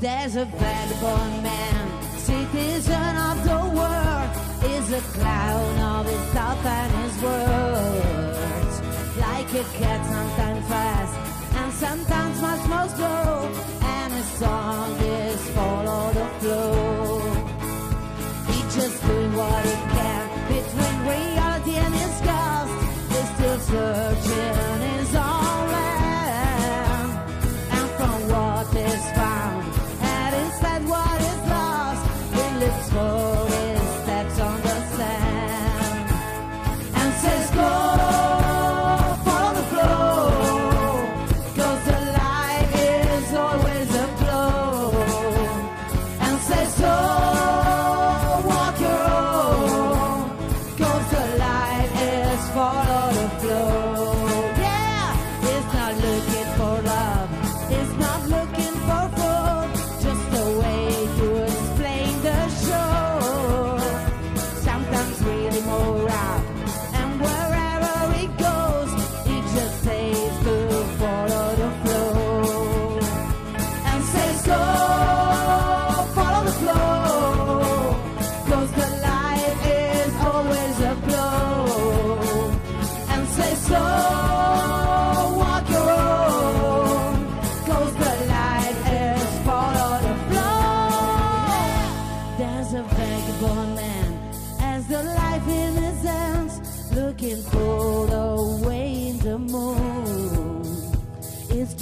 There's a vagabond man, citizen of the world, is a clown of his thoughts and his words. Like a cat, sometimes fast and sometimes much more slow, and his song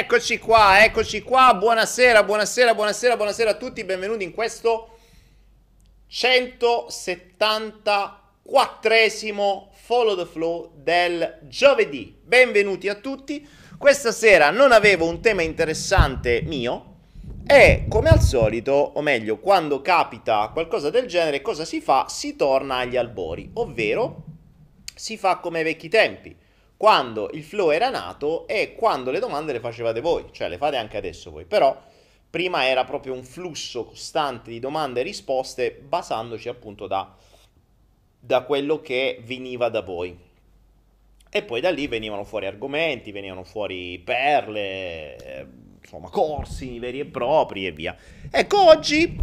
Eccoci qua, eccoci qua. Buonasera, buonasera, buonasera, buonasera a tutti. Benvenuti in questo 174esimo Follow the Flow del giovedì. Benvenuti a tutti. Questa sera non avevo un tema interessante mio e come al solito, o meglio, quando capita qualcosa del genere, cosa si fa? Si torna agli albori, ovvero si fa come ai vecchi tempi quando il flow era nato e quando le domande le facevate voi, cioè le fate anche adesso voi, però prima era proprio un flusso costante di domande e risposte basandoci appunto da, da quello che veniva da voi. E poi da lì venivano fuori argomenti, venivano fuori perle, insomma corsi veri e propri e via. Ecco, oggi,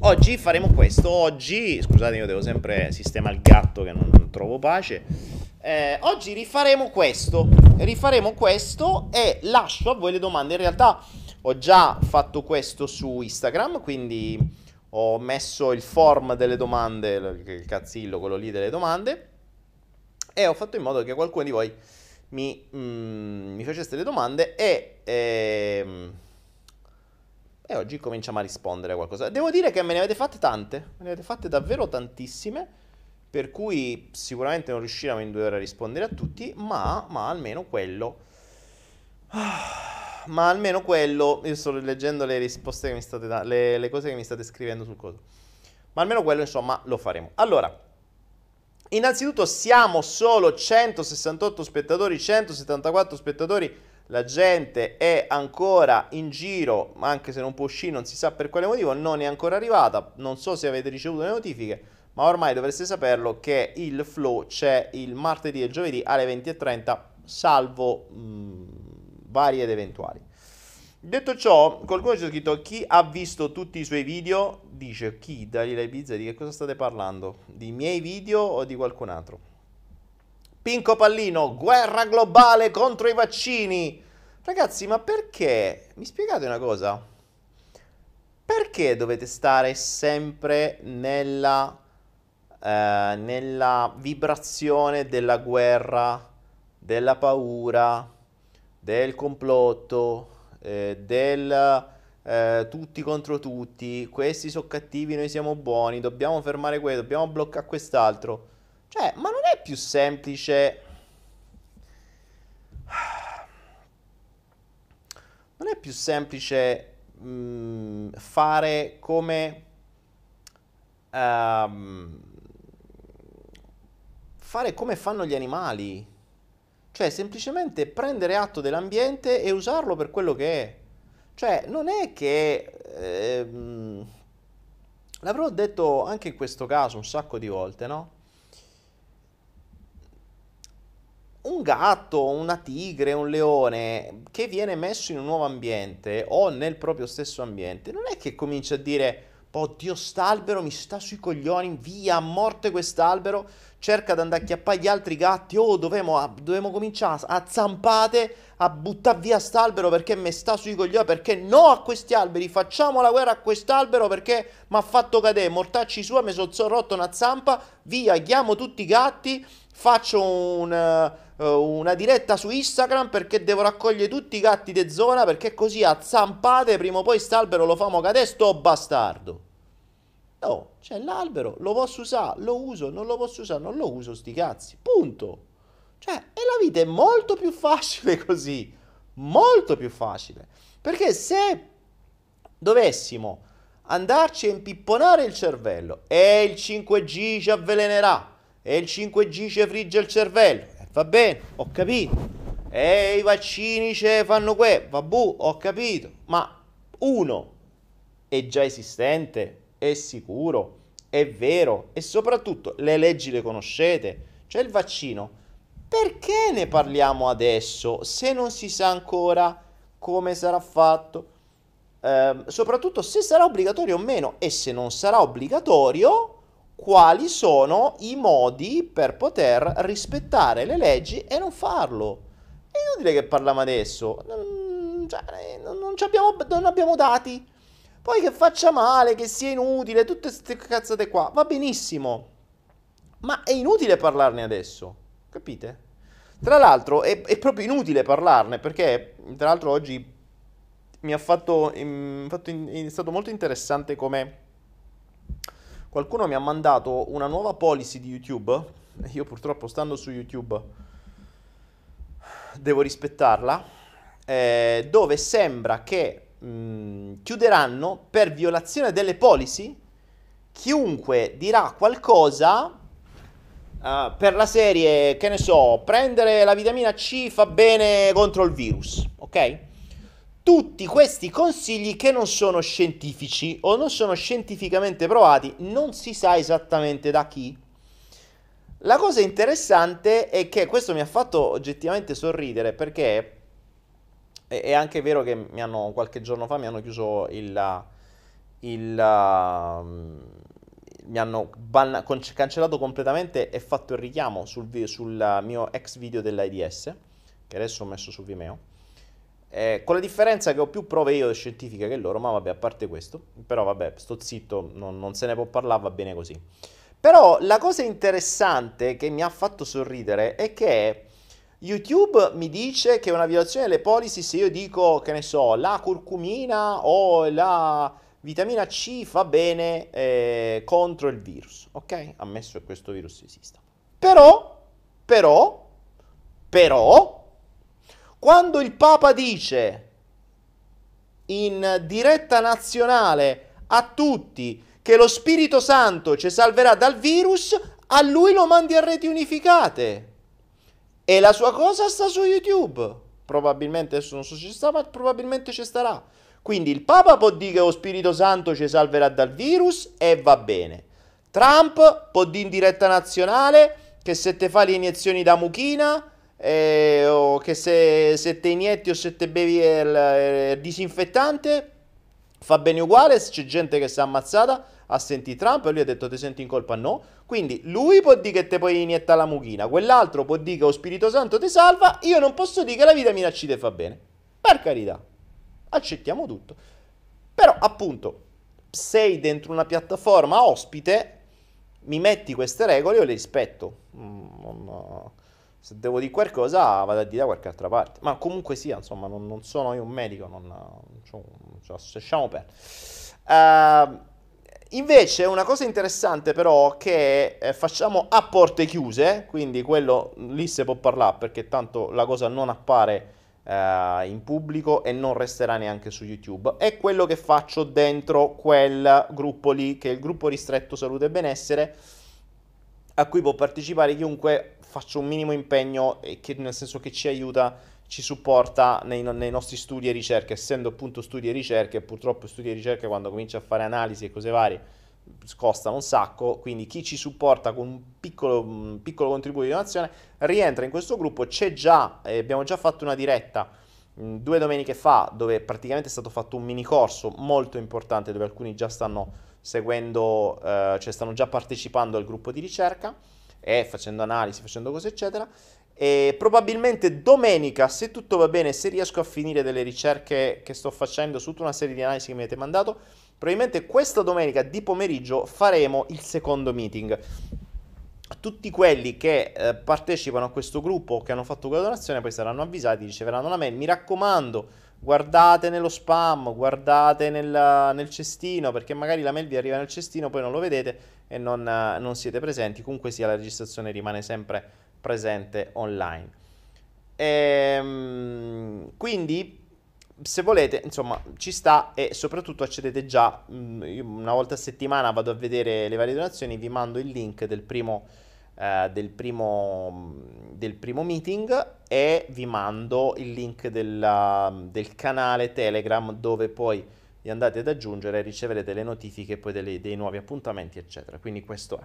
oggi faremo questo. Oggi, scusate, io devo sempre sistemare il gatto che non, non trovo pace. Eh, oggi rifaremo questo, rifaremo questo e lascio a voi le domande. In realtà ho già fatto questo su Instagram, quindi ho messo il form delle domande, il il cazzillo, quello lì delle domande, e ho fatto in modo che qualcuno di voi mi, mm, mi facesse le domande e, ehm, e oggi cominciamo a rispondere a qualcosa. Devo dire che me ne avete fatte tante, me ne avete fatte davvero tantissime, per cui sicuramente non riusciremo in due ore a rispondere a tutti, ma, ma almeno quello... Ma almeno quello, io sto leggendo le risposte che mi state dando, le, le cose che mi state scrivendo sul coso. Ma almeno quello, insomma, lo faremo. Allora, Innanzitutto siamo solo 168 spettatori, 174 spettatori, la gente è ancora in giro, anche se non può uscire, non si sa per quale motivo, non è ancora arrivata, non so se avete ricevuto le notifiche, ma ormai dovreste saperlo che il flow c'è il martedì e il giovedì alle 20.30, salvo mh, varie ed eventuali. Detto ciò, qualcuno ci ha scritto chi ha visto tutti i suoi video, dice chi, Dalila Ibiza, di che cosa state parlando? Di miei video o di qualcun altro? Pinco Pallino, guerra globale contro i vaccini. Ragazzi, ma perché? Mi spiegate una cosa? Perché dovete stare sempre nella, eh, nella vibrazione della guerra, della paura, del complotto? eh, del eh, tutti contro tutti, questi sono cattivi, noi siamo buoni, dobbiamo fermare quello, dobbiamo bloccare quest'altro. Cioè, ma non è più semplice... Non è più semplice mh, mm, fare come... Um, fare come fanno gli animali. Cioè, semplicemente prendere atto dell'ambiente e usarlo per quello che è. Cioè, non è che... Ehm, l'avrò detto anche in questo caso un sacco di volte, no? Un gatto, una tigre, un leone che viene messo in un nuovo ambiente o nel proprio stesso ambiente, non è che comincia a dire oddio st'albero mi sta sui coglioni, via a morte quest'albero, cerca di andare a chiappare gli altri gatti, oh dobbiamo, dobbiamo cominciare a zampate a buttare via st'albero perché mi sta sui coglioni, perché no a questi alberi, facciamo la guerra a quest'albero perché mi ha fatto cadere, mortacci sua, mi sono rotto una zampa, via, chiamo tutti i gatti, faccio un, uh, una diretta su Instagram perché devo raccogliere tutti i gatti de zona perché così a zampate prima o poi st'albero lo famo cadere sto bastardo. No, c'è l'albero, lo posso usare, lo uso, non lo posso usare, non lo uso, sti cazzi. Punto. Cioè, e la vita è molto più facile così. Molto più facile. Perché se dovessimo andarci a impipponare il cervello e il 5G ci avvelenerà e il 5G ci frigge il cervello, eh, va bene, ho capito. E i vaccini ci fanno que, vabbù, ho capito. Ma uno è già esistente, è sicuro, è vero e soprattutto le leggi le conoscete. Cioè il vaccino, perché ne parliamo adesso se non si sa ancora come sarà fatto? Eh, soprattutto se sarà obbligatorio o meno e se non sarà obbligatorio, quali sono i modi per poter rispettare le leggi e non farlo. È inutile che parliamo adesso, non, cioè, non, abbiamo, non abbiamo dati. Poi che faccia male, che sia inutile, tutte queste cazzate qua, va benissimo. Ma è inutile parlarne adesso, capite? Tra l'altro è, è proprio inutile parlarne perché, tra l'altro, oggi mi ha fatto, in, fatto in, è stato molto interessante come qualcuno mi ha mandato una nuova policy di YouTube. Io purtroppo stando su YouTube devo rispettarla. Eh, dove sembra che mh, mm, chiuderanno per violazione delle policy chiunque dirà qualcosa uh, per la serie, che ne so, prendere la vitamina C fa bene contro il virus, ok? Tutti questi consigli che non sono scientifici o non sono scientificamente provati, non si sa esattamente da chi. La cosa interessante è che questo mi ha fatto oggettivamente sorridere perché è anche vero che mi hanno, qualche giorno fa mi hanno chiuso il... il uh, mi hanno ban- cancellato completamente e fatto il richiamo sul, vi- sul mio ex video dell'AIDS, che adesso ho messo su Vimeo. Eh, con la differenza che ho più prove io scientifiche che loro, ma vabbè, a parte questo, però vabbè, sto zitto, non, non se ne può parlare, va bene così. Però la cosa interessante che mi ha fatto sorridere è che YouTube mi dice che è una violazione delle policy se io dico, che ne so, la curcumina o la vitamina C fa bene eh, contro il virus, ok? Ammesso che questo virus esista. Però, però, però, quando il Papa dice in diretta nazionale a tutti che lo Spirito Santo ci salverà dal virus, a lui lo mandi a reti unificate. E la sua cosa sta su YouTube. Probabilmente adesso non so se ci sta, ma probabilmente ci starà. Quindi il Papa può dire che lo Spirito Santo ci salverà dal virus e va bene. Trump può dire in diretta nazionale che se te fa le iniezioni da mucchina eh, o che se, se te inietti o se te bevi il, il disinfettante fa bene uguale, c'è gente che si è ammazzata a sentire Trump e lui ha detto ti senti in colpa no. Quindi lui può dire che te puoi iniettare la mucchina, quell'altro può dire che lo Spirito Santo ti salva, io non posso dire che la vitamina C te fa bene. Per carità, accettiamo tutto. Però appunto, sei dentro una piattaforma ospite, mi metti queste regole, io le rispetto. Mm, non, se devo dire qualcosa vado a dire da qualche altra parte. Ma comunque sia, insomma, non, non sono io un medico, non, non, non lasciamo perdere. Uh, Invece una cosa interessante però che eh, facciamo a porte chiuse, quindi quello lì si può parlare perché tanto la cosa non appare eh, in pubblico e non resterà neanche su YouTube, è quello che faccio dentro quel gruppo lì, che è il gruppo ristretto salute e benessere, a cui può partecipare chiunque faccia un minimo impegno e che nel senso che ci aiuta ci supporta nei, nei, nostri studi e ricerche, essendo appunto studi e ricerche, purtroppo studi e ricerche quando cominci a fare analisi e cose varie costano un sacco, quindi chi ci supporta con un piccolo, un piccolo contributo di donazione rientra in questo gruppo, c'è già, eh, abbiamo già fatto una diretta mh, due domeniche fa dove praticamente è stato fatto un mini corso molto importante dove alcuni già stanno seguendo, eh, cioè stanno già partecipando al gruppo di ricerca e facendo analisi, facendo cose eccetera e probabilmente domenica, se tutto va bene, se riesco a finire delle ricerche che sto facendo su tutta una serie di analisi che mi avete mandato, probabilmente questa domenica di pomeriggio faremo il secondo meeting. Tutti quelli che eh, partecipano a questo gruppo che hanno fatto quella donazione poi saranno avvisati, riceveranno la mail. Mi raccomando, guardate nello spam, guardate nel, nel, cestino, perché magari la mail vi arriva nel cestino, poi non lo vedete e non, non siete presenti. Comunque sia, la registrazione rimane sempre presente online. Ehm, quindi, se volete, insomma, ci sta e soprattutto accedete già, mm, una volta a settimana vado a vedere le varie donazioni, vi mando il link del primo, eh, del primo, del primo meeting e vi mando il link della, del canale Telegram dove poi vi andate ad aggiungere e riceverete le notifiche poi delle, dei nuovi appuntamenti, eccetera. Quindi questo è.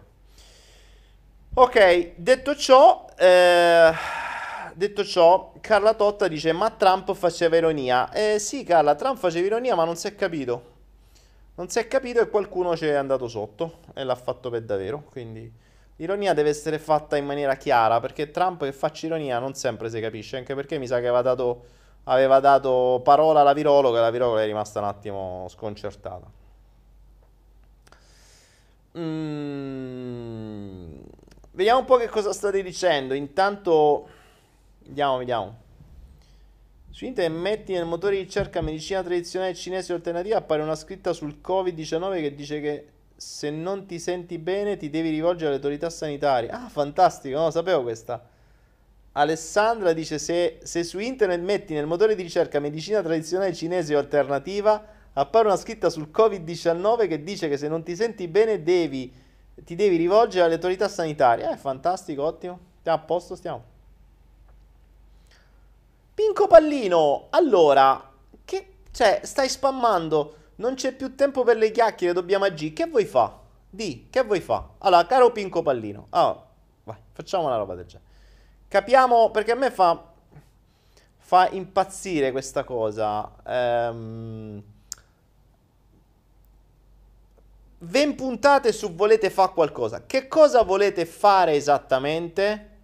Ok, detto ciò, eh, detto ciò, Carla Totta dice: Ma Trump faceva ironia. Eh sì, Carla, Trump faceva ironia, ma non si è capito. Non si è capito e qualcuno ci è andato sotto e l'ha fatto per davvero. Quindi l'ironia deve essere fatta in maniera chiara perché Trump che faccia ironia non sempre si capisce. Anche perché mi sa che aveva dato, aveva dato parola alla virologa e la virologa è rimasta un attimo sconcertata. Mmm. Vediamo un po' che cosa state dicendo. Intanto, vediamo, vediamo. Su internet metti nel motore di ricerca medicina tradizionale cinese alternativa appare una scritta sul Covid-19 che dice che se non ti senti bene ti devi rivolgere alle autorità sanitarie. Ah, fantastico, non lo sapevo questa. Alessandra dice se, se su internet metti nel motore di ricerca medicina tradizionale cinese o alternativa appare una scritta sul Covid-19 che dice che se non ti senti bene devi ti devi rivolgere alle autorità sanitarie. Eh, fantastico, ottimo. Stiamo a posto, stiamo. Pinco Pallino, allora, che, cioè, stai spammando, non c'è più tempo per le chiacchiere, dobbiamo agire. Che vuoi fa? Di, che vuoi fa? Allora, caro Pinco Pallino, allora, vai, facciamo una roba del genere. Capiamo, perché a me fa, fa impazzire questa cosa. Ehm 20 puntate su volete fare qualcosa. Che cosa volete fare esattamente?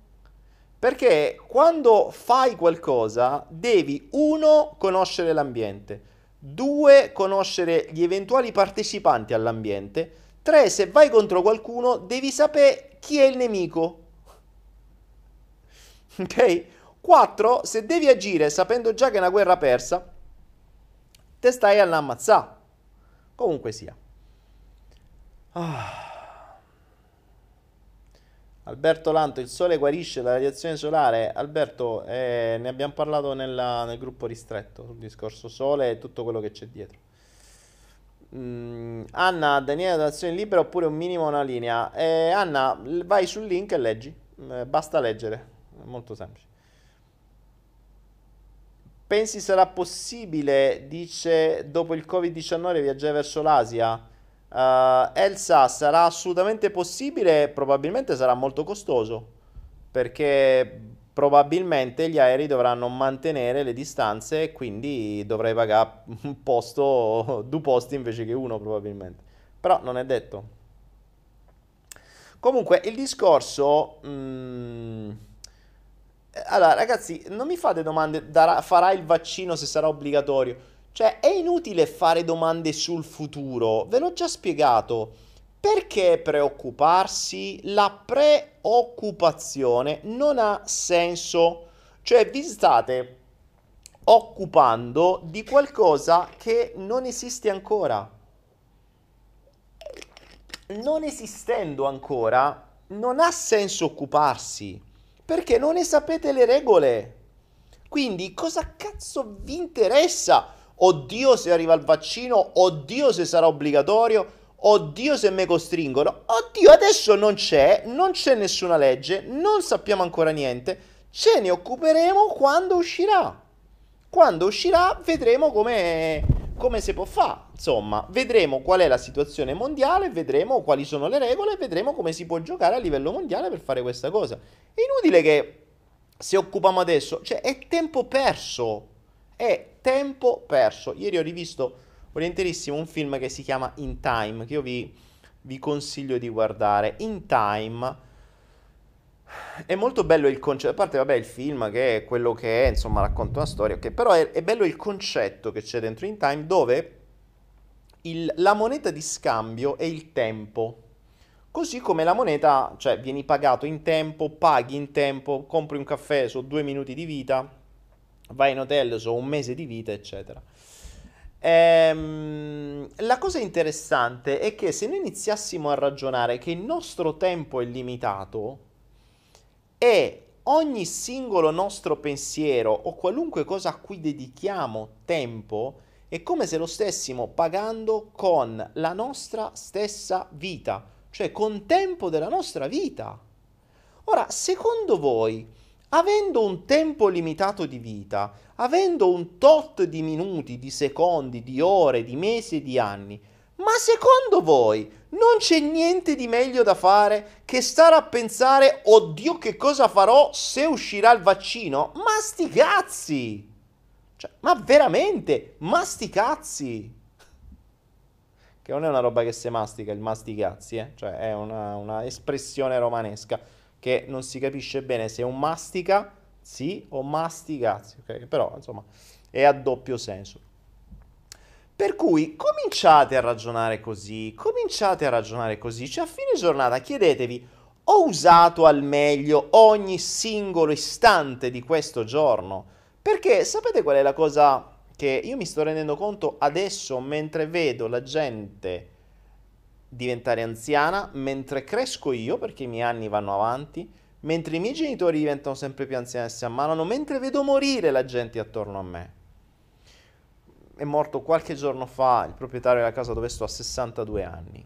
Perché quando fai qualcosa devi, uno, conoscere l'ambiente, due, conoscere gli eventuali partecipanti all'ambiente, tre, se vai contro qualcuno devi sapere chi è il nemico. Ok? Quattro, se devi agire sapendo già che è una guerra persa, te stai all'ammazzà. Comunque sia. Ah. Alberto Lanto, il sole guarisce la radiazione solare. Alberto, eh, ne abbiamo parlato nella, nel gruppo ristretto sul discorso sole e tutto quello che c'è dietro. Mm, Anna, Daniele, donazione libera oppure un minimo una linea? Eh, Anna, vai sul link e leggi. Eh, basta leggere, è molto semplice. Pensi sarà possibile, dice, dopo il Covid-19 viaggiare verso l'Asia? Uh, Elsa, sarà assolutamente possibile, probabilmente sarà molto costoso, perché probabilmente gli aerei dovranno mantenere le distanze e quindi dovrai pagare un posto, due posti invece che uno probabilmente. Però non è detto. Comunque il discorso... Mm, allora ragazzi, non mi fate domande, darà, farà il vaccino se sarà obbligatorio? Cioè è inutile fare domande sul futuro, ve l'ho già spiegato. Perché preoccuparsi? La preoccupazione non ha senso. Cioè vi state occupando di qualcosa che non esiste ancora. Non esistendo ancora, non ha senso occuparsi, perché non ne sapete le regole. Quindi cosa cazzo vi interessa? Oddio se arriva il vaccino, oddio se sarà obbligatorio Oddio se mi costringono. Oddio, adesso non c'è, non c'è nessuna legge, non sappiamo ancora niente. Ce ne occuperemo quando uscirà. Quando uscirà vedremo come, come si può fare. Insomma, vedremo qual è la situazione mondiale, vedremo quali sono le regole, vedremo come si può giocare a livello mondiale per fare questa cosa. È inutile che se occupiamo adesso, cioè è tempo perso. È tempo perso. Ieri ho rivisto volentierissimo un film che si chiama In Time, che io vi, vi consiglio di guardare. In Time è molto bello il concetto, a parte vabbè il film che è quello che è, insomma racconta una storia, okay, però è, è, bello il concetto che c'è dentro In Time dove il, la moneta di scambio è il tempo. Così come la moneta, cioè vieni pagato in tempo, paghi in tempo, compri un caffè su due minuti di vita, vai in hotel su un mese di vita, eccetera. Ehm, la cosa interessante è che se noi iniziassimo a ragionare che il nostro tempo è limitato e ogni singolo nostro pensiero o qualunque cosa a cui dedichiamo tempo è come se lo stessimo pagando con la nostra stessa vita, cioè con tempo della nostra vita. Ora, secondo voi, avendo un tempo limitato di vita, avendo un tot di minuti, di secondi, di ore, di mesi e di anni, ma secondo voi non c'è niente di meglio da fare che stare a pensare, oddio che cosa farò se uscirà il vaccino? Ma sti cazzi! Cioè, ma veramente, ma sti cazzi! Che non è una roba che si mastica, il masticazzi, eh? Cioè, è una, una espressione romanesca che non si capisce bene se è un mastica, sì, o masticazzi, ok? Però, insomma, è a doppio senso. Per cui cominciate a ragionare così, cominciate a ragionare così, cioè a fine giornata chiedetevi, ho usato al meglio ogni singolo istante di questo giorno? Perché sapete qual è la cosa che io mi sto rendendo conto adesso mentre vedo la gente diventare anziana mentre cresco io, perché i miei anni vanno avanti, mentre i miei genitori diventano sempre più anziani e si ammalano, mentre vedo morire la gente attorno a me. È morto qualche giorno fa il proprietario della casa dove sto a 62 anni.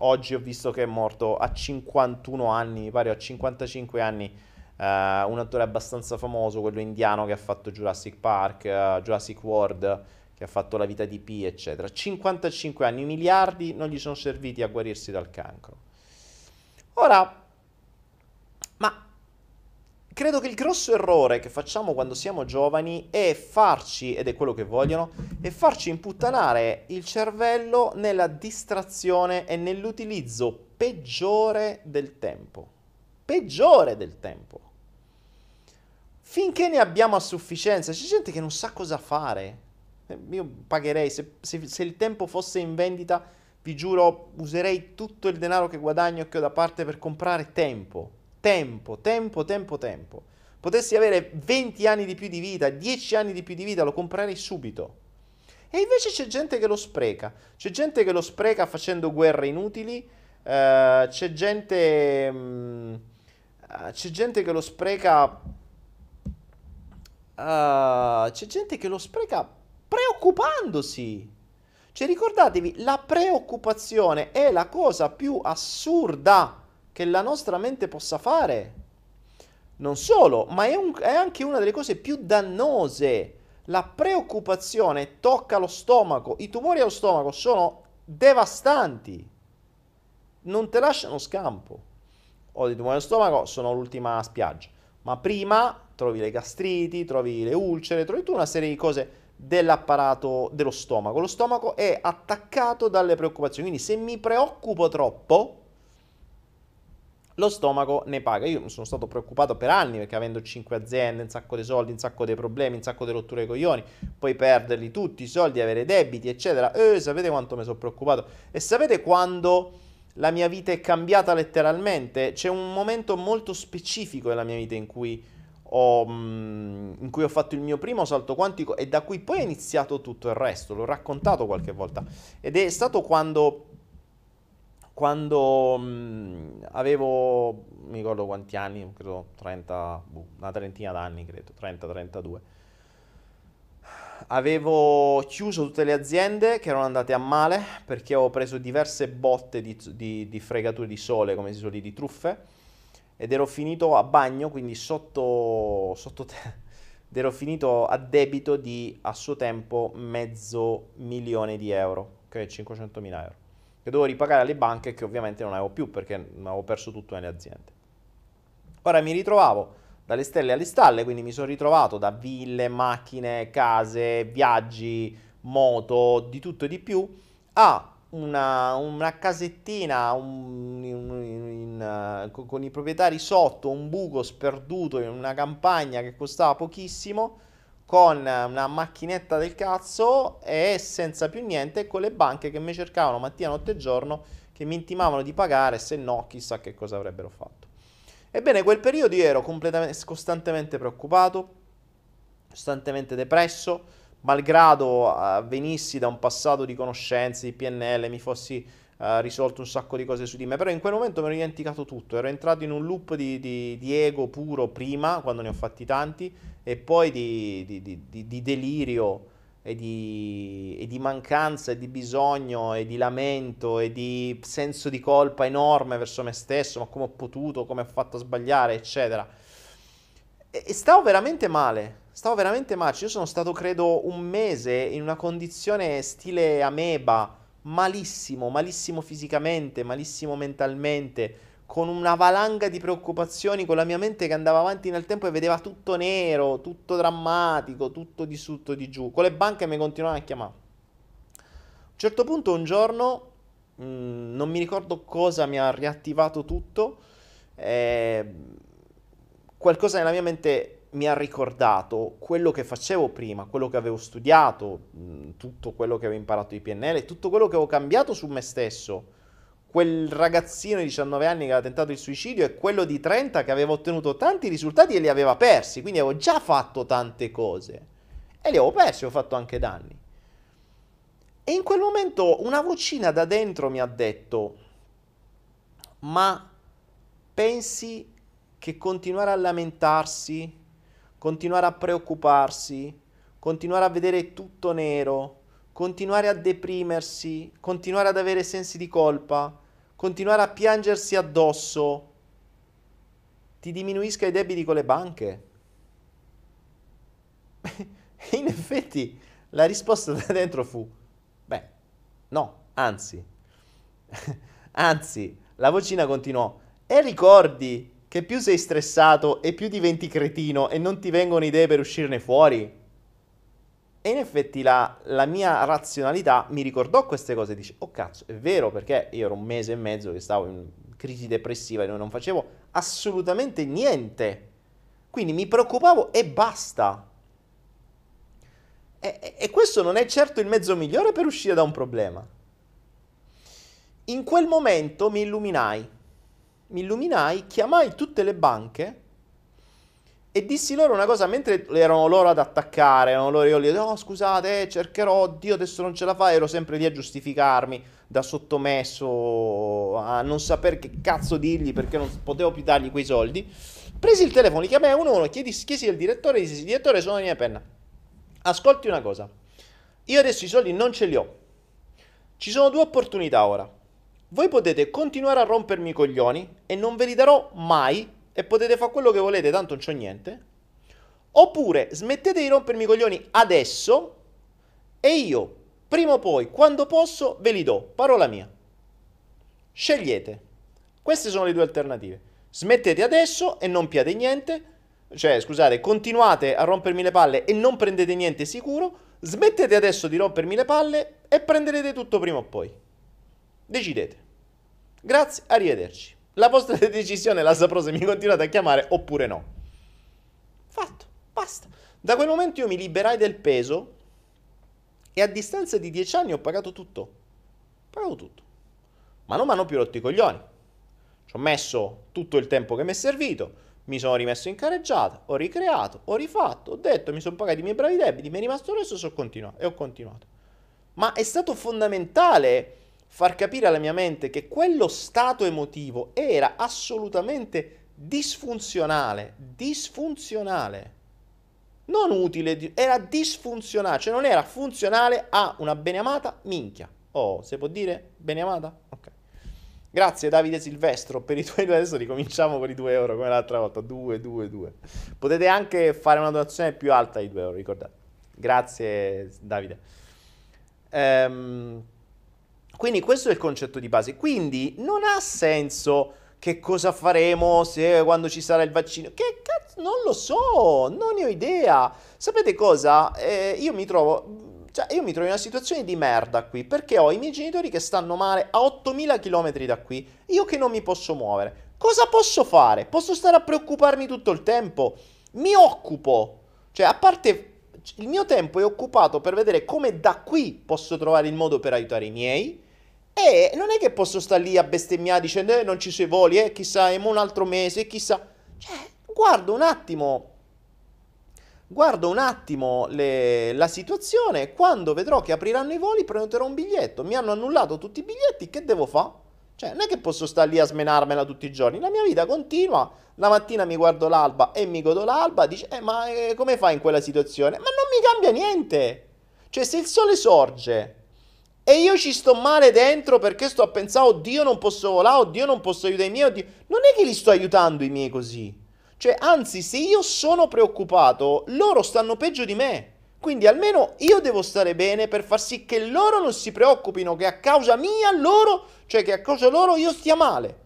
Oggi ho visto che è morto a 51 anni, mi pare a 55 anni, uh, un attore abbastanza famoso, quello indiano che ha fatto Jurassic Park, uh, Jurassic World, che ha fatto la vita di P, eccetera. 55 anni, miliardi non gli sono serviti a guarirsi dal cancro. Ora, ma credo che il grosso errore che facciamo quando siamo giovani è farci, ed è quello che vogliono, è farci imputtanare il cervello nella distrazione e nell'utilizzo peggiore del tempo. Peggiore del tempo. Finché ne abbiamo a sufficienza, c'è gente che non sa cosa fare io pagherei, se, se, se, il tempo fosse in vendita, vi giuro, userei tutto il denaro che guadagno e che ho da parte per comprare tempo. Tempo, tempo, tempo, tempo. Potessi avere 20 anni di più di vita, 10 anni di più di vita, lo comprerei subito. E invece c'è gente che lo spreca. C'è gente che lo spreca facendo guerre inutili. Uh, c'è gente. Um, c'è gente che lo spreca. Uh, c'è gente che lo spreca preoccupandosi. Cioè ricordatevi, la preoccupazione è la cosa più assurda che la nostra mente possa fare. Non solo, ma è, un, è anche una delle cose più dannose. La preoccupazione tocca lo stomaco, i tumori allo stomaco sono devastanti, non te lasciano scampo. Ho dei tumori allo stomaco, sono l'ultima spiaggia, ma prima trovi le gastriti, trovi le ulcere, trovi tutta una serie di cose dell'apparato dello stomaco. Lo stomaco è attaccato dalle preoccupazioni, quindi se mi preoccupo troppo, lo stomaco ne paga. Io sono stato preoccupato per anni perché avendo 5 aziende, un sacco di soldi, un sacco di problemi, un sacco di rotture ai coglioni, poi perderli tutti i soldi, avere debiti, eccetera. Eh, sapete quanto mi sono preoccupato? E sapete quando la mia vita è cambiata letteralmente? C'è un momento molto specifico della mia vita in cui ho, mm, in cui ho fatto il mio primo salto quantico e da cui poi è iniziato tutto il resto. L'ho raccontato qualche volta. Ed è stato quando quando mh, mm, avevo, mi ricordo quanti anni, credo 30, boh, una trentina d'anni, credo, 30-32, avevo chiuso tutte le aziende che erano andate a male perché avevo preso diverse botte di, di, di fregature di sole, come si suol dire, di truffe, ed ero finito a bagno, quindi sotto, sotto te, ed ero finito a debito di, a suo tempo, mezzo milione di euro, ok, 500 mila euro che dovevo ripagare alle banche che ovviamente non avevo più perché avevo perso tutto nelle aziende. Ora mi ritrovavo dalle stelle alle stalle, quindi mi sono ritrovato da ville, macchine, case, viaggi, moto, di tutto e di più, a una, una casettina un, in, in, uh, con i proprietari sotto, un buco sperduto in una campagna che costava pochissimo con una macchinetta del cazzo e senza più niente con le banche che mi cercavano mattina, notte e giorno che mi intimavano di pagare, se no chissà che cosa avrebbero fatto. Ebbene, quel periodo io ero completamente, costantemente preoccupato, costantemente depresso, malgrado uh, venissi da un passato di conoscenze, di PNL, mi fossi uh, risolto un sacco di cose su di me, però in quel momento mi ero dimenticato tutto, ero entrato in un loop di, di, di ego puro prima, quando ne ho fatti tanti, e poi di, di delirio e di, e di, mancanza e di bisogno e di lamento e di senso di colpa enorme verso me stesso, ma come ho potuto, come ho fatto a sbagliare, eccetera. E, e stavo veramente male, stavo veramente male. Io sono stato, credo, un mese in una condizione stile ameba, malissimo, malissimo fisicamente, malissimo mentalmente, con una valanga di preoccupazioni, con la mia mente che andava avanti nel tempo e vedeva tutto nero, tutto drammatico, tutto di sotto di giù. Con le banche mi continuavano a chiamare. A un certo punto, un giorno, mh, mm, non mi ricordo cosa mi ha riattivato tutto, eh, qualcosa nella mia mente mi ha ricordato quello che facevo prima, quello che avevo studiato, tutto quello che avevo imparato di PNL, tutto quello che avevo cambiato su me stesso. Quel ragazzino di 19 anni che aveva tentato il suicidio e quello di 30 che aveva ottenuto tanti risultati e li aveva persi, quindi avevo già fatto tante cose e li avevo persi, ho fatto anche danni. E in quel momento una vocina da dentro mi ha detto, ma pensi che continuare a lamentarsi continuare a preoccuparsi, continuare a vedere tutto nero, continuare a deprimersi, continuare ad avere sensi di colpa, continuare a piangersi addosso, ti diminuisca i debiti con le banche? In effetti la risposta da dentro fu, beh, no, anzi, anzi, la vocina continuò, e ricordi che più sei stressato e più diventi cretino e non ti vengono idee per uscirne fuori. E in effetti la, la, mia razionalità mi ricordò queste cose dice, oh cazzo, è vero perché io ero un mese e mezzo che stavo in crisi depressiva e non facevo assolutamente niente. Quindi mi preoccupavo e basta. E, e questo non è certo il mezzo migliore per uscire da un problema. In quel momento mi illuminai mi illuminai, chiamai tutte le banche e dissi loro una cosa mentre erano loro ad attaccare, erano loro io gli dicevo, oh, scusate, eh, cercherò, Dio adesso non ce la fa, ero sempre lì a giustificarmi da sottomesso, a non sapere che cazzo dirgli perché non potevo più dargli quei soldi. Presi il telefono, li chiamai uno a uno, chiesi, chiesi al direttore, dissi, direttore sono la mia penna, ascolti una cosa, io adesso i soldi non ce li ho, Ci sono due opportunità ora. Voi potete continuare a rompermi i coglioni e non ve li darò mai e potete fare quello che volete, tanto non c'ho niente. Oppure smettete di rompermi i coglioni adesso e io, prima o poi, quando posso, ve li do. Parola mia. Scegliete. Queste sono le due alternative. Smettete adesso e non piate niente. Cioè, scusate, continuate a rompermi le palle e non prendete niente sicuro. Smettete adesso di rompermi le palle e prenderete tutto prima o poi. Decidete. Grazie, arrivederci. La vostra decisione la saprò se mi continuate a chiamare oppure no. Fatto, basta. Da quel momento io mi liberai del peso e a distanza di dieci anni ho pagato tutto. Ho pagato tutto. Ma non mi hanno più rotto i coglioni. Ci ho messo tutto il tempo che mi è servito, mi sono rimesso in careggiata, ho ricreato, ho rifatto, ho detto, mi sono pagati i miei bravi debiti, mi è rimasto resto e ho continuato. Ma è stato fondamentale far capire alla mia mente che quello stato emotivo era assolutamente disfunzionale, disfunzionale. Non utile, era disfunzionale, cioè non era funzionale a una beneamata minchia. Oh, se può dire beneamata? Ok. Grazie Davide Silvestro per i tuoi due, adesso ricominciamo con i 2 euro come l'altra volta, 2, 2, 2. Potete anche fare una donazione più alta di 2 euro, ricordate. Grazie Davide. Ehm, quindi questo è il concetto di base. Quindi non ha senso che cosa faremo se quando ci sarà il vaccino. Che cazzo, non lo so, non ne ho idea. Sapete cosa? Eh, io mi trovo cioè, io mi trovo in una situazione di merda qui, perché ho i miei genitori che stanno male a 8000 km da qui, io che non mi posso muovere. Cosa posso fare? Posso stare a preoccuparmi tutto il tempo? Mi occupo. Cioè, a parte il mio tempo è occupato per vedere come da qui posso trovare il modo per aiutare i miei e non è che posso stare lì a bestemmiare dicendo eh, non ci sono i voli, eh, chissà, è un altro mese, chissà. Cioè, guardo un attimo, guardo un attimo le, la situazione, quando vedrò che apriranno i voli prenoterò un biglietto. Mi hanno annullato tutti i biglietti, che devo fare? Cioè, non è che posso stare lì a smenarmela tutti i giorni, la mia vita continua, la mattina mi guardo l'alba e mi godo l'alba, dice, eh, ma eh, come fai in quella situazione? Ma non mi cambia niente! Cioè, se il sole sorge e io ci sto male dentro perché sto a pensare, oddio non posso volare, oddio non posso aiutare i miei, oddio. Non è che li sto aiutando i miei così. Cioè, anzi, se io sono preoccupato, loro stanno peggio di me. Quindi almeno io devo stare bene per far sì che loro non si preoccupino che a causa mia loro, cioè che a causa loro io stia male.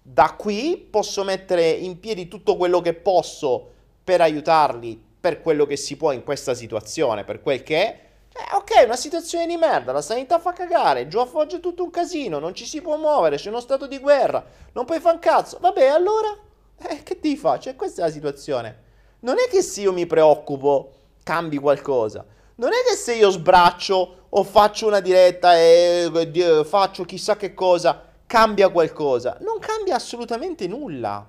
Da qui posso mettere in piedi tutto quello che posso per aiutarli per quello che si può in questa situazione, per quel che è eh, ok, una situazione di merda, la sanità fa cagare, giù a Foggia è tutto un casino, non ci si può muovere, c'è uno stato di guerra, non puoi fare un cazzo. Vabbè, allora, eh, che ti fa? Cioè, questa è la situazione. Non è che se io mi preoccupo cambi qualcosa. Non è che se io sbraccio o faccio una diretta e eh, faccio chissà che cosa, cambia qualcosa. Non cambia assolutamente nulla.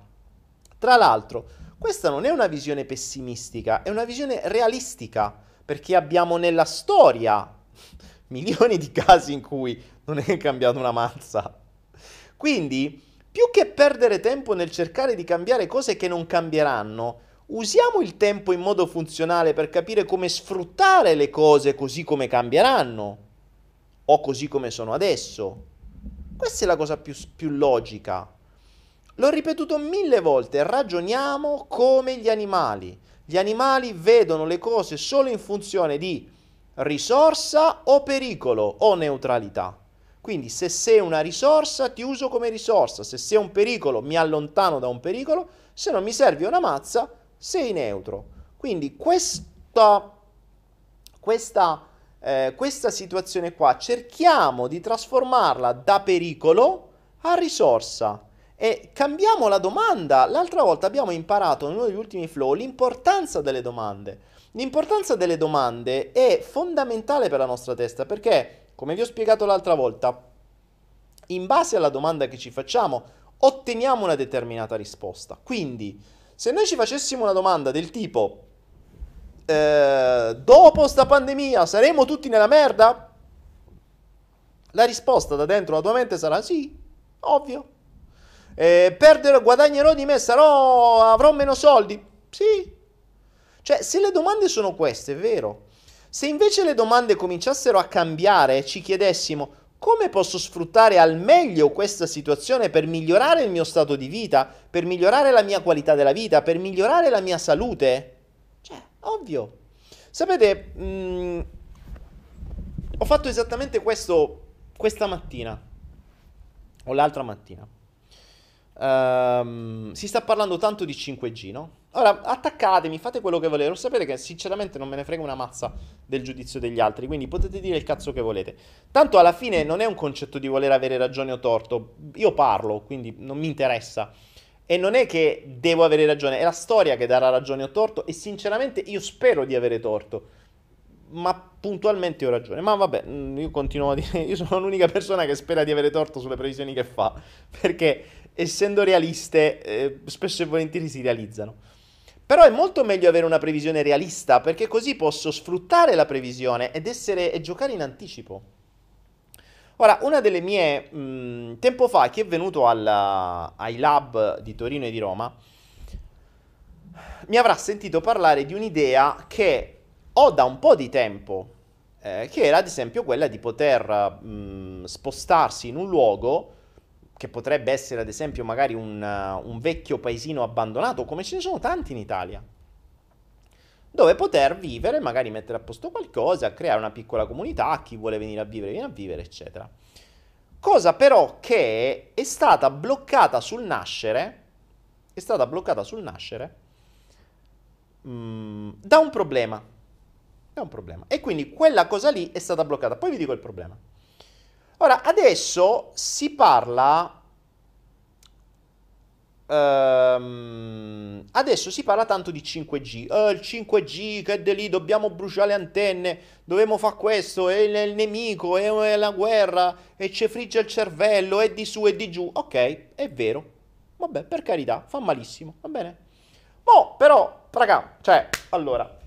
Tra l'altro, questa non è una visione pessimistica, è una visione realistica perché abbiamo nella storia milioni di casi in cui non è cambiato una mazza. Quindi, più che perdere tempo nel cercare di cambiare cose che non cambieranno, usiamo il tempo in modo funzionale per capire come sfruttare le cose così come cambieranno o così come sono adesso. Questa è la cosa più, più logica. L'ho ripetuto mille volte, ragioniamo come gli animali. Gli animali vedono le cose solo in funzione di risorsa o pericolo o neutralità. Quindi se sei una risorsa ti uso come risorsa, se sei un pericolo mi allontano da un pericolo, se non mi serve una mazza sei neutro. Quindi questa, questa, eh, questa situazione qua cerchiamo di trasformarla da pericolo a risorsa. E cambiamo la domanda. L'altra volta abbiamo imparato in uno degli ultimi flow l'importanza delle domande. L'importanza delle domande è fondamentale per la nostra testa perché, come vi ho spiegato l'altra volta, in base alla domanda che ci facciamo, otteniamo una determinata risposta. Quindi, se noi ci facessimo una domanda del tipo, eh, dopo sta pandemia saremo tutti nella merda? La risposta da dentro la tua mente sarà sì, ovvio eh, perdere, guadagnerò di me, sarò, avrò meno soldi? Sì. Cioè, se le domande sono queste, è vero. Se invece le domande cominciassero a cambiare e ci chiedessimo come posso sfruttare al meglio questa situazione per migliorare il mio stato di vita, per migliorare la mia qualità della vita, per migliorare la mia salute? Cioè, ovvio. Sapete, mh, mm, ho fatto esattamente questo questa mattina o l'altra mattina. Um, si sta parlando tanto di 5G, no? Ora, attaccatemi, fate quello che volete. Lo sapete che sinceramente non me ne frega una mazza del giudizio degli altri, quindi potete dire il cazzo che volete. Tanto alla fine non è un concetto di voler avere ragione o torto. Io parlo, quindi non mi interessa. E non è che devo avere ragione, è la storia che darà ragione o torto e sinceramente io spero di avere torto. Ma puntualmente ho ragione. Ma vabbè, mm, io continuo a dire, io sono l'unica persona che spera di avere torto sulle previsioni che fa, perché essendo realiste eh, spesso e volentieri si realizzano. Però è molto meglio avere una previsione realista perché così posso sfruttare la previsione ed essere e giocare in anticipo. Ora, una delle mie... Mh, tempo fa, chi è venuto alla, ai lab di Torino e di Roma, mi avrà sentito parlare di un'idea che ho da un po' di tempo, eh, che era ad esempio quella di poter mh, spostarsi in un luogo che potrebbe essere ad esempio magari un, uh, un vecchio paesino abbandonato, come ce ne sono tanti in Italia, dove poter vivere, magari mettere a posto qualcosa, creare una piccola comunità, chi vuole venire a vivere, viene a vivere, eccetera. Cosa però che è stata bloccata sul nascere, è stata bloccata sul nascere mh, mm, da un problema. Da un problema. E quindi quella cosa lì è stata bloccata. Poi vi dico il problema. Ora, adesso si parla... Um, adesso si parla tanto di 5G. Oh, il 5G, che è lì, dobbiamo bruciare le antenne, dobbiamo fare questo, è il, il nemico, è, è, la guerra, e ci frigge il cervello, è di su e di giù. Ok, è vero. Vabbè, per carità, fa malissimo, va bene. Mo, però, raga, cioè, allora,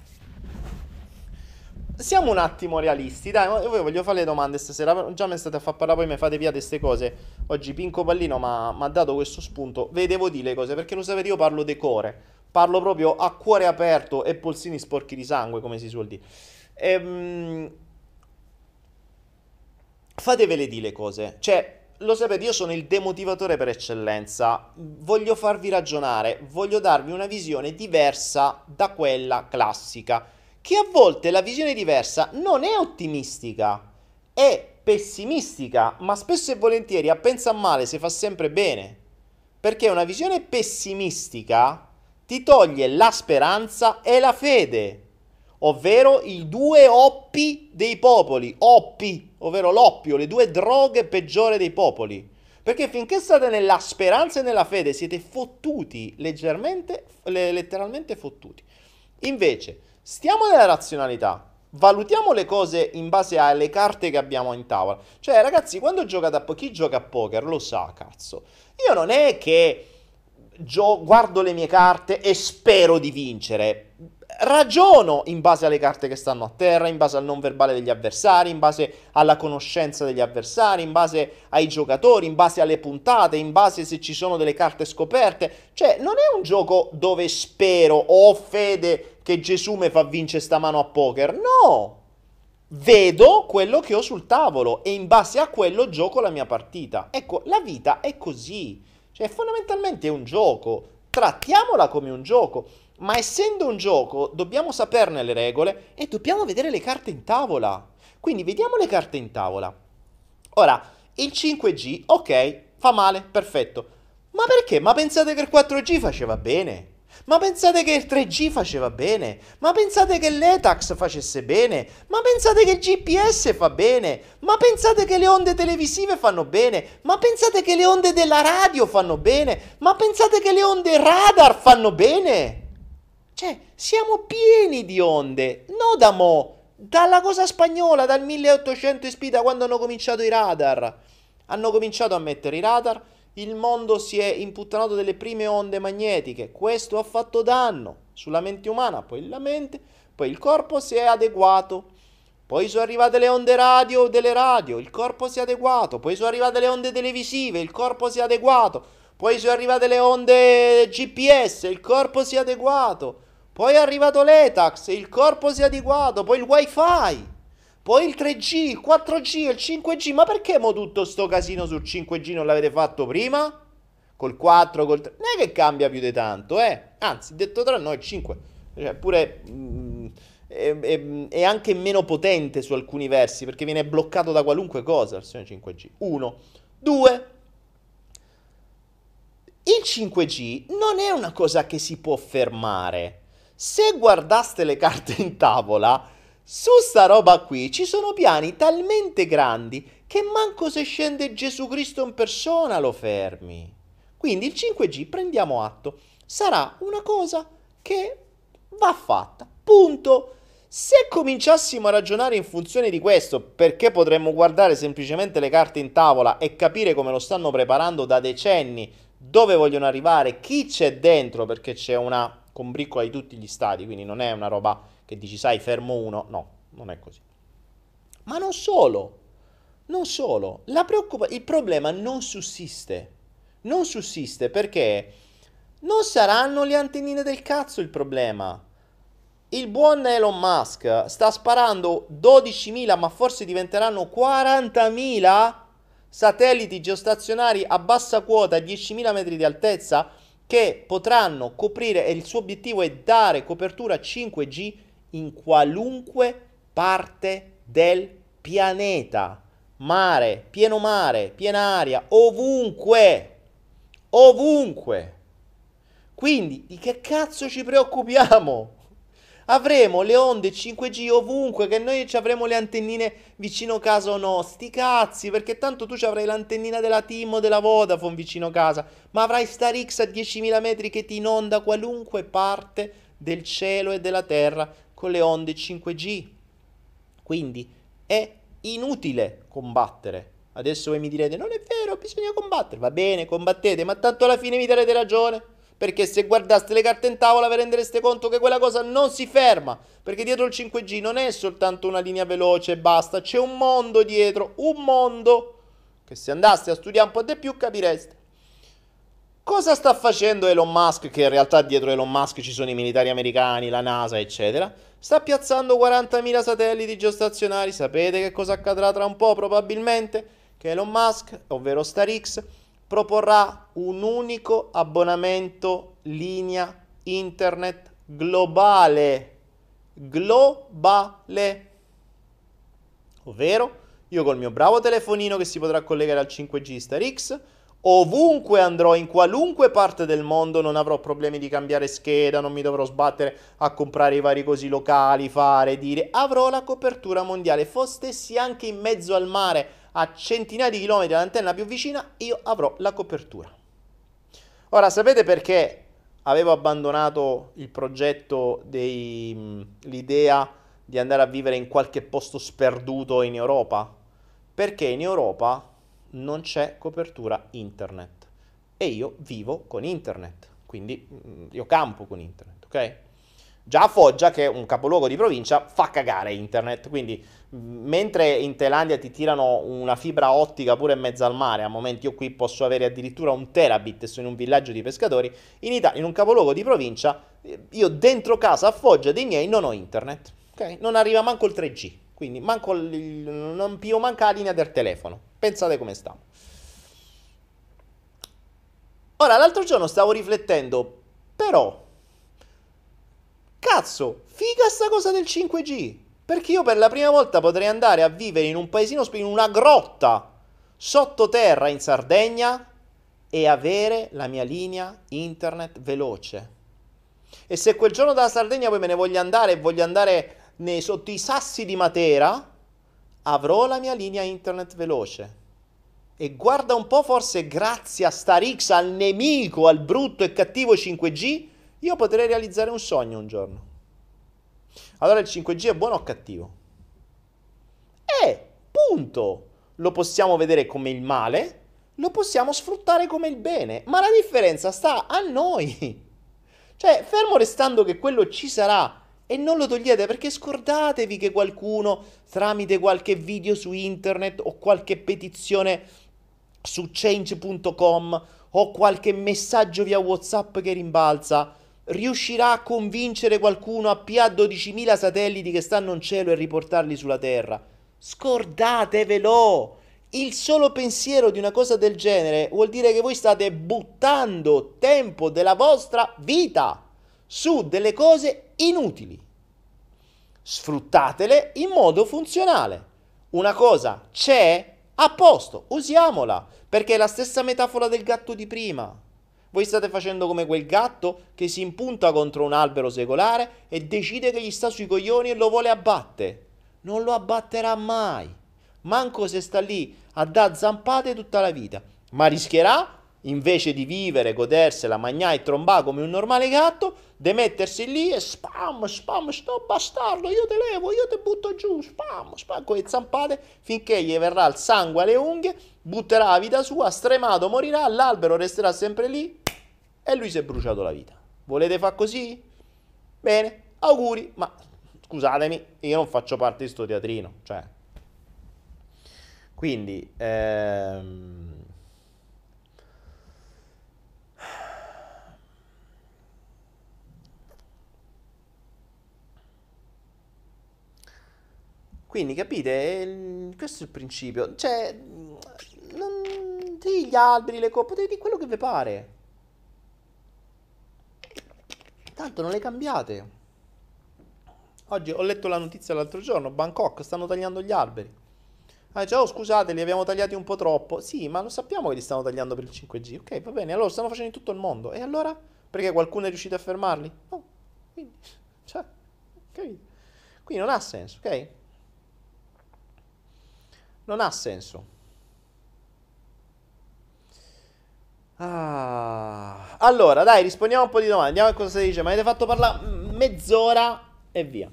siamo un attimo realisti, dai, io voglio fare le domande stasera, già mi state a far parlare, poi mi fate via queste cose. Oggi Pinco Pallino mi ha dato questo spunto, ve devo dire le cose, perché lo sapete io parlo decore, parlo proprio a cuore aperto e polsini sporchi di sangue, come si suol dire. Ehm... Fatevele dire le cose, cioè, lo sapete, io sono il demotivatore per eccellenza, voglio farvi ragionare, voglio darvi una visione diversa da quella classica che a volte la visione diversa non è ottimistica, è pessimistica, ma spesso e volentieri a pensare male si fa sempre bene. Perché una visione pessimistica ti toglie la speranza e la fede, ovvero i due oppi dei popoli, oppi, ovvero l'oppio, le due droghe peggiori dei popoli. Perché finché state nella speranza e nella fede siete fottuti, leggermente, letteralmente fottuti. Invece, Stiamo nella razionalità. Valutiamo le cose in base alle carte che abbiamo in tavola. Cioè, ragazzi, quando giocate a poker, chi gioca a poker lo sa, cazzo. Io non è che gio- guardo le mie carte e spero di vincere ragiono in base alle carte che stanno a terra, in base al non verbale degli avversari, in base alla conoscenza degli avversari, in base ai giocatori, in base alle puntate, in base se ci sono delle carte scoperte. Cioè, non è un gioco dove spero o ho fede che Gesù mi fa vincere sta mano a poker. No! Vedo quello che ho sul tavolo e in base a quello gioco la mia partita. Ecco, la vita è così. Cioè, fondamentalmente è un gioco. Trattiamola come un gioco. Ma essendo un gioco, dobbiamo saperne le regole e dobbiamo vedere le carte in tavola. Quindi vediamo le carte in tavola. Ora, il 5G, ok, fa male, perfetto. Ma perché? Ma pensate che il 4G faceva bene? Ma pensate che il 3G faceva bene? Ma pensate che l'ETAX facesse bene? Ma pensate che il GPS fa bene? Ma pensate che le onde televisive fanno bene? Ma pensate che le onde della radio fanno bene? Ma pensate che le onde radar fanno bene? Cioè, siamo pieni di onde, no da mo', dalla cosa spagnola, dal 1800 ispida quando hanno cominciato i radar. Hanno cominciato a mettere i radar, il mondo si è imputtanato delle prime onde magnetiche, questo ha fatto danno sulla mente umana, poi la mente, poi il corpo si è adeguato. Poi sono arrivate le onde radio delle radio, il corpo si è adeguato. Poi sono arrivate le onde televisive, il corpo si è adeguato. Poi sono arrivate le onde GPS, il corpo si è adeguato. Poi è arrivato l'ETAX, il corpo si è adeguato. Poi il wifi. Poi il 3G, il 4G, il 5G, ma perché mo tutto sto casino sul 5G non l'avete fatto prima? Col 4, col 3, non è che cambia più di tanto, eh? Anzi, detto tra noi, il 5, cioè pure... Mm, è, è, è, anche meno potente su alcuni versi perché viene bloccato da qualunque cosa la versione 5G. 1. 2. Il 5G non è una cosa che si può fermare. Se guardaste le carte in tavola, su sta roba qui ci sono piani talmente grandi che manco se scende Gesù Cristo in persona lo fermi. Quindi il 5G, prendiamo atto, sarà una cosa che va fatta. Punto. Se cominciassimo a ragionare in funzione di questo, perché potremmo guardare semplicemente le carte in tavola e capire come lo stanno preparando da decenni, dove vogliono arrivare, chi c'è dentro, perché c'è una combriccola di tutti gli stati, quindi non è una roba che dici, sai, fermo uno, no, non è così. Ma non solo, non solo, la preoccupa- il problema non sussiste, non sussiste perché non saranno le antennine del cazzo il problema. Il buon Elon Musk sta sparando 12.000, ma forse diventeranno 40.000 satelliti geostazionari a bassa quota, a 10.000 metri di altezza, che potranno coprire, e il suo obiettivo è dare copertura 5G in qualunque parte del pianeta. Mare, pieno mare, piena aria, ovunque. Ovunque. Quindi di che cazzo ci preoccupiamo? Avremo le onde 5G ovunque, che noi ci avremo le antennine vicino casa o no. Sti cazzi, perché tanto tu ci avrai l'antennina della Team o della Vodafone vicino casa, ma avrai Star X a 10.000 metri che ti inonda qualunque parte del cielo e della terra con le onde 5G. Quindi è inutile combattere. Adesso voi mi direte, non è vero, bisogna combattere. Va bene, combattete, ma tanto alla fine mi darete ragione. Perché se guardaste le carte in tavola vi rendereste conto che quella cosa non si ferma. Perché dietro il 5G non è soltanto una linea veloce e basta, c'è un mondo dietro, un mondo che se andaste a studiare un po' di più capireste. Cosa sta facendo Elon Musk? Che in realtà dietro Elon Musk ci sono i militari americani, la NASA, eccetera. Sta piazzando 40.000 satelliti geostazionari. Sapete che cosa accadrà tra un po'? Probabilmente che Elon Musk, ovvero StarX, proporrà un unico abbonamento linea internet globale. Globale. Ovvero, io col mio bravo telefonino che si potrà collegare al 5G Star X, ovunque andrò, in qualunque parte del mondo, non avrò problemi di cambiare scheda, non mi dovrò sbattere a comprare i vari cosi locali, fare, dire, avrò la copertura mondiale. Fostessi anche in mezzo al mare a centinaia di chilometri dall'antenna più vicina, io avrò la copertura. Ora, sapete perché avevo abbandonato il progetto, dei, l'idea di andare a vivere in qualche posto sperduto in Europa? Perché in Europa non c'è copertura internet e io vivo con internet, quindi mm, io campo con internet, ok? Già a Foggia, che è un capoluogo di provincia, fa cagare internet, quindi mentre in Thailandia ti tirano una fibra ottica pure in mezzo al mare, a momenti io qui posso avere addirittura un terabit, sono in un villaggio di pescatori, in Italia, in un capoluogo di provincia, io dentro casa a Foggia dei miei non ho internet, ok? Non arriva manco il 3G, quindi manco il, non pio manca la linea del telefono, pensate come stiamo. Ora, l'altro giorno stavo riflettendo, però Cazzo, figa sta cosa del 5G. Perché io per la prima volta potrei andare a vivere in un paesino, in una grotta sottoterra in Sardegna e avere la mia linea internet veloce. E se quel giorno dalla Sardegna poi me ne voglio andare e voglio andare nei, sotto i sassi di Matera, avrò la mia linea internet veloce. E guarda un po', forse grazie a Starix, al nemico, al brutto e cattivo 5G, io potrei realizzare un sogno un giorno. Allora il 5G è buono o cattivo? Eh, punto. Lo possiamo vedere come il male, lo possiamo sfruttare come il bene, ma la differenza sta a noi. Cioè, fermo restando che quello ci sarà e non lo togliete perché scordatevi che qualcuno tramite qualche video su internet o qualche petizione su change.com o qualche messaggio via WhatsApp che rimbalza riuscirà a convincere qualcuno a PA 12.000 satelliti che stanno in cielo e riportarli sulla Terra. Scordatevelo! Il solo pensiero di una cosa del genere vuol dire che voi state buttando tempo della vostra vita su delle cose inutili. Sfruttatele in modo funzionale. Una cosa c'è, a posto, usiamola, perché è la stessa metafora del gatto di prima. Voi state facendo come quel gatto che si impunta contro un albero secolare e decide che gli sta sui coglioni e lo vuole abbattere. Non lo abbatterà mai manco se sta lì a da zampate tutta la vita, ma rischierà, invece di vivere, godersela, mangiare e trombare come un normale gatto, di mettersi lì e spam, spam, sto bastardo, io te levo, io te butto giù, spam, spam, con le zampate, finché gli verrà il sangue alle unghie, butterà la vita sua, stremato morirà, l'albero resterà sempre lì e lui si è bruciato la vita. Volete far così? Bene, auguri, ma scusatemi, io non faccio parte di sto teatrino, cioè quindi, ehm, quindi capite, questo è il principio. Cioè, non, sì, gli alberi, le coppe, potete dire quello che vi pare. Tanto non le cambiate. Oggi ho letto la notizia l'altro giorno, Bangkok stanno tagliando gli alberi. Ah, cioè, oh, scusate, li abbiamo tagliati un po' troppo. Sì, ma lo sappiamo che li stanno tagliando per il 5G. Ok, va bene, allora lo stanno facendo in tutto il mondo. E allora? Perché qualcuno è riuscito a fermarli? No. Quindi, cioè, capito? Qui non ha senso, ok? Non ha senso. Ah. Allora, dai, rispondiamo un po' di domande. Andiamo a cosa si dice. Ma avete fatto parlare mezz'ora e via.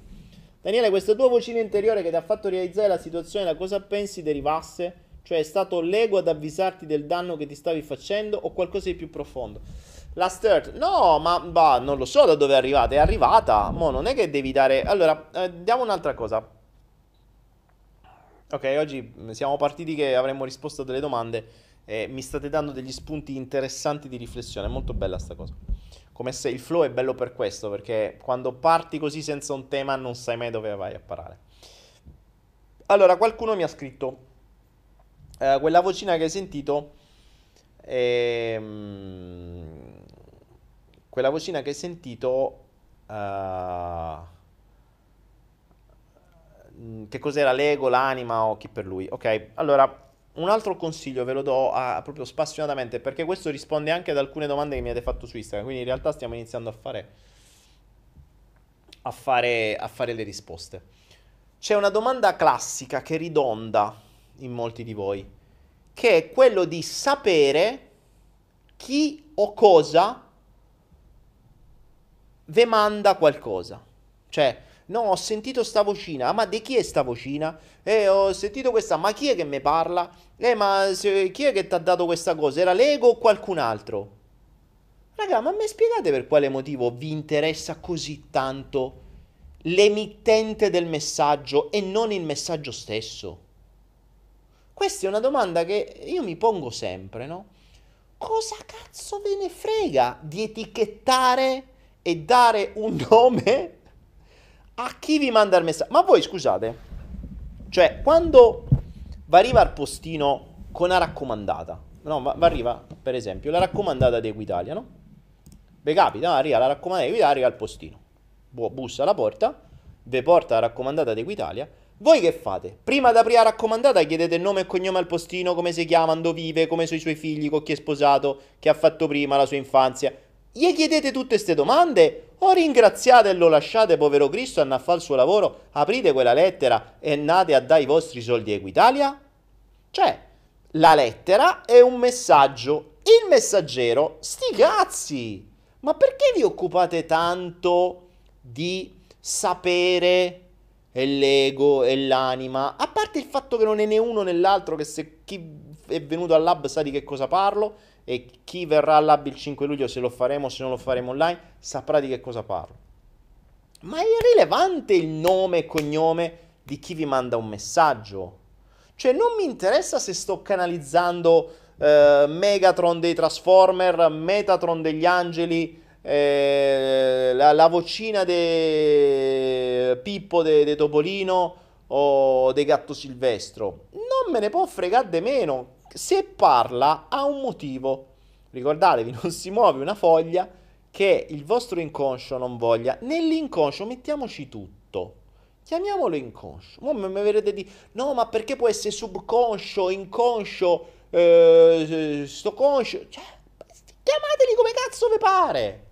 Daniele, questa tua vocina interiore che ti ha fatto realizzare la situazione, da cosa pensi derivasse? Cioè è stato l'ego ad avvisarti del danno che ti stavi facendo o qualcosa di più profondo? La Sturt, no, ma bah, non lo so da dove è arrivata, è arrivata, mo non è che devi dare... Allora, eh, diamo un'altra cosa. Ok, oggi siamo partiti che avremmo risposto a delle domande e mi state dando degli spunti interessanti di riflessione, è molto bella sta cosa come se il flow è bello per questo, perché quando parti così senza un tema non sai mai dove vai a parare. Allora, qualcuno mi ha scritto, eh, quella vocina che hai sentito, ehm, quella vocina che hai sentito, eh, che cos'era l'ego, l'anima o chi per lui? Ok, allora un altro consiglio ve lo do a, proprio spassionatamente perché questo risponde anche ad alcune domande che mi avete fatto su Instagram. Quindi in realtà stiamo iniziando a fare, a fare, a fare le risposte. C'è una domanda classica che ridonda in molti di voi, che è quello di sapere chi o cosa ve manda qualcosa. Cioè, No, ho sentito sta vocina. Ah, ma di chi è sta vocina? Eh, ho sentito questa. Ma chi è che mi parla? Eh, ma se, chi è che ti ha dato questa cosa? Era l'ego o qualcun altro? Raga, ma mi spiegate per quale motivo vi interessa così tanto l'emittente del messaggio e non il messaggio stesso? Questa è una domanda che io mi pongo sempre, no? Cosa cazzo ve ne frega di etichettare e dare un nome a chi vi manda il messaggio? Ma voi scusate, cioè quando va arriva al postino con una raccomandata, no, va arriva per esempio la raccomandata di Equitalia, no? Vi capita, arriva la raccomandata di Equitalia, arriva al postino, bussa alla porta, vi porta la raccomandata di Equitalia, voi che fate? Prima di aprire la raccomandata chiedete nome e cognome al postino, come si chiama, dove vive, come sono i suoi figli, con chi è sposato, che ha fatto prima, la sua infanzia. Gli chiedete tutte queste domande o ringraziate e lo lasciate, povero Cristo, a fare il suo lavoro, aprite quella lettera e andate a dare i vostri soldi a Equitalia? Cioè, la lettera è un messaggio, il messaggero, sti cazzi! Ma perché vi occupate tanto di sapere e l'ego e l'anima? A parte il fatto che non è né uno né l'altro, che se chi è venuto al lab sa di che cosa parlo, e chi verrà al lab il 5 luglio, se lo faremo o se non lo faremo online, saprà di che cosa parlo. Ma è irrilevante il nome e cognome di chi vi manda un messaggio. Cioè non mi interessa se sto canalizzando eh, Megatron dei Transformer, Metatron degli Angeli, eh, la, la, vocina di Pippo de, de Topolino o De Gatto Silvestro. Non me ne può fregare di meno. Se parla ha un motivo. Ricordatevi, non si muove una foglia che il vostro inconscio non voglia. Nell'inconscio mettiamoci tutto. Chiamiamolo inconscio. Mo mi verrete di no, ma perché può essere subconscio, inconscio, eh, sto conscio? Cioè, chiamateli come cazzo vi pare.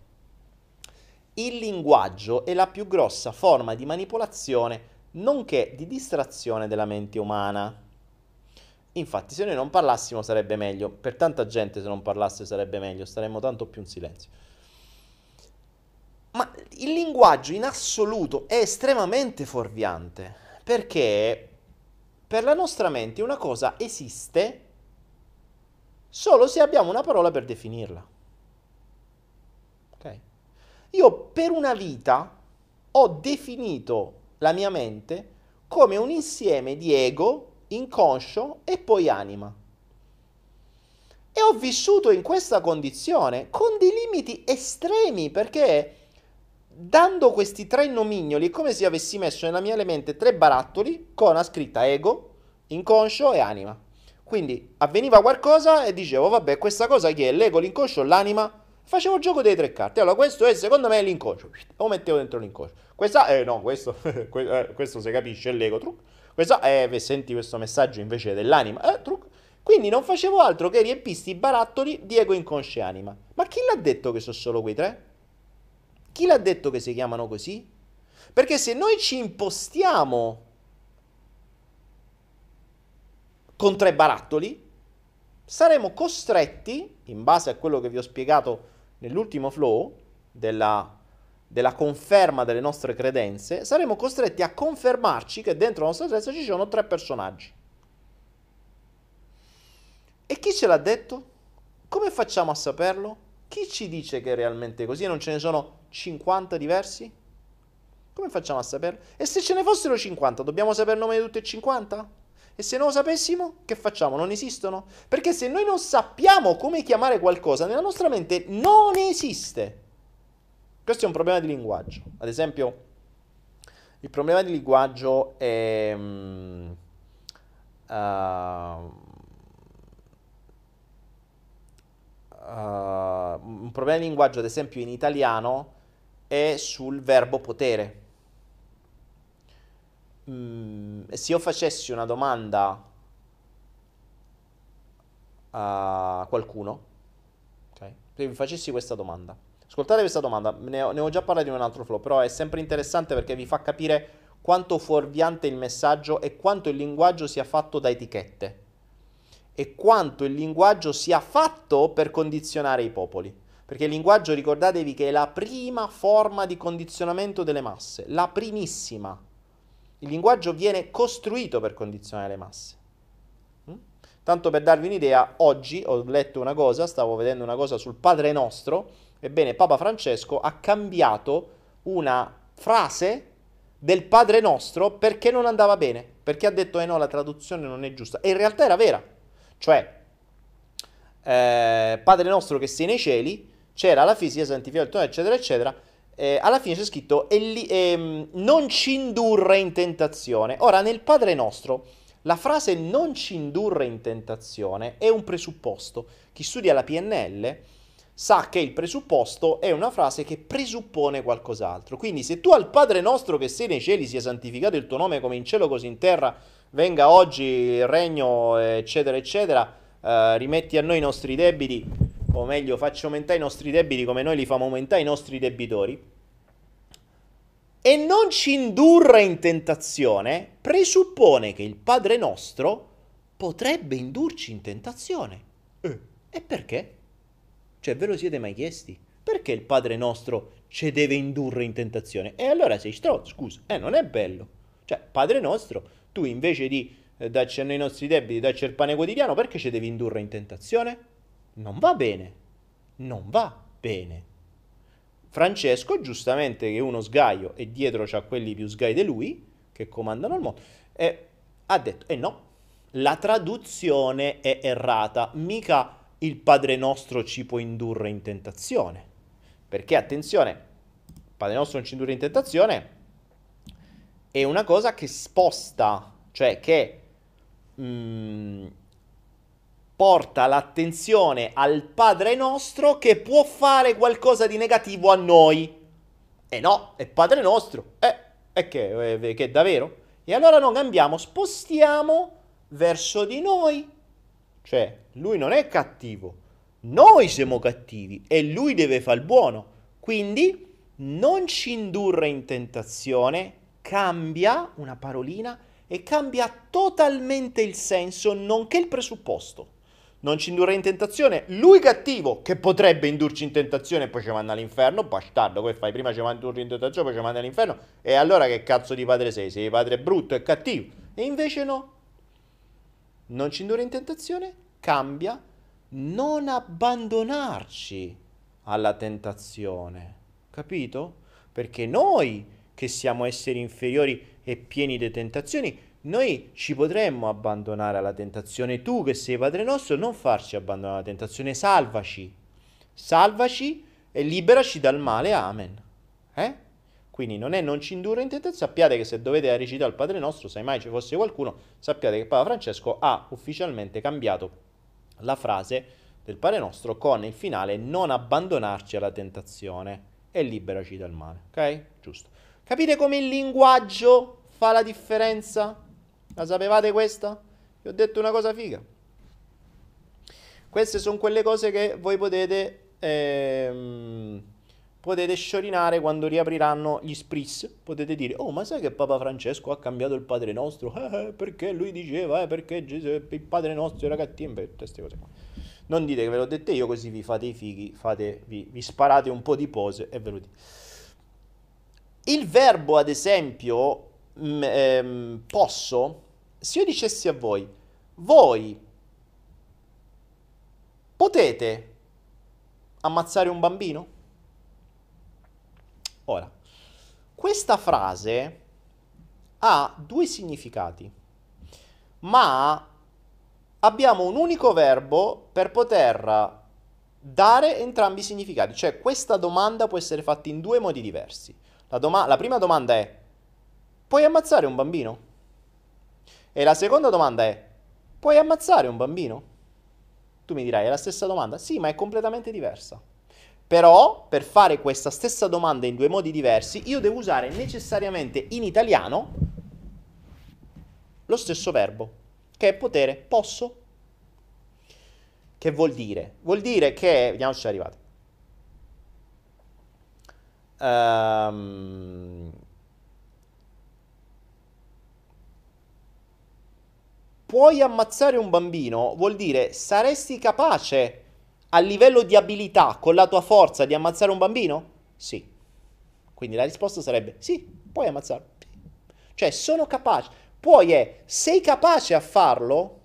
Il linguaggio è la più grossa forma di manipolazione, nonché di distrazione della mente umana. Infatti, se noi non parlassimo sarebbe meglio. Per tanta gente, se non parlasse sarebbe meglio, staremmo tanto più in silenzio. Ma il linguaggio in assoluto è estremamente fuorviante perché per la nostra mente una cosa esiste solo se abbiamo una parola per definirla. Ok? Io per una vita ho definito la mia mente come un insieme di ego, inconscio e poi anima. E ho vissuto in questa condizione con dei limiti estremi perché dando questi tre nomignoli è come se avessi messo nella mia mente tre barattoli con la scritta ego, inconscio e anima. Quindi avveniva qualcosa e dicevo, vabbè, questa cosa chi è? L'ego, l'inconscio, l'anima? Facevo gioco delle tre carte. Allora, questo è secondo me l'inconscio. Lo mettevo dentro l'inconscio. Questa, eh no, questo, eh, questo si capisce, è l'ego, truc. Questa, eh, senti questo messaggio invece dell'anima, eh, truc. Quindi non facevo altro che riempisti i barattoli di ego, inconscio e anima. Ma chi l'ha detto che sono solo quei tre? Chi l'ha detto che si chiamano così? Perché se noi ci impostiamo con tre barattoli, saremo costretti, in base a quello che vi ho spiegato nell'ultimo flow, della, della conferma delle nostre credenze, saremo costretti a confermarci che dentro la nostra testa ci sono tre personaggi. E chi ce l'ha detto? Come facciamo a saperlo? Chi ci dice che è realmente così e non ce ne sono 50 diversi? Come facciamo a saperlo? E se ce ne fossero 50, dobbiamo sapere il nome di tutti e 50? E se non lo sapessimo, che facciamo? Non esistono? Perché se noi non sappiamo come chiamare qualcosa, nella nostra mente non esiste. Questo è un problema di linguaggio. Ad esempio, il problema di linguaggio è... Uh, uh, un problema di linguaggio, ad esempio, in italiano è sul verbo potere. Mm, se io facessi una domanda a qualcuno, ok? Se vi facessi questa domanda, ascoltate questa domanda, ne ho, ne ho già parlato in un altro flow, però è sempre interessante perché vi fa capire quanto fuorviante il messaggio e quanto il linguaggio sia fatto da etichette e quanto il linguaggio sia fatto per condizionare i popoli. Perché il linguaggio, ricordatevi che è la prima forma di condizionamento delle masse, la primissima. Il linguaggio viene costruito per condizionare le masse. Mm? Tanto per darvi un'idea, oggi ho letto una cosa, stavo vedendo una cosa sul Padre Nostro, ebbene Papa Francesco ha cambiato una frase del Padre Nostro perché non andava bene, perché ha detto eh no, la traduzione non è giusta. E in realtà era vera, cioè eh, Padre Nostro che sei nei cieli, c'era la fisica, santificato il tuo eccetera, eccetera. Eh, alla fine c'è scritto ehm, non ci indurre in tentazione. Ora, nel Padre nostro, la frase non ci indurre in tentazione è un presupposto. Chi studia la PNL sa che il presupposto è una frase che presuppone qualcos'altro. Quindi se tu al Padre nostro che sei nei cieli sia santificato il tuo nome come in cielo così in terra, venga oggi il regno, eccetera, eccetera, eh, rimetti a noi i nostri debiti, o meglio facci aumentare i nostri debiti come noi li facciamo aumentare i nostri debitori, e non ci indurre in tentazione, presuppone che il Padre nostro potrebbe indurci in tentazione. Eh. E perché? Cioè, ve lo siete mai chiesti? Perché il Padre nostro ci deve indurre in tentazione? E allora sei stronzo, scusa, eh, non è bello. Cioè, Padre nostro, tu invece di eh, darci i nostri debiti, darci il pane quotidiano, perché ci devi indurre in tentazione? non va bene, non va bene. Francesco, giustamente che è uno sgaio e dietro c'ha quelli più sgai di lui, che comandano il mondo, eh, ha detto, eh no, la traduzione è errata, mica il Padre nostro ci può indurre in tentazione. Perché, attenzione, Padre nostro non ci indurre in tentazione è una cosa che sposta, cioè che mh, mm, porta l'attenzione al Padre nostro che può fare qualcosa di negativo a noi. E eh no, è Padre nostro. Eh, e che, eh, che davvero? E allora noi cambiamo, spostiamo verso di noi. Cioè, lui non è cattivo, noi siamo cattivi e lui deve fare il buono. Quindi non ci indurre in tentazione, cambia una parolina e cambia totalmente il senso, nonché il presupposto non ci indurre in tentazione. Lui cattivo, che potrebbe indurci in tentazione e poi ci manda all'inferno, bastardo, che fai? Prima ci manda in tentazione, poi ci manda all'inferno. E allora che cazzo di padre sei? Sei padre brutto e cattivo. E invece no. Non ci indurre in tentazione, cambia. Non abbandonarci alla tentazione. Capito? Perché noi, che siamo esseri inferiori e pieni di tentazioni, noi ci potremmo abbandonare alla tentazione. Tu che sei Padre nostro, non farci abbandonare alla tentazione, salvaci. Salvaci e liberaci dal male. Amen. Eh? Quindi non è non ci indurre in tentazione. Sappiate che se dovete recitare il Padre nostro, se mai ci fosse qualcuno, sappiate che Papa Francesco ha ufficialmente cambiato la frase del Padre nostro con il finale non abbandonarci alla tentazione e liberaci dal male. Ok? Giusto. Capite come il linguaggio fa la differenza? La sapevate questa? Vi ho detto una cosa figa. Queste sono quelle cose che voi potete, ehm, potete sciorinare quando riapriranno gli spritz. Potete dire, oh ma sai che Papa Francesco ha cambiato il Padre Nostro? Eh, eh, perché lui diceva, eh, perché Gesù, il Padre Nostro era cattivo? Beh, queste cose qua. Non dite che ve l'ho detto io, così vi fate i fighi, fate, vi, vi sparate un po' di pose e ve lo dite. Il verbo, ad esempio, mh, ehm, posso se io dicessi a voi, voi potete ammazzare un bambino? Ora, questa frase ha due significati, ma abbiamo un unico verbo per poter dare entrambi i significati, cioè questa domanda può essere fatta in due modi diversi. La, doma- la prima domanda è, puoi ammazzare un bambino? E la seconda domanda è, puoi ammazzare un bambino? Tu mi dirai, è la stessa domanda? Sì, ma è completamente diversa. Però, per fare questa stessa domanda in due modi diversi, io devo usare necessariamente in italiano lo stesso verbo, che è potere. Posso? Che vuol dire? Vuol dire che, vediamo se ci arrivate. Um, puoi ammazzare un bambino vuol dire saresti capace a livello di abilità con la tua forza di ammazzare un bambino? Sì. Quindi la risposta sarebbe sì, puoi ammazzarlo. Cioè sono capace. Puoi è, sei capace a farlo?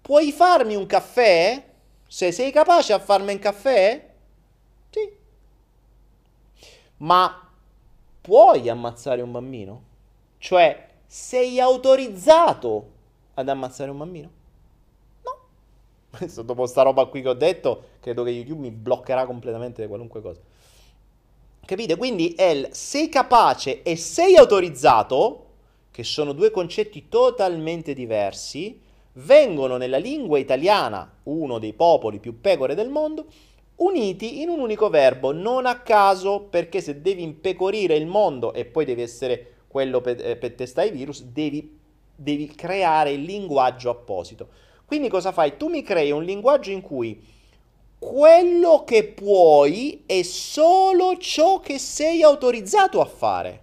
Puoi farmi un caffè? Se sei capace a farmi un caffè? Sì. Ma puoi ammazzare un bambino? Cioè sei autorizzato ad ammazzare un bambino? Dopo sta roba qui che ho detto, credo che YouTube mi bloccherà completamente qualunque cosa. Capite? Quindi è il sei capace e sei autorizzato, che sono due concetti totalmente diversi, vengono nella lingua italiana, uno dei popoli più pecore del mondo, uniti in un unico verbo, non a caso, perché se devi impecorire il mondo e poi devi essere quello per, eh, per testare i virus, devi devi creare il linguaggio apposito. Quindi cosa fai? Tu mi crei un linguaggio in cui quello che puoi è solo ciò che sei autorizzato a fare.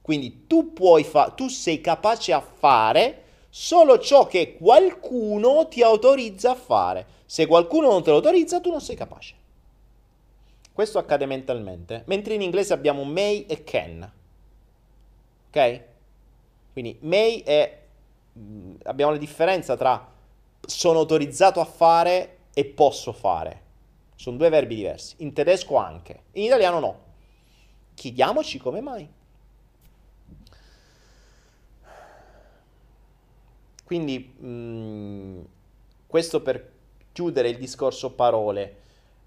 Quindi tu puoi fa- tu sei capace a fare solo ciò che qualcuno ti autorizza a fare. Se qualcuno non te lo autorizza, tu non sei capace. Questo accade mentalmente, mentre in inglese abbiamo may e can. Ok? Quindi may è Mm, abbiamo la differenza tra sono autorizzato a fare e posso fare. Sono due verbi diversi. In tedesco anche. In italiano no. Chiediamoci come mai. Quindi, mh, mm, questo per chiudere il discorso parole.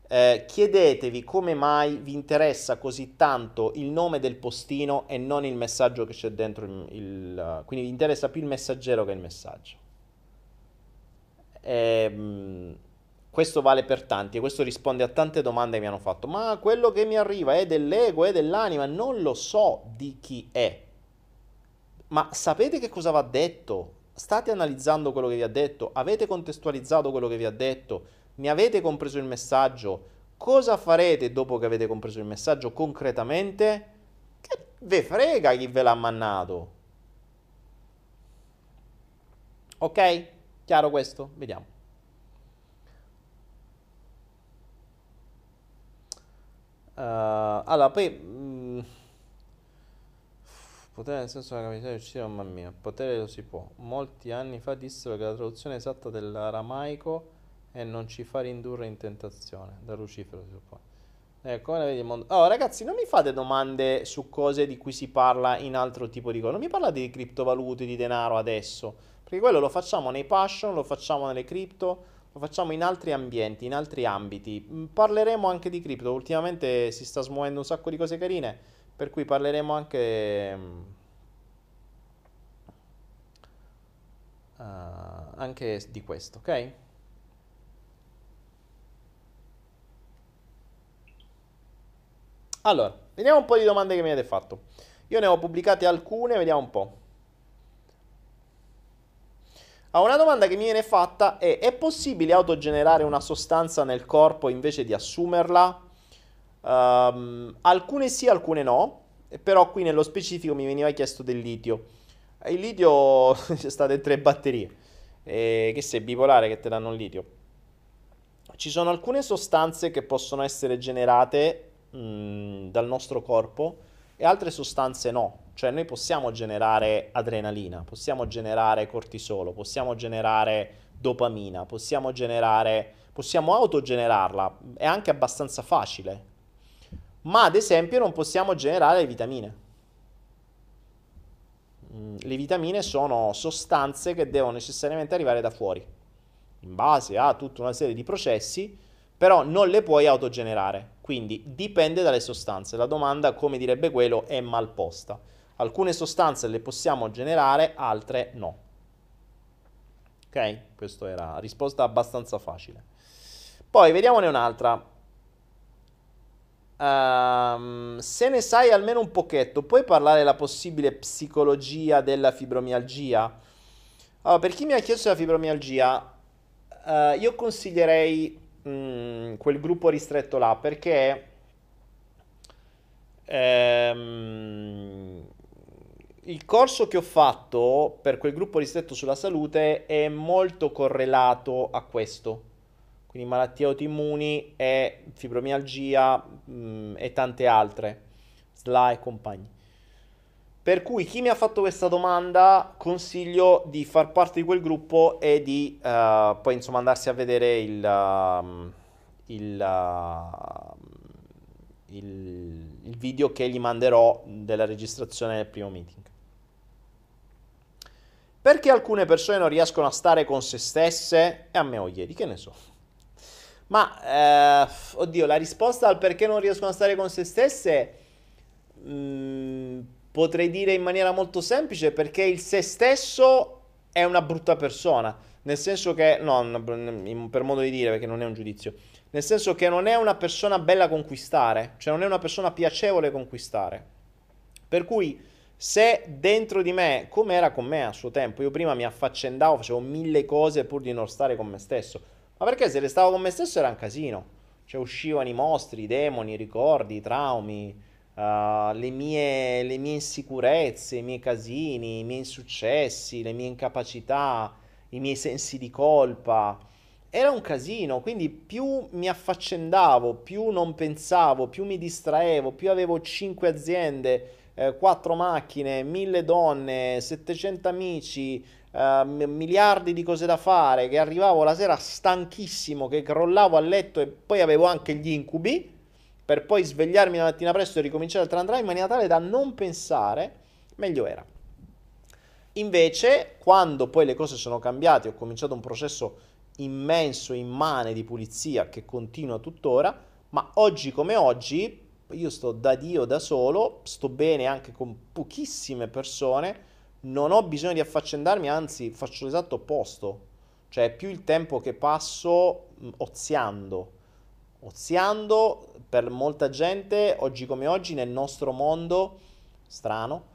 eh, chiedetevi come mai vi interessa così tanto il nome del postino e non il messaggio che c'è dentro il, il quindi vi interessa più il messaggero che il messaggio. Ehm, questo vale per tanti e questo risponde a tante domande che mi hanno fatto. Ma quello che mi arriva è dell'ego, è dell'anima, non lo so di chi è. Ma sapete che cosa va detto? State analizzando quello che vi ha detto? Avete contestualizzato quello che vi ha detto? Ne avete compreso il messaggio? Cosa farete dopo che avete compreso il messaggio concretamente? Che ve frega chi ve l'ha mannato? Ok? Chiaro questo? Vediamo. Uh, allora, poi... Mm, potere nel senso della capacità di uccidere, mamma mia, potere lo si può. Molti anni fa dissero che la traduzione esatta dell'aramaico è non ci far indurre in tentazione, da Lucifero si suppone. Ecco, come vedi il mondo. Oh, ragazzi, non mi fate domande su cose di cui si parla in altro tipo di cose. Non mi parlate di criptovalute, di denaro adesso. Perché quello lo facciamo nei passion, lo facciamo nelle cripto, lo facciamo in altri ambienti, in altri ambiti. Mm, parleremo anche di cripto, ultimamente si sta smuovendo un sacco di cose carine, per cui parleremo anche... Uh, anche di questo, ok? Allora, vediamo un po' di domande che mi avete fatto. Io ne ho pubblicate alcune, vediamo un po'. Ah, una domanda che mi viene fatta è: è possibile autogenerare una sostanza nel corpo invece di assumerla? Um, alcune sì, alcune no, però qui nello specifico mi veniva chiesto del litio. Il litio c'è state tre batterie, eh, che sei bipolare che te danno il litio. Ci sono alcune sostanze che possono essere generate mh, mm, dal nostro corpo e altre sostanze no. Cioè noi possiamo generare adrenalina, possiamo generare cortisolo, possiamo generare dopamina, possiamo generare, possiamo autogenerarla, è anche abbastanza facile. Ma ad esempio non possiamo generare le vitamine. Mm, le vitamine sono sostanze che devono necessariamente arrivare da fuori, in base a tutta una serie di processi, però non le puoi autogenerare. Quindi dipende dalle sostanze. La domanda, come direbbe quello, è mal posta. Alcune sostanze le possiamo generare, altre no. Ok? Questa era la risposta abbastanza facile. Poi vediamone un'altra. Um, se ne sai almeno un pochetto, puoi parlare della possibile psicologia della fibromialgia? Allora, per chi mi ha chiesto la fibromialgia, uh, io consiglierei um, quel gruppo ristretto là perché um, il corso che ho fatto per quel gruppo ristretto sulla salute è molto correlato a questo. Quindi malattie autoimmuni e fibromialgia mh, mm, e tante altre, SLA e compagni. Per cui chi mi ha fatto questa domanda consiglio di far parte di quel gruppo e di uh, poi insomma andarsi a vedere il, uh, il, uh, il, il video che gli manderò della registrazione del primo meeting. Perché alcune persone non riescono a stare con se stesse? E a me o ieri, che ne so. Ma, eh, oddio, la risposta al perché non riescono a stare con se stesse mh, mm, potrei dire in maniera molto semplice perché il se stesso è una brutta persona. Nel senso che, no, per modo di dire, perché non è un giudizio. Nel senso che non è una persona bella conquistare, cioè non è una persona piacevole conquistare. Per cui se dentro di me, come era con me a suo tempo, io prima mi affaccendavo, facevo mille cose pur di non stare con me stesso, ma perché se restavo con me stesso era un casino, cioè uscivano i mostri, i demoni, i ricordi, i traumi, uh, le, mie, le mie insicurezze, i miei casini, i miei insuccessi, le mie incapacità, i miei sensi di colpa. Era un casino, quindi più mi affaccendavo, più non pensavo, più mi distraevo, più avevo cinque aziende, eh, 4 macchine, 1000 donne, 700 amici, eh, miliardi di cose da fare, che arrivavo la sera stanchissimo, che crollavo a letto e poi avevo anche gli incubi, per poi svegliarmi la mattina presto e ricominciare il tran in maniera tale da non pensare, meglio era. Invece, quando poi le cose sono cambiate, ho cominciato un processo immenso, immane di pulizia che continua tuttora, ma oggi come oggi io sto da Dio da solo, sto bene anche con pochissime persone, non ho bisogno di affaccendarmi, anzi faccio l'esatto opposto, cioè più il tempo che passo oziando, oziando per molta gente, oggi come oggi nel nostro mondo, strano,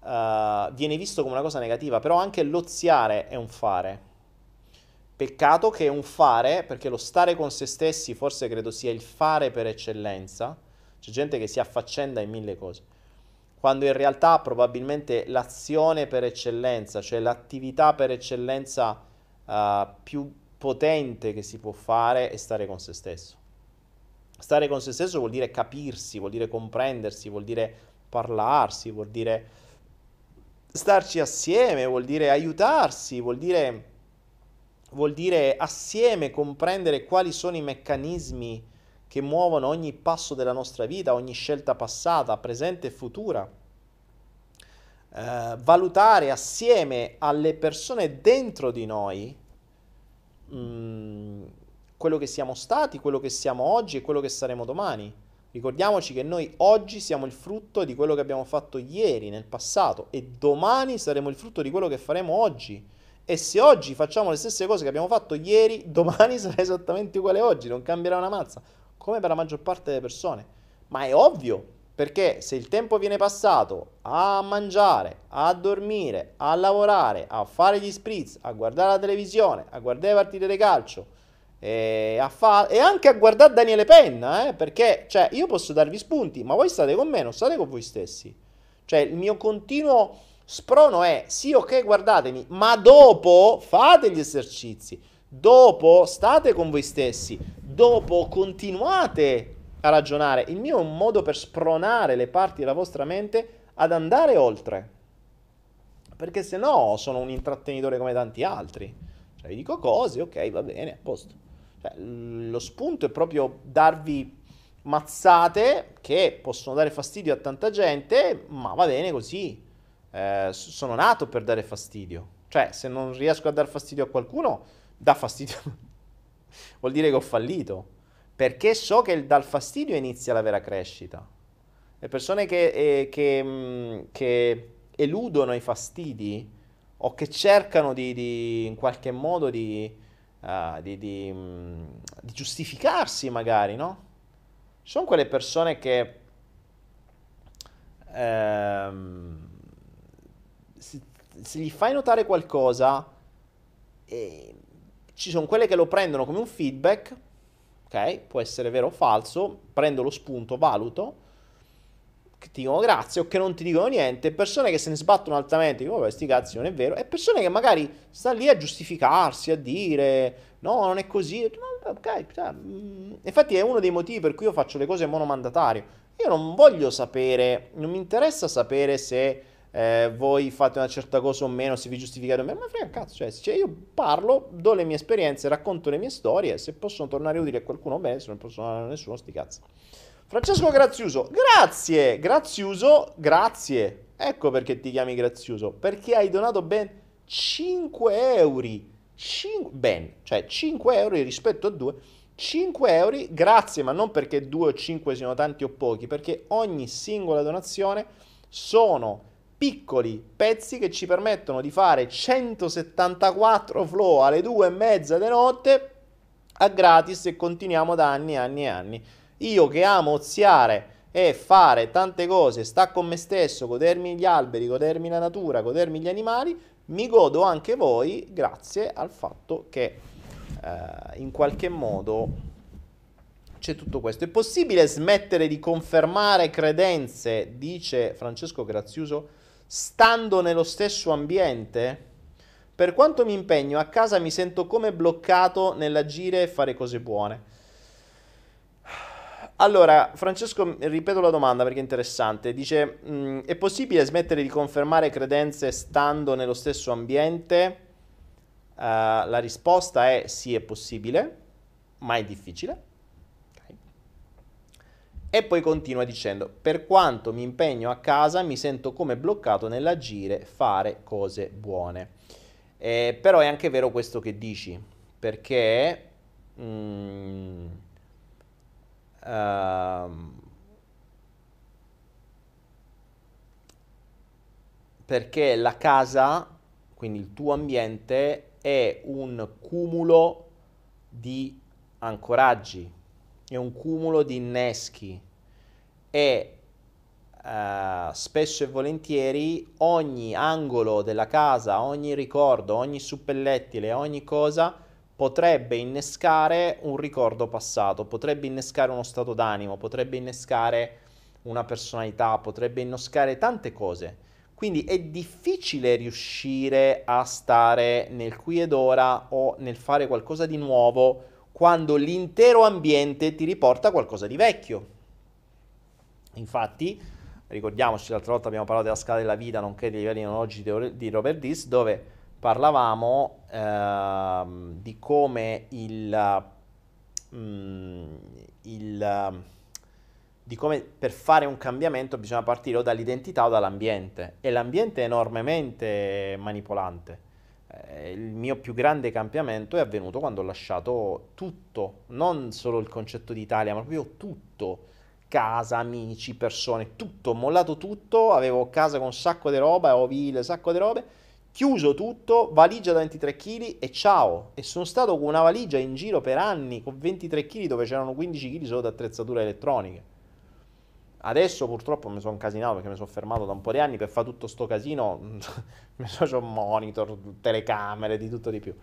uh, viene visto come una cosa negativa, però anche l'oziare è un fare. Peccato che è un fare, perché lo stare con se stessi forse credo sia il fare per eccellenza, c'è gente che si affaccenda in mille cose, quando in realtà probabilmente l'azione per eccellenza, cioè l'attività per eccellenza uh, più potente che si può fare è stare con se stesso. Stare con se stesso vuol dire capirsi, vuol dire comprendersi, vuol dire parlarsi, vuol dire starci assieme, vuol dire aiutarsi, vuol dire, vuol dire assieme comprendere quali sono i meccanismi che muovono ogni passo della nostra vita, ogni scelta passata, presente e futura. Eh, valutare assieme alle persone dentro di noi mh, mm, quello che siamo stati, quello che siamo oggi e quello che saremo domani. Ricordiamoci che noi oggi siamo il frutto di quello che abbiamo fatto ieri, nel passato, e domani saremo il frutto di quello che faremo oggi. E se oggi facciamo le stesse cose che abbiamo fatto ieri, domani sarà esattamente uguale oggi, non cambierà una mazza, come per la maggior parte delle persone. Ma è ovvio, perché se il tempo viene passato a mangiare, a dormire, a lavorare, a fare gli spritz, a guardare la televisione, a guardare le partite di calcio, e, fa- e, anche a guardare Daniele Penna, eh, perché cioè, io posso darvi spunti, ma voi state con me, non state con voi stessi. Cioè, il mio continuo sprono è, sì, ok, guardatemi, ma dopo fate gli esercizi, dopo state con voi stessi, dopo continuate a ragionare. Il mio è un modo per spronare le parti della vostra mente ad andare oltre. Perché se no sono un intrattenitore come tanti altri. Cioè, vi dico cose, ok, va bene, a posto. Cioè, lo spunto è proprio darvi mazzate che possono dare fastidio a tanta gente, ma va bene così. Eh, sono nato per dare fastidio. Cioè, se non riesco a dar fastidio a qualcuno, dà fastidio. Vuol dire che ho fallito. Perché so che dal fastidio inizia la vera crescita. Le persone che, eh, che, mm, che eludono i fastidi o che cercano di, di in qualche modo di, uh, di, di, mm, di, giustificarsi magari, no? Ci sono quelle persone che ehm, se, se, gli fai notare qualcosa, eh, ci sono quelle che lo prendono come un feedback, ok? Può essere vero o falso, prendo lo spunto, valuto, che ti dicono grazie o che non ti dicono niente, persone che se ne sbattono altamente, dicono vabbè sti cazzi non è vero, e persone che magari stanno lì a giustificarsi, a dire no non è così, ok, cioè, mm. infatti è uno dei motivi per cui io faccio le cose monomandatario, io non voglio sapere, non mi interessa sapere se eh, voi fate una certa cosa o meno, se vi giustificate o meno, ma frega cazzo, cioè, cioè, io parlo, do le mie esperienze, racconto le mie storie, se possono tornare utili a qualcuno bene, se non possono tornare a nessuno sti cazzi. Francesco Graziuso, grazie, Graziuso, grazie. Ecco perché ti chiami Graziuso, perché hai donato ben 5 euro. 5, ben, cioè 5 euro rispetto a 2. 5 euro, grazie, ma non perché 2 o 5 siano tanti o pochi, perché ogni singola donazione sono piccoli pezzi che ci permettono di fare 174 flow alle 2 e mezza di notte a gratis e continuiamo da anni e anni e anni. Io che amo oziare e fare tante cose, sta con me stesso, godermi gli alberi, godermi la natura, godermi gli animali, mi godo anche voi grazie al fatto che eh, in qualche modo c'è tutto questo. È possibile smettere di confermare credenze, dice Francesco Graziuso, stando nello stesso ambiente? Per quanto mi impegno a casa mi sento come bloccato nell'agire e fare cose buone. Allora, Francesco, ripeto la domanda perché è interessante. Dice, mh, mm, è possibile smettere di confermare credenze stando nello stesso ambiente? Uh, la risposta è sì, è possibile, ma è difficile. Okay. E poi continua dicendo, per quanto mi impegno a casa mi sento come bloccato nell'agire, fare cose buone. Eh, però è anche vero questo che dici, perché mm, uh, perché la casa, quindi il tuo ambiente, è un cumulo di ancoraggi, è un cumulo di inneschi. E uh, spesso e volentieri ogni angolo della casa, ogni ricordo, ogni suppellettile, ogni cosa potrebbe innescare un ricordo passato, potrebbe innescare uno stato d'animo, potrebbe innescare una personalità, potrebbe innescare tante cose. Quindi è difficile riuscire a stare nel qui ed ora o nel fare qualcosa di nuovo quando l'intero ambiente ti riporta qualcosa di vecchio. Infatti, ricordiamoci, l'altra volta abbiamo parlato della scala della vita, nonché dei livelli analogici di Robert Dis, dove parlavamo eh, di come il, mm, il di come per fare un cambiamento bisogna partire o dall'identità o dall'ambiente e l'ambiente è enormemente manipolante. Eh, il mio più grande cambiamento è avvenuto quando ho lasciato tutto, non solo il concetto di Italia, ma proprio tutto. Casa, amici, persone, tutto, ho mollato tutto, avevo casa con un sacco di roba, avevo ville, un sacco di robe, chiuso tutto, valigia da 23 kg e ciao. E sono stato con una valigia in giro per anni con 23 kg dove c'erano 15 kg solo di attrezzature elettroniche. Adesso purtroppo mi sono casinato perché mi sono fermato da un po' di anni per fare tutto sto casino. mi sono un monitor, telecamere, di tutto di più.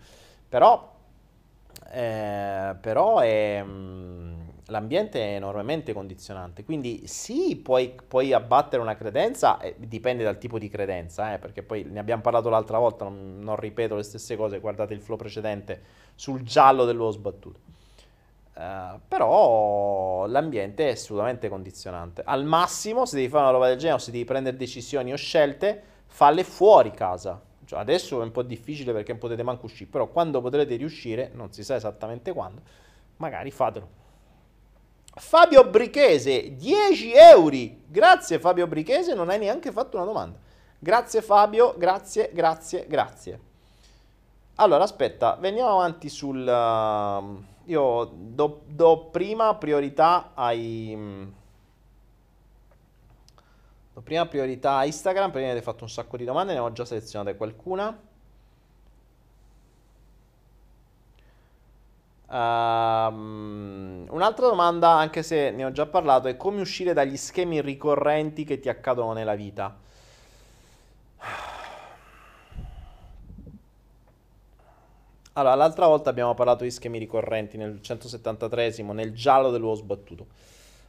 Però, eh, però è, mm, l'ambiente è enormemente condizionante. Quindi sì, puoi, puoi abbattere una credenza, eh, dipende dal tipo di credenza, eh, perché poi ne abbiamo parlato l'altra volta, non, non ripeto le stesse cose, guardate il flow precedente sul giallo dell'uovo sbattuto. Uh, però l'ambiente è assolutamente condizionante. Al massimo, se devi fare una roba del genere o se devi prendere decisioni o scelte, falle fuori casa. Cioè, adesso è un po' difficile perché non potete manco uscire, però quando potrete riuscire, non si sa esattamente quando, magari fatelo. Fabio Brichese, 10 euro. Grazie Fabio Brichese, non hai neanche fatto una domanda. Grazie Fabio, grazie, grazie, grazie. Allora, aspetta, veniamo avanti sul... Uh, io do, do prima priorità ai... Do prima priorità a Instagram, perché mi avete fatto un sacco di domande, ne ho già selezionate qualcuna. Um, un'altra domanda, anche se ne ho già parlato, è come uscire dagli schemi ricorrenti che ti accadono nella vita. Allora, l'altra volta abbiamo parlato di schemi ricorrenti nel 173esimo, nel giallo dell'uovo sbattuto.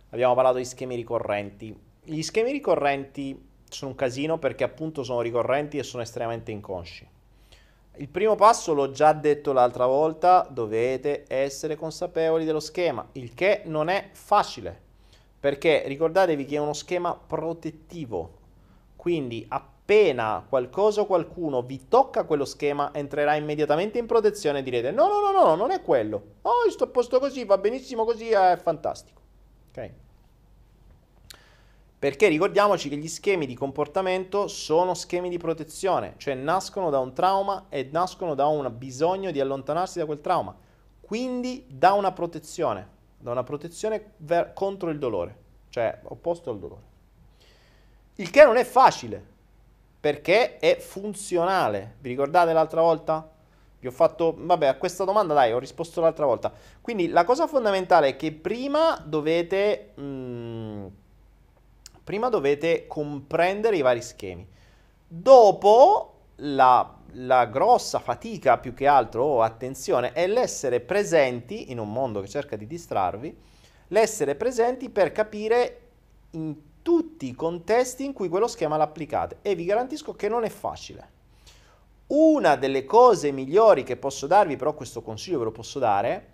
Abbiamo parlato di schemi ricorrenti. Gli schemi ricorrenti sono un casino perché appunto sono ricorrenti e sono estremamente inconsci. Il primo passo l'ho già detto l'altra volta, dovete essere consapevoli dello schema, il che non è facile, perché ricordatevi che è uno schema protettivo, quindi appena qualcosa o qualcuno vi tocca quello schema, entrerà immediatamente in protezione e direte no, no, no, no, non è quello. Oh, sto a posto così, va benissimo così, è fantastico. Ok? Perché ricordiamoci che gli schemi di comportamento sono schemi di protezione, cioè nascono da un trauma e nascono da un bisogno di allontanarsi da quel trauma. Quindi da una protezione, da una protezione ver- contro il dolore, cioè opposto al dolore. Il che non è facile, perché è funzionale. Vi ricordate l'altra volta? Vi ho fatto, vabbè, a questa domanda dai, ho risposto l'altra volta. Quindi la cosa fondamentale è che prima dovete, mh, mm, prima dovete comprendere i vari schemi. Dopo la, la grossa fatica più che altro, o attenzione, è l'essere presenti in un mondo che cerca di distrarvi, l'essere presenti per capire in tutti i contesti in cui quello schema l'applicate e vi garantisco che non è facile. Una delle cose migliori che posso darvi, però questo consiglio ve lo posso dare,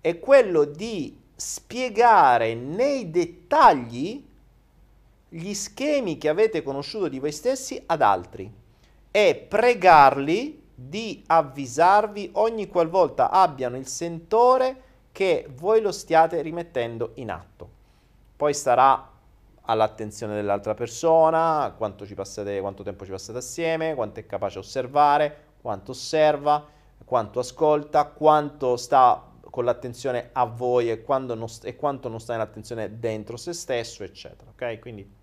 è quello di spiegare nei dettagli gli schemi che avete conosciuto di voi stessi ad altri e pregarli di avvisarvi ogni qualvolta abbiano il sentore che voi lo stiate rimettendo in atto. Poi starà all'attenzione dell'altra persona, quanto, passate, quanto tempo ci passate assieme, quanto è capace a osservare, quanto osserva, quanto ascolta, quanto sta con l'attenzione a voi e, non, e quanto non sta nell'attenzione dentro se stesso, eccetera. Ok? Quindi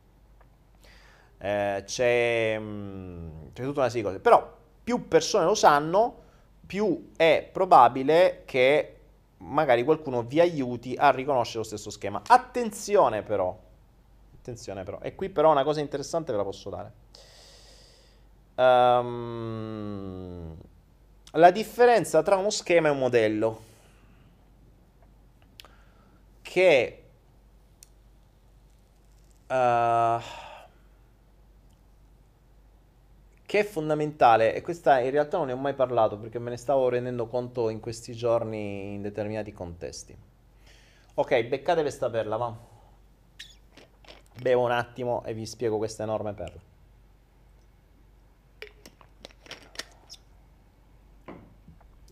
eh, c'è, mm, c'è tutta una serie di cose. Però più persone lo sanno, più è probabile che magari qualcuno vi aiuti a riconoscere lo stesso schema. Attenzione però, attenzione però, e qui però una cosa interessante ve la posso dare. Um, la differenza tra uno schema e un modello che uh, che è fondamentale e questa in realtà non ne ho mai parlato perché me ne stavo rendendo conto in questi giorni in determinati contesti. Ok, beccate questa perla, va. Bevo un attimo e vi spiego questa enorme perla.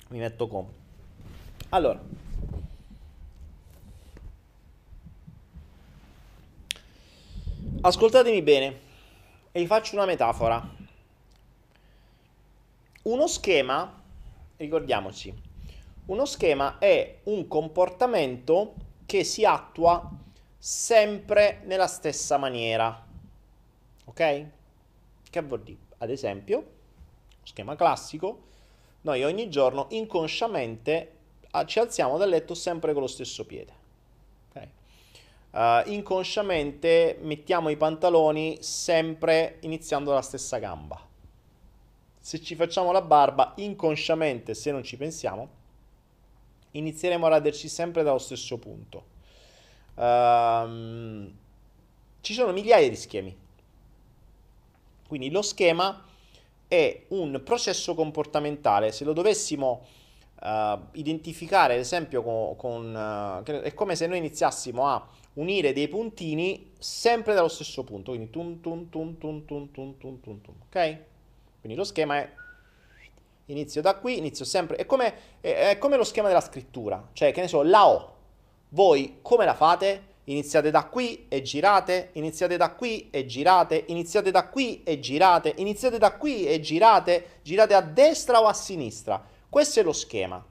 Mi metto comodo. Allora, ascoltatemi bene e vi faccio una metafora. Uno schema, ricordiamoci, uno schema è un comportamento che si attua sempre nella stessa maniera. Ok? Che vuol dire? Ad esempio, schema classico, noi ogni giorno inconsciamente ci alziamo dal letto sempre con lo stesso piede. Okay? Uh, inconsciamente mettiamo i pantaloni sempre iniziando dalla stessa gamba se ci facciamo la barba inconsciamente, se non ci pensiamo, inizieremo a raderci sempre dallo stesso punto. Um, ci sono migliaia di schemi. Quindi lo schema è un processo comportamentale. Se lo dovessimo uh, identificare, ad esempio, con, con uh, è come se noi iniziassimo a unire dei puntini sempre dallo stesso punto. Quindi tun tun tun tun tun tun tun, tun ok? Quindi lo schema è inizio da qui, inizio sempre, è come, è, come lo schema della scrittura, cioè che ne so, la O, voi come la fate? Iniziate da qui e girate, iniziate da qui e girate, iniziate da qui e girate, iniziate da qui e girate, girate a destra o a sinistra. Questo è lo schema.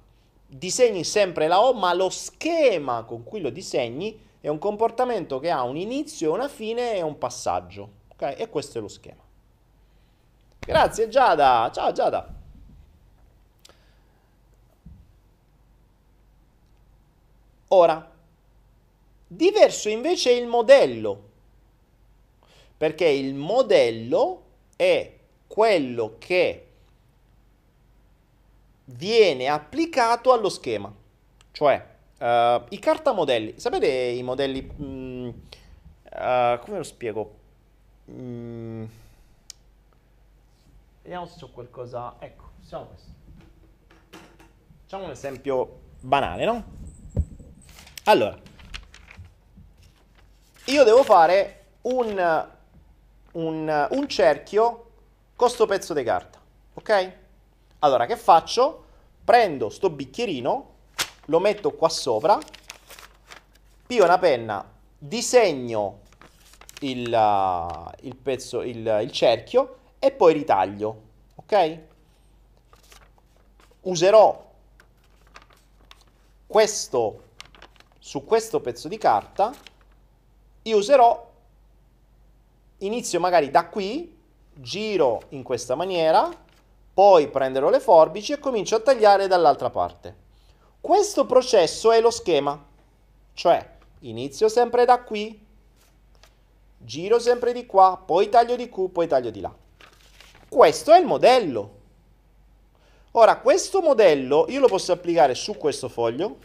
Disegni sempre la O, ma lo schema con cui lo disegni è un comportamento che ha un inizio, una fine e un passaggio. Ok? E questo è lo schema. Grazie Giada. Ciao Giada. Ora, diverso invece è il modello, perché il modello è quello che viene applicato allo schema, cioè uh, i cartamodelli. Sapete i modelli... Mm, uh, come lo spiego? Mm, Vediamo se c'è qualcosa. Ecco, facciamo questo. Facciamo un esempio banale, no? Allora, io devo fare un, un, un cerchio con questo pezzo di carta, ok? Allora, che faccio? Prendo sto bicchierino, lo metto qua sopra, pio una penna, disegno il, il pezzo, il, il cerchio e poi ritaglio, ok? Userò questo su questo pezzo di carta, io userò, inizio magari da qui, giro in questa maniera, poi prenderò le forbici e comincio a tagliare dall'altra parte. Questo processo è lo schema, cioè inizio sempre da qui, giro sempre di qua, poi taglio di qui, poi taglio di là. Questo è il modello. Ora, questo modello io lo posso applicare su questo foglio,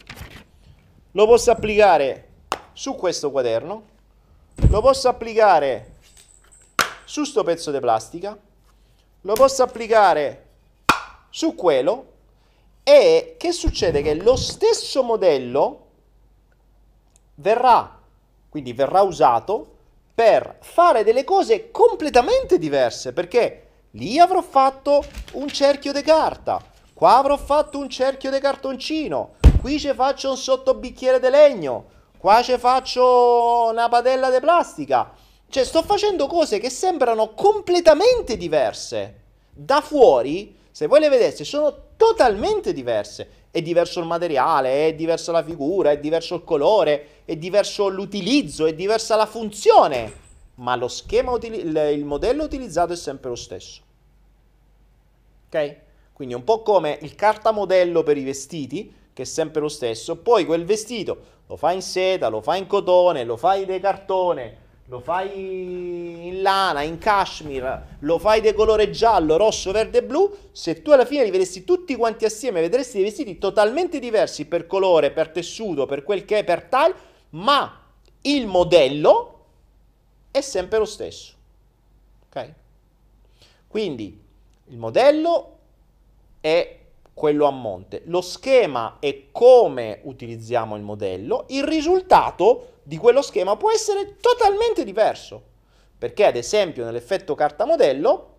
lo posso applicare su questo quaderno, lo posso applicare su sto pezzo di plastica, lo posso applicare su quello e che succede? Che lo stesso modello verrà, quindi verrà usato per fare delle cose completamente diverse, perché Lì avrò fatto un cerchio di carta. Qua avrò fatto un cerchio di cartoncino. Qui ci faccio un sottobicchiere di legno. Qua ci faccio una padella di plastica. Cioè, sto facendo cose che sembrano completamente diverse. Da fuori, se voi le vedeste, sono totalmente diverse. È diverso il materiale, è diversa la figura, è diverso il colore, è diverso l'utilizzo, è diversa la funzione, ma lo schema, il, modello utilizzato è sempre lo stesso. Ok? Quindi è un po' come il cartamodello per i vestiti, che è sempre lo stesso, poi quel vestito lo fai in seta, lo fai in cotone, lo fai di cartone, lo fai in lana, in cashmere, lo fai di colore giallo, rosso, verde blu, se tu alla fine li vedessi tutti quanti assieme, vedresti dei vestiti totalmente diversi per colore, per tessuto, per quel che è, per tile, ma il modello è sempre lo stesso. Ok? Quindi il modello è quello a monte. Lo schema è come utilizziamo il modello, il risultato di quello schema può essere totalmente diverso. Perché ad esempio nell'effetto carta modello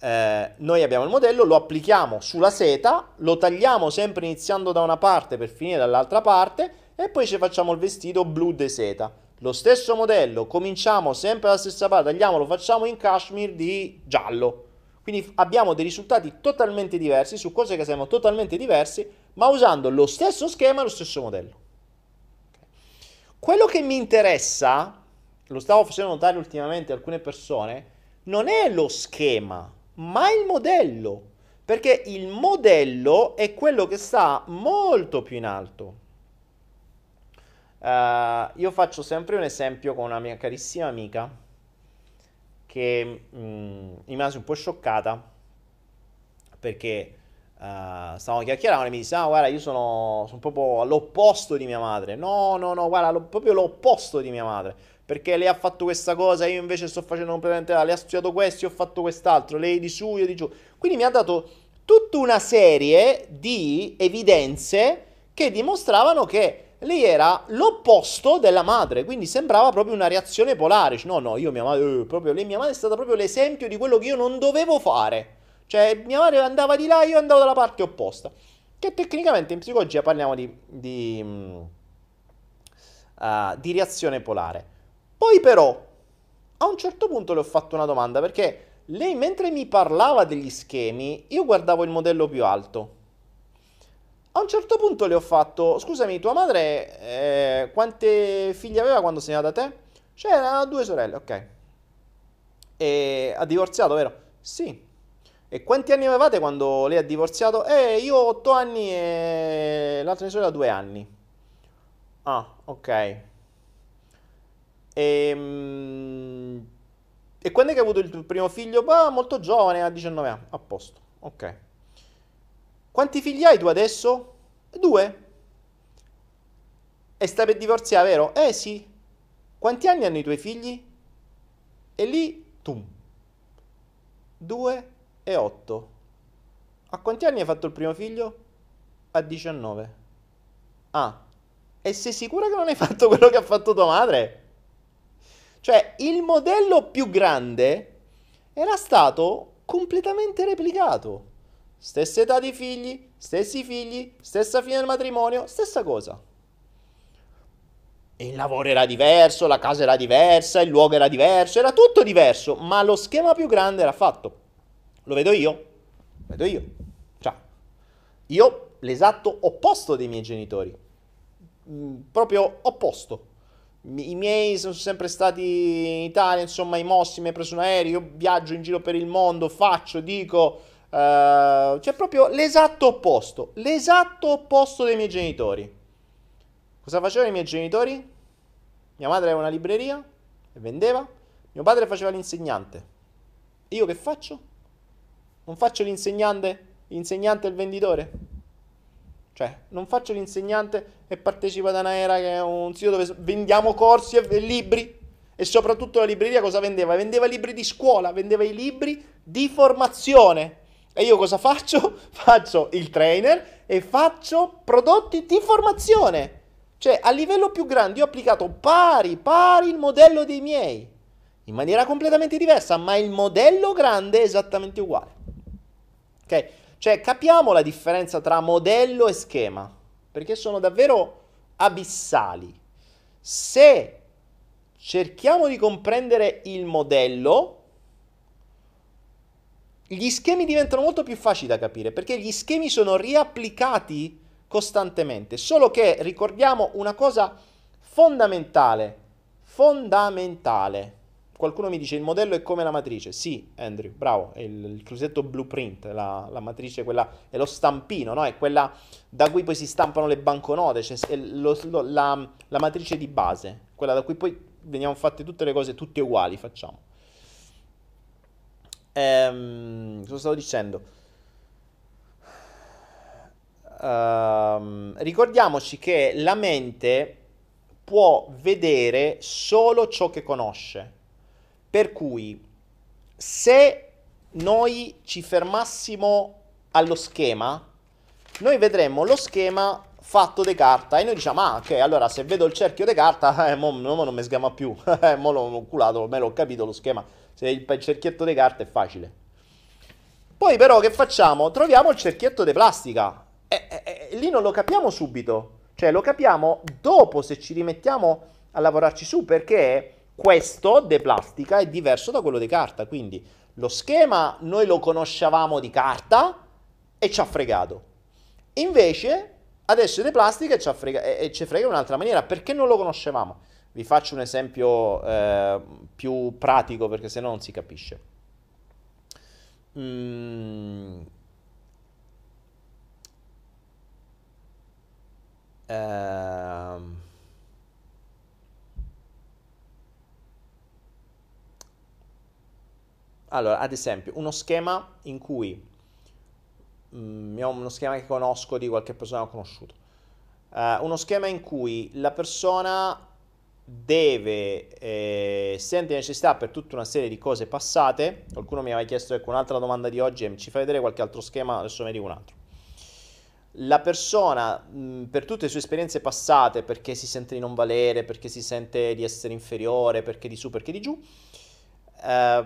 eh, noi abbiamo il modello, lo applichiamo sulla seta, lo tagliamo sempre iniziando da una parte per finire dall'altra parte e poi ci facciamo il vestito blu de seta. Lo stesso modello, cominciamo sempre dalla stessa parte, tagliamo, lo facciamo in cashmere di giallo quindi abbiamo dei risultati totalmente diversi su cose che siamo totalmente diversi, ma usando lo stesso schema e lo stesso modello. Quello che mi interessa, lo stavo facendo notare ultimamente a alcune persone, non è lo schema, ma il modello. Perché il modello è quello che sta molto più in alto. Uh, io faccio sempre un esempio con una mia carissima amica che mh, mm, rimase un po' scioccata perché uh, stavamo chiacchierando e mi disse, ah guarda io sono, sono proprio all'opposto di mia madre. No, no, no, guarda, lo, proprio l'opposto di mia madre. Perché lei ha fatto questa cosa, io invece sto facendo completamente la. Lei ha studiato questo, io ho fatto quest'altro, lei di su, io di giù. Quindi mi ha dato tutta una serie di evidenze che dimostravano che lei era l'opposto della madre, quindi sembrava proprio una reazione polare. No, no, io mia madre, eh, proprio, lei, mia madre è stata proprio l'esempio di quello che io non dovevo fare. Cioè, mia madre andava di là, io andavo dalla parte opposta. Che tecnicamente in psicologia parliamo di, di, uh, di reazione polare. Poi però, a un certo punto le ho fatto una domanda, perché lei mentre mi parlava degli schemi, io guardavo il modello più alto. A un certo punto le ho fatto, scusami, tua madre eh, quante figlie aveva quando sei nata te? C'era due sorelle, ok. E ha divorziato, vero? Sì. E quanti anni avevate quando lei ha divorziato? Eh, io ho otto anni e l'altra mia sorella due anni. Ah, ok. E, mm, e quando è che hai avuto il tuo primo figlio? Bah, molto giovane, a 19 anni. A posto, ok. Quanti figli hai tu adesso? Due. E stai per divorziare, vero? Eh sì. Quanti anni hanno i tuoi figli? E lì, tum. Due e otto. A quanti anni hai fatto il primo figlio? A 19. Ah. E sei sicura che non hai fatto quello che ha fatto tua madre? Cioè, il modello più grande era stato completamente replicato. Stessa età di figli, stessi figli, stessa fine del matrimonio, stessa cosa. Il lavoro era diverso, la casa era diversa, il luogo era diverso, era tutto diverso, ma lo schema più grande era fatto. Lo vedo io, lo vedo io. Cioè, io l'esatto opposto dei miei genitori. Mm, proprio opposto. I miei sono sempre stati in Italia, insomma, i mossi, mi hai preso un aereo, io viaggio in giro per il mondo, faccio, dico, Uh, c'è proprio l'esatto opposto, l'esatto opposto dei miei genitori. Cosa facevano i miei genitori? Mia madre aveva una libreria e vendeva, mio padre faceva l'insegnante. E io che faccio? Non faccio l'insegnante, l'insegnante e il venditore? Cioè, non faccio l'insegnante e partecipo ad Anaera che è un sito dove vendiamo corsi e libri. E soprattutto la libreria cosa vendeva? Vendeva libri di scuola, vendeva i libri di formazione e io cosa faccio? Faccio il trainer e faccio prodotti di formazione. Cioè, a livello più grande, ho applicato pari, pari il modello dei miei. In maniera completamente diversa, ma il modello grande è esattamente uguale. Ok? Cioè, capiamo la differenza tra modello e schema, perché sono davvero abissali. Se cerchiamo di comprendere il modello, gli schemi diventano molto più facili da capire perché gli schemi sono riapplicati costantemente, solo che ricordiamo una cosa fondamentale, fondamentale. Qualcuno mi dice il modello è come la matrice. Sì, Andrew, bravo, è il, il cosiddetto blueprint, la, la, matrice, quella è lo stampino, no? È quella da cui poi si stampano le banconote, cioè lo, lo, la, la matrice di base, quella da cui poi veniamo fatte tutte le cose tutte uguali, facciamo. Ehm, cosa stavo dicendo? Um, ricordiamoci che la mente può vedere solo ciò che conosce. Per cui se noi ci fermassimo allo schema, noi vedremmo lo schema fatto di carta e noi diciamo ah ok allora se vedo il cerchio di carta eh, mo, mo non mi sgama più eh, mo l'ho culato me l'ho capito lo schema se il, cerchietto di carta è facile poi però che facciamo? troviamo il cerchietto di plastica e, e, e lì non lo capiamo subito cioè lo capiamo dopo se ci rimettiamo a lavorarci su perché questo de plastica è diverso da quello di carta, quindi lo schema noi lo conoscevamo di carta e ci ha fregato. Invece adesso di plastica ci, frega, e ci frega in un'altra maniera perché non lo conoscevamo. Vi faccio un esempio eh, più pratico perché se no non si capisce. Mm. Uh, Allora, ad esempio, uno schema in cui mm, uno schema che conosco di qualche persona che ho conosciuto. Uh, uno schema in cui la persona deve eh, sente necessità per tutta una serie di cose passate. Qualcuno mi aveva chiesto ecco un'altra domanda di oggi, ci fai vedere qualche altro schema, adesso ne dico un altro. La persona mh, per tutte le sue esperienze passate, perché si sente di non valere, perché si sente di essere inferiore, perché di su, perché di giù, eh,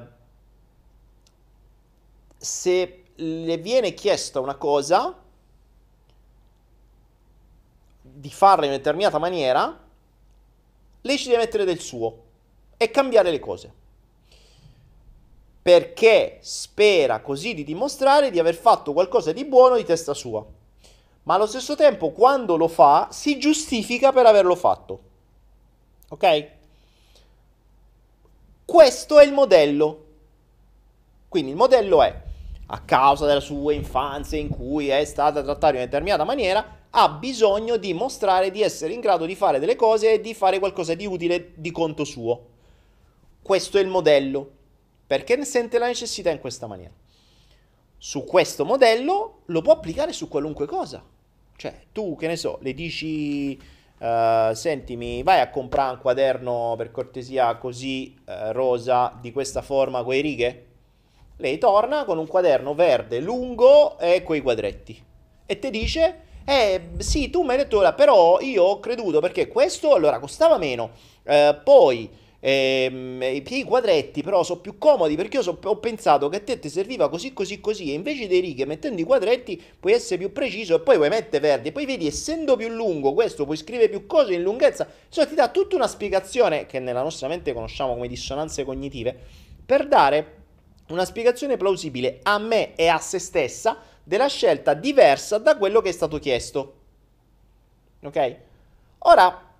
se le viene chiesta una cosa, di farla in una determinata maniera, lei ci deve mettere del suo e cambiare le cose. Perché spera così di dimostrare di aver fatto qualcosa di buono di testa sua. Ma allo stesso tempo, quando lo fa, si giustifica per averlo fatto. Ok? Questo è il modello. Quindi il modello è a causa della sua infanzia in cui è stata trattata in una determinata maniera, ha bisogno di mostrare di essere in grado di fare delle cose e di fare qualcosa di utile di conto suo. Questo è il modello, perché ne sente la necessità in questa maniera. Su questo modello lo può applicare su qualunque cosa. Cioè, tu che ne so, le dici, uh, sentimi, vai a comprare un quaderno per cortesia così uh, rosa, di questa forma, quei righe? Lei torna con un quaderno verde lungo e quei quadretti. E ti dice, eh sì, tu mi hai detto ora, però io ho creduto perché questo allora costava meno. Eh, poi ehm, i quadretti però sono più comodi perché io so, ho pensato che a te ti serviva così così così e invece dei righe mettendo i quadretti puoi essere più preciso e poi puoi mettere verdi e poi vedi essendo più lungo questo puoi scrivere più cose in lunghezza insomma ti dà tutta una spiegazione che nella nostra mente conosciamo come dissonanze cognitive per dare una spiegazione plausibile a me e a se stessa della scelta diversa da quello che è stato chiesto. Ok? Ora,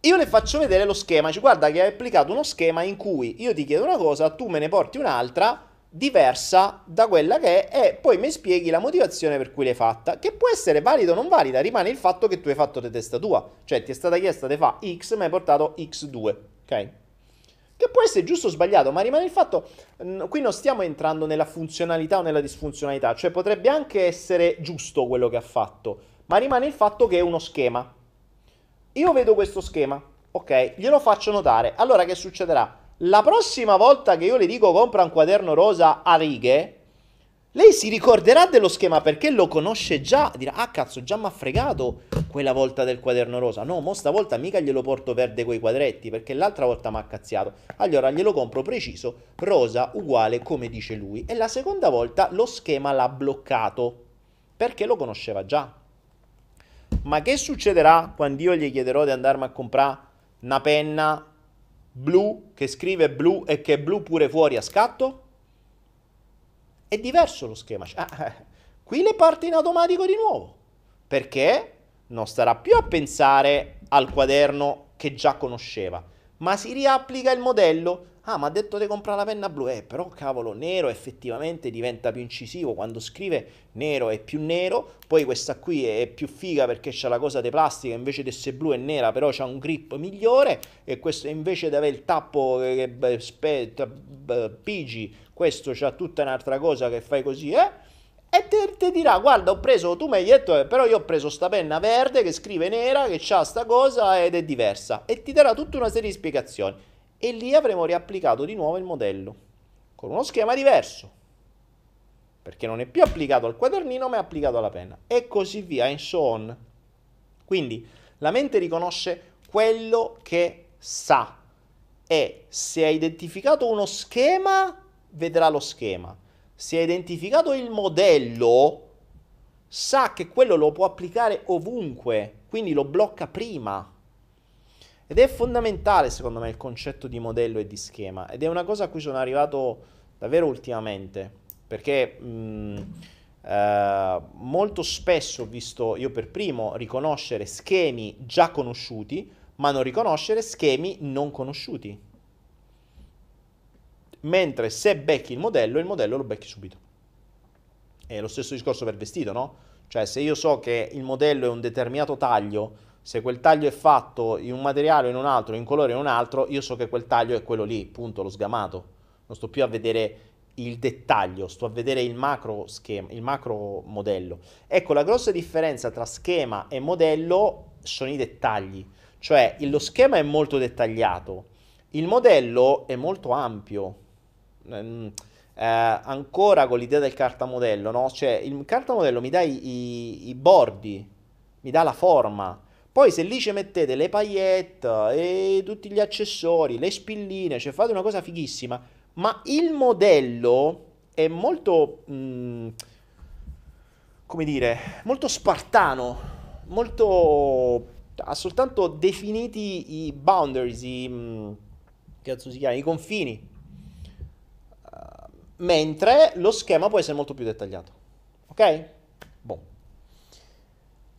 io le faccio vedere lo schema, cioè, guarda che hai applicato uno schema in cui io ti chiedo una cosa, tu me ne porti un'altra diversa da quella che è e poi mi spieghi la motivazione per cui l'hai fatta, che può essere valida o non valida, rimane il fatto che tu hai fatto di testa tua, cioè ti è stata chiesta di fa X, ma hai portato X2, ok? Che può essere giusto o sbagliato, ma rimane il fatto, qui non stiamo entrando nella funzionalità o nella disfunzionalità, cioè potrebbe anche essere giusto quello che ha fatto, ma rimane il fatto che è uno schema. Io vedo questo schema, ok, glielo faccio notare, allora che succederà? La prossima volta che io le dico compra un quaderno rosa a righe, lei si ricorderà dello schema perché lo conosce già, dirà ah cazzo già mi ha fregato quella volta del quaderno rosa, no mo stavolta mica glielo porto verde coi quadretti perché l'altra volta mi ha cazziato, allora glielo compro preciso, rosa uguale come dice lui e la seconda volta lo schema l'ha bloccato perché lo conosceva già. Ma che succederà quando io gli chiederò di andarmi a comprare una penna blu che scrive blu e che è blu pure fuori a scatto? È diverso lo schema. Ah, eh, qui le parte in automatico di nuovo, perché non starà più a pensare al quaderno che già conosceva, ma si riapplica il modello Ah, ma ha detto di comprare la penna blu. Eh, però cavolo, nero effettivamente diventa più incisivo. Quando scrive nero è più nero. Poi questa qui è più figa perché c'ha la cosa di plastica. Invece di essere blu è nera, però c'ha un grip migliore. E questo invece di avere il tappo che eh, pigi, questo c'ha tutta un'altra cosa che fai così, eh? E ti dirà, guarda, ho preso, tu mi hai detto, eh, però io ho preso sta penna verde che scrive nera, che ha sta cosa ed è diversa. E ti darà tutta una serie di spiegazioni e lì avremo riapplicato di nuovo il modello con uno schema diverso. Perché non è più applicato al quadernino ma è applicato alla penna. E così via and so on. Quindi la mente riconosce quello che sa. E se ha identificato uno schema vedrà lo schema. Se ha identificato il modello sa che quello lo può applicare ovunque quindi lo blocca prima ed è fondamentale secondo me il concetto di modello e di schema ed è una cosa a cui sono arrivato davvero ultimamente perché mh, eh, molto spesso ho visto io per primo riconoscere schemi già conosciuti ma non riconoscere schemi non conosciuti. Mentre se becchi il modello, il modello lo becchi subito. È lo stesso discorso per vestito, no? Cioè se io so che il modello è un determinato taglio, se quel taglio è fatto in un materiale o in un altro, in colore o in un altro, io so che quel taglio è quello lì, punto, l'ho sgamato. Non sto più a vedere il dettaglio, sto a vedere il macro schema, il macro modello. Ecco, la grossa differenza tra schema e modello sono i dettagli. Cioè, lo schema è molto dettagliato, il modello è molto ampio. Eh, ancora con l'idea del cartamodello, no? Cioè, il cartamodello mi dà i, i, i bordi, mi dà la forma poi se lì ci mettete le paillette e tutti gli accessori, le spilline, cioè fate una cosa fighissima, ma il modello è molto, mh, mm, come dire, molto spartano, molto... ha soltanto definiti i boundaries, i, mh, mm, che cazzo si chiama, i confini, uh, mentre lo schema può essere molto più dettagliato. Ok? Boh.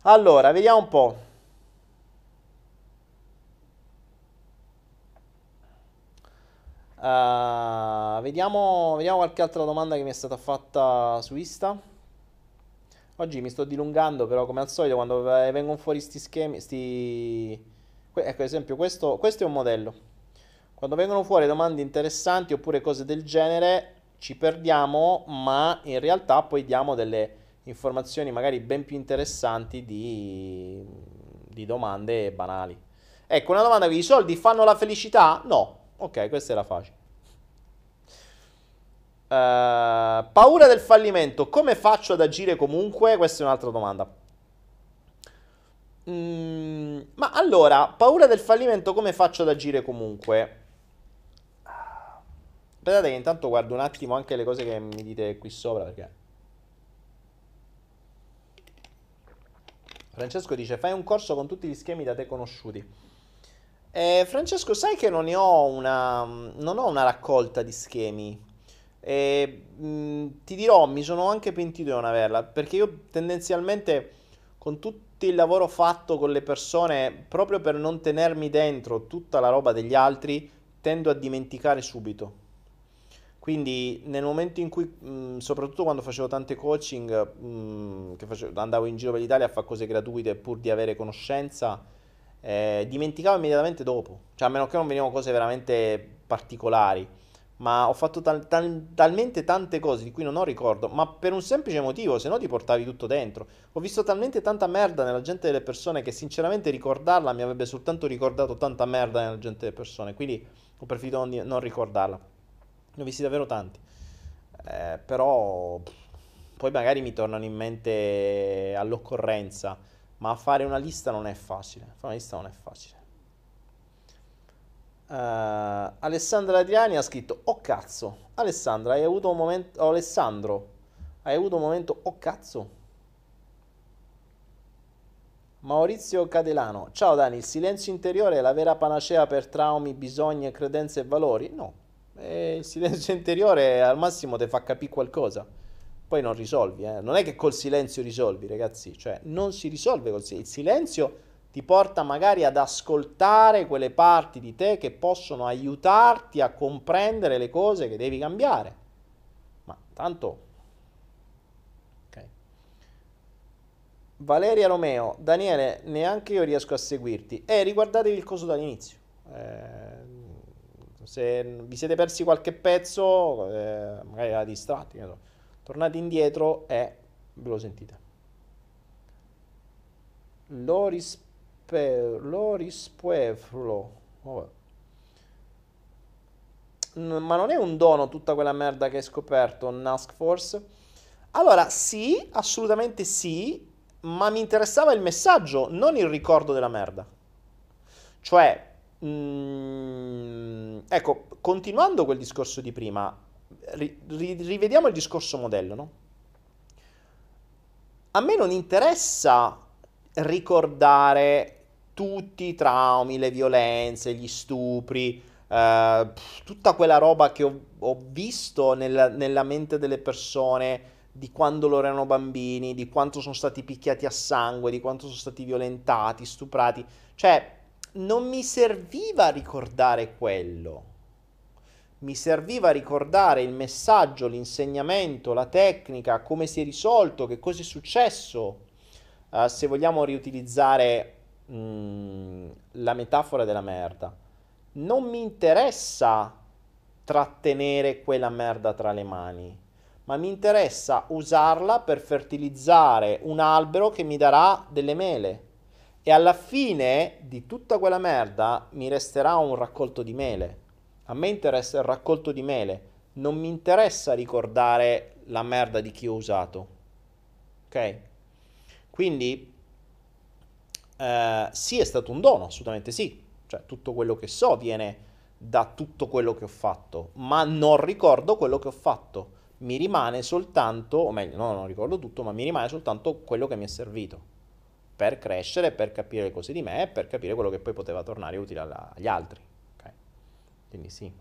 Allora, vediamo un po'. Uh, vediamo, vediamo qualche altra domanda che mi è stata fatta su Insta. Oggi mi sto dilungando, però come al solito quando vengono fuori questi schemi, sti... ecco ad esempio questo, questo è un modello. Quando vengono fuori domande interessanti oppure cose del genere ci perdiamo, ma in realtà poi diamo delle informazioni magari ben più interessanti di, di domande banali. Ecco, una domanda i soldi fanno la felicità? No, Ok, questa era facile. Uh, paura del fallimento, come faccio ad agire comunque? Questa è un'altra domanda. Mm, ma allora, paura del fallimento, come faccio ad agire comunque? Aspettate che intanto guardo un attimo anche le cose che mi dite qui sopra perché... Francesco dice, fai un corso con tutti gli schemi da te conosciuti. Eh, Francesco, sai che non ho una, non ho una raccolta di schemi. E, mh, ti dirò, mi sono anche pentito di non averla, perché io tendenzialmente con tutto il lavoro fatto con le persone, proprio per non tenermi dentro tutta la roba degli altri, tendo a dimenticare subito. Quindi nel momento in cui, mh, soprattutto quando facevo tante coaching, mh, che facevo, andavo in giro per l'Italia a fare cose gratuite pur di avere conoscenza, eh, dimenticavo immediatamente dopo, cioè a meno che non venivano cose veramente particolari, ma ho fatto tal- tal- talmente tante cose di cui non ho ricordo, ma per un semplice motivo, se no ti portavi tutto dentro. Ho visto talmente tanta merda nella gente delle persone che sinceramente ricordarla mi avrebbe soltanto ricordato tanta merda nella gente delle persone, quindi ho preferito non, non ricordarla. Ne ho visti davvero tanti, eh, però poi magari mi tornano in mente all'occorrenza ma fare una lista non è facile. Fare una lista non è facile. Uh, Alessandra Adriani ha scritto Oh cazzo Alessandra hai avuto un momento oh, Alessandro hai avuto un momento Oh cazzo Maurizio Cadelano Ciao Dani il silenzio interiore è la vera panacea per traumi, bisogni, credenze e valori? No eh, il silenzio interiore al massimo ti fa capire qualcosa poi non risolvi, eh. non è che col silenzio risolvi, ragazzi, cioè non si risolve col silenzio. Il silenzio ti porta magari ad ascoltare quelle parti di te che possono aiutarti a comprendere le cose che devi cambiare. Ma tanto... Valeria Romeo, Daniele, neanche io riesco a seguirti. Eh, riguardatevi il coso dall'inizio. Eh, se vi siete persi qualche pezzo, eh, magari era distratti, tornate indietro e ve lo sentite. Loris Loris Pueblo. Vabbè. Ma non è un dono tutta quella merda che hai scoperto, Nask Force? Allora, sì, assolutamente sì, ma mi interessava il messaggio, non il ricordo della merda. Cioè, mh, mm, ecco, continuando quel discorso di prima, ri- rivediamo il discorso modello, no? A me non interessa ricordare tutti i traumi, le violenze, gli stupri, eh, tutta quella roba che ho, ho visto nella, nella, mente delle persone di quando loro erano bambini, di quanto sono stati picchiati a sangue, di quanto sono stati violentati, stuprati. Cioè, non mi serviva ricordare quello. Mi serviva ricordare il messaggio, l'insegnamento, la tecnica, come si è risolto, che cosa è successo. Uh, se vogliamo riutilizzare mm, la metafora della merda. Non mi interessa trattenere quella merda tra le mani, ma mi interessa usarla per fertilizzare un albero che mi darà delle mele. E alla fine di tutta quella merda mi resterà un raccolto di mele. A me interessa il raccolto di mele, non mi interessa ricordare la merda di chi ho usato. Ok? Quindi eh, sì, è stato un dono, assolutamente sì. Cioè, tutto quello che so viene da tutto quello che ho fatto, ma non ricordo quello che ho fatto. Mi rimane soltanto, o meglio, no, non ricordo tutto, ma mi rimane soltanto quello che mi è servito per crescere, per capire le cose di me per capire quello che poi poteva tornare utile agli altri. Quindi sì.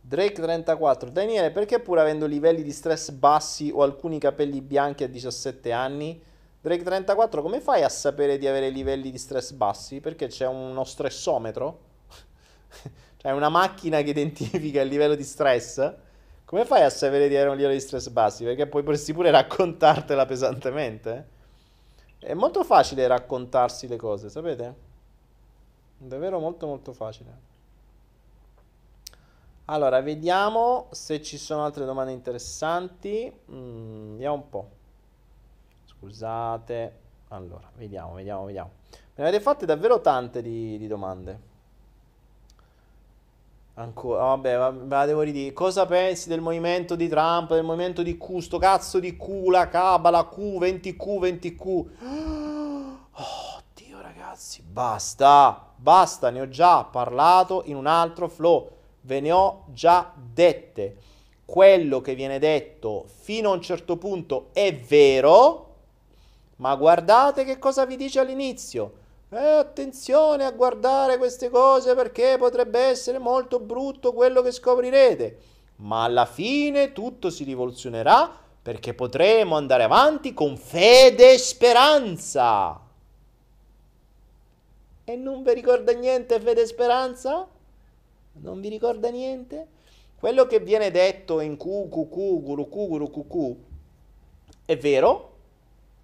Drake 34. Daniele, perché pur avendo livelli di stress bassi o alcuni capelli bianchi a 17 anni? Drake 34, come fai a sapere di avere livelli di stress bassi? Perché c'è uno stressometro? cioè una macchina che identifica il livello di stress? Come fai a sapere di avere un livello di stress bassi? Perché poi potresti pure raccontartela pesantemente. È molto facile raccontarsi le cose, sapete? Davvero molto molto facile. Allora, vediamo se ci sono altre domande interessanti. Mm, vediamo un po'. Scusate. Allora, vediamo, vediamo, vediamo. Me ne avete fatte davvero tante di, di domande. Ancora, vabbè, me la devo ridire. Cosa pensi del movimento di Trump, del movimento di Q, sto cazzo di Q, la cabala, Q, 20Q, 20Q. Oh, Dio ragazzi, basta, basta, ne ho già parlato in un altro flow ve ne ho già dette. Quello che viene detto fino a un certo punto è vero, ma guardate che cosa vi dice all'inizio. Eh, attenzione a guardare queste cose perché potrebbe essere molto brutto quello che scoprirete. Ma alla fine tutto si rivoluzionerà perché potremo andare avanti con fede e speranza. E non vi ricorda niente fede e speranza? Non vi ricorda niente? Quello che viene detto in QQQ, Guru Guru QQ, è vero?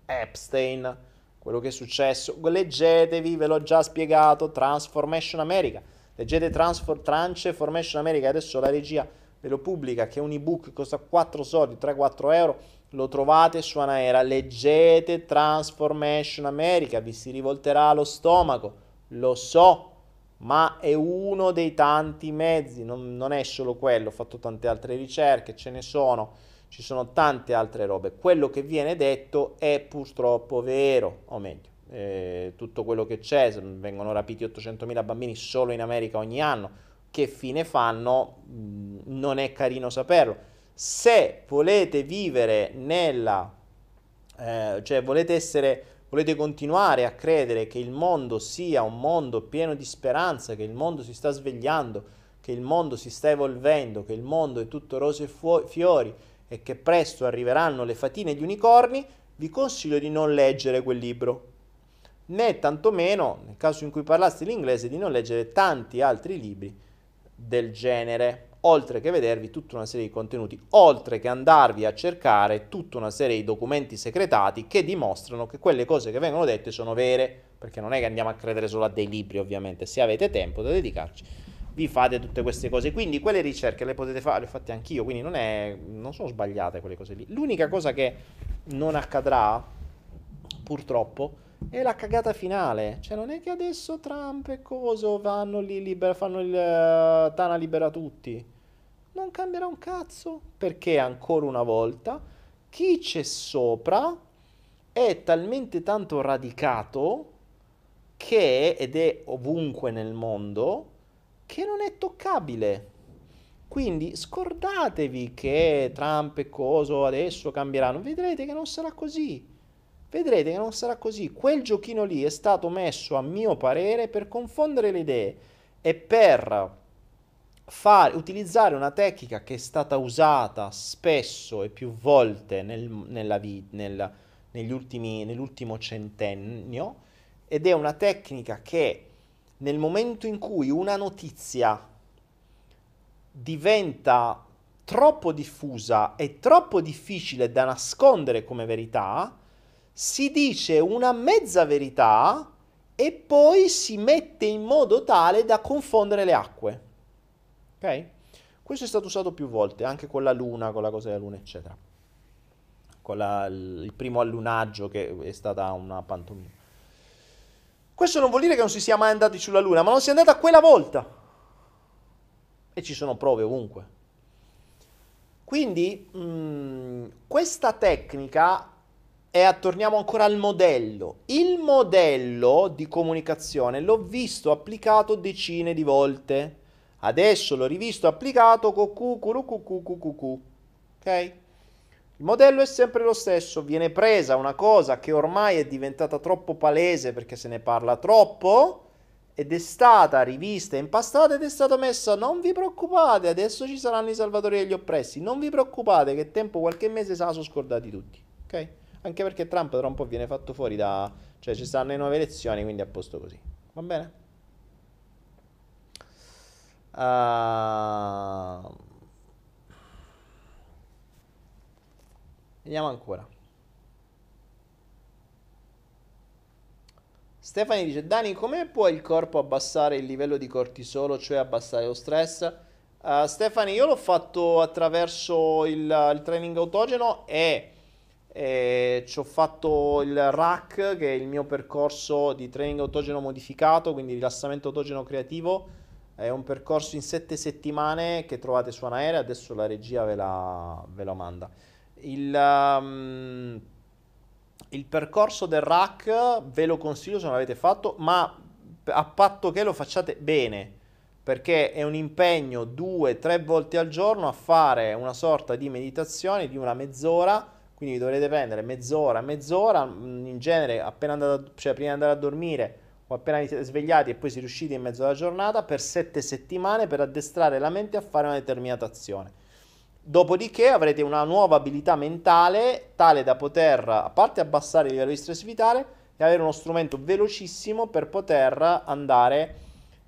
Epstein, quello che è successo. Leggetevi, ve l'ho già spiegato, Transformation America. Leggete Transfor- Transformation America, adesso la regia ve lo pubblica, che è un ebook, costa 4 soldi, 3-4 euro, lo trovate su Anaera. Leggete Transformation America, vi si rivolterà lo stomaco, lo so ma è uno dei tanti mezzi, non, non, è solo quello, ho fatto tante altre ricerche, ce ne sono, ci sono tante altre robe. Quello che viene detto è purtroppo vero, o meglio, eh, tutto quello che c'è, vengono rapiti 800.000 bambini solo in America ogni anno, che fine fanno? Mm, non è carino saperlo. Se volete vivere nella, eh, cioè volete essere volete continuare a credere che il mondo sia un mondo pieno di speranza, che il mondo si sta svegliando, che il mondo si sta evolvendo, che il mondo è tutto rose e fu- fiori e che presto arriveranno le fatine gli unicorni, vi consiglio di non leggere quel libro. Né tantomeno, nel caso in cui parlassi l'inglese, di non leggere tanti altri libri del genere oltre che vedervi tutta una serie di contenuti, oltre che andarvi a cercare tutta una serie di documenti segretati che dimostrano che quelle cose che vengono dette sono vere, perché non è che andiamo a credere solo a dei libri, ovviamente, se avete tempo da dedicarci, vi fate tutte queste cose. Quindi quelle ricerche le potete fare, le ho fatte anch'io, quindi non, è, non sono sbagliate quelle cose lì. L'unica cosa che non accadrà, purtroppo, è la cagata finale. Cioè, non è che adesso Trump e Coso vanno lì, libera, fanno il uh, Tana libera tutti non cambierà un cazzo perché ancora una volta chi c'è sopra è talmente tanto radicato che, ed è ovunque nel mondo, che non è toccabile. Quindi scordatevi che Trump e coso adesso cambieranno, vedrete che non sarà così. Vedrete che non sarà così. Quel giochino lì è stato messo, a mio parere, per confondere le idee e per fare, utilizzare una tecnica che è stata usata spesso e più volte nel, nella nel, ultimi, nell'ultimo centennio ed è una tecnica che nel momento in cui una notizia diventa troppo diffusa e troppo difficile da nascondere come verità, si dice una mezza verità e poi si mette in modo tale da confondere le acque. Ok? Questo è stato usato più volte, anche con la Luna, con la cosa della Luna, eccetera. Con la, il primo allunaggio che è stata una pantomima. Questo non vuol dire che non si sia mai andati sulla Luna, ma non si è andata quella volta. E ci sono prove ovunque. Quindi mh, mm, questa tecnica è, torniamo ancora al modello. Il modello di comunicazione l'ho visto applicato decine di volte Adesso l'ho rivisto applicato con Q. Ok? Il modello è sempre lo stesso, viene presa una cosa che ormai è diventata troppo palese perché se ne parla troppo ed è stata rivista, impastata ed è stata messa, non vi preoccupate, adesso ci saranno i salvatori degli oppressi, non vi preoccupate che tempo qualche mese se la sono scordati tutti, ok? Anche perché Trump tra un po' viene fatto fuori da... cioè ci saranno le nuove elezioni, quindi a posto così, va bene? Uh, vediamo ancora. Stefani dice: Dani, come può il corpo abbassare il livello di cortisolo, cioè abbassare lo stress? Uh, Stefani, io l'ho fatto attraverso il, il training autogeno e, e ci ho fatto il RAC, che è il mio percorso di training autogeno modificato, quindi rilassamento autogeno creativo è un percorso in sette settimane che trovate su Anaere, adesso la regia ve la, ve la manda. Il, um, il, percorso del rack ve lo consiglio se non l'avete fatto, ma a patto che lo facciate bene, perché è un impegno due, tre volte al giorno a fare una sorta di meditazione di una mezz'ora, quindi dovrete prendere mezz'ora, mezz'ora, in genere appena andate, cioè prima di andare a dormire o appena vi siete svegliati e poi si riuscite in mezzo alla giornata per sette settimane per addestrare la mente a fare una determinata azione. Dopodiché avrete una nuova abilità mentale tale da poter, a parte abbassare il livello di stress vitale, e avere uno strumento velocissimo per poter andare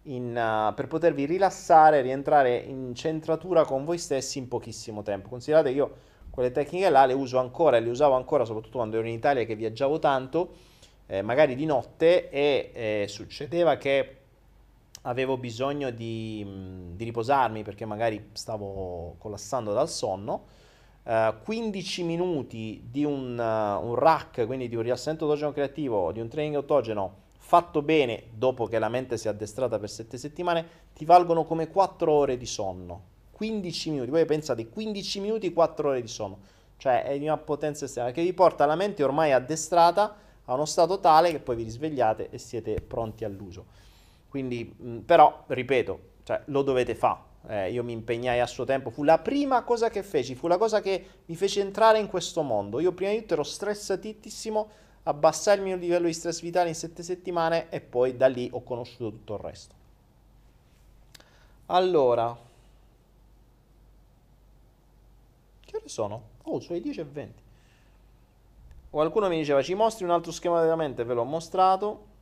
in, uh, per potervi rilassare, rientrare in centratura con voi stessi in pochissimo tempo. Considerate che io quelle tecniche là le uso ancora e le usavo ancora soprattutto quando ero in Italia che viaggiavo tanto eh, magari di notte e eh, succedeva che avevo bisogno di, mh, di, riposarmi perché magari stavo collassando dal sonno. Uh, 15 minuti di un, uh, un, rack, quindi di un rilassamento autogeno creativo, di un training autogeno fatto bene dopo che la mente si è addestrata per 7 settimane, ti valgono come 4 ore di sonno. 15 minuti, voi pensate 15 minuti, 4 ore di sonno, cioè è di una potenza estrema che vi porta la mente ormai addestrata a uno stato tale che poi vi risvegliate e siete pronti all'uso. Quindi, mh, però, ripeto, cioè, lo dovete fare. Eh, io mi impegnai a suo tempo, fu la prima cosa che feci, fu la cosa che mi fece entrare in questo mondo. Io prima di tutto ero stressatissimo, abbassai il mio livello di stress vitale in sette settimane e poi da lì ho conosciuto tutto il resto. Allora, che ore sono? Oh, sono le 10.20. Qualcuno mi diceva, ci mostri un altro schema della mente? Ve l'ho mostrato.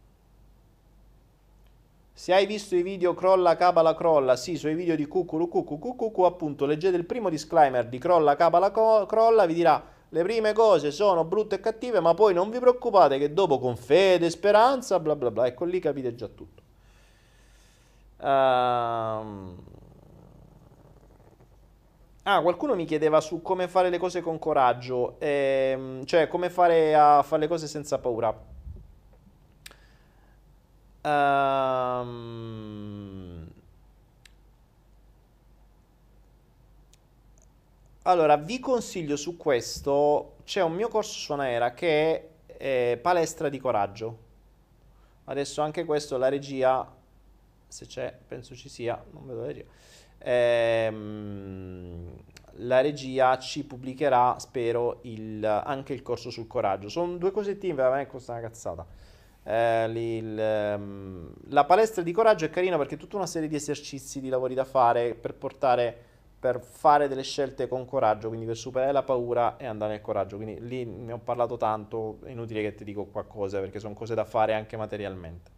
Se hai visto i video Crolla Cabala Crolla, sì, sono i video di Cuculu Cucu Cucu, appunto, leggete il primo disclaimer di Crolla Cabala Crolla, vi dirà le prime cose sono brutte e cattive, ma poi non vi preoccupate che dopo con fede, speranza, bla bla bla, ecco lì capite già tutto. Um... Ah, qualcuno mi chiedeva su come fare le cose con coraggio, ehm, cioè come fare a fare le cose senza paura. Um... Allora, vi consiglio su questo, c'è un mio corso su Anaera che è palestra di coraggio. Adesso anche questo, la regia, se c'è, penso ci sia, non vedo la regia. Ehm, la regia ci pubblicherà, spero, il, anche il corso sul coraggio. Sono due cosettine, veramente costa una cazzata. Eh, il, ehm, la palestra di coraggio è carina perché è tutta una serie di esercizi, di lavori da fare per portare, per fare delle scelte con coraggio, quindi per superare la paura e andare nel coraggio. Quindi lì ne ho parlato tanto, è inutile che ti dico qualcosa perché sono cose da fare anche materialmente.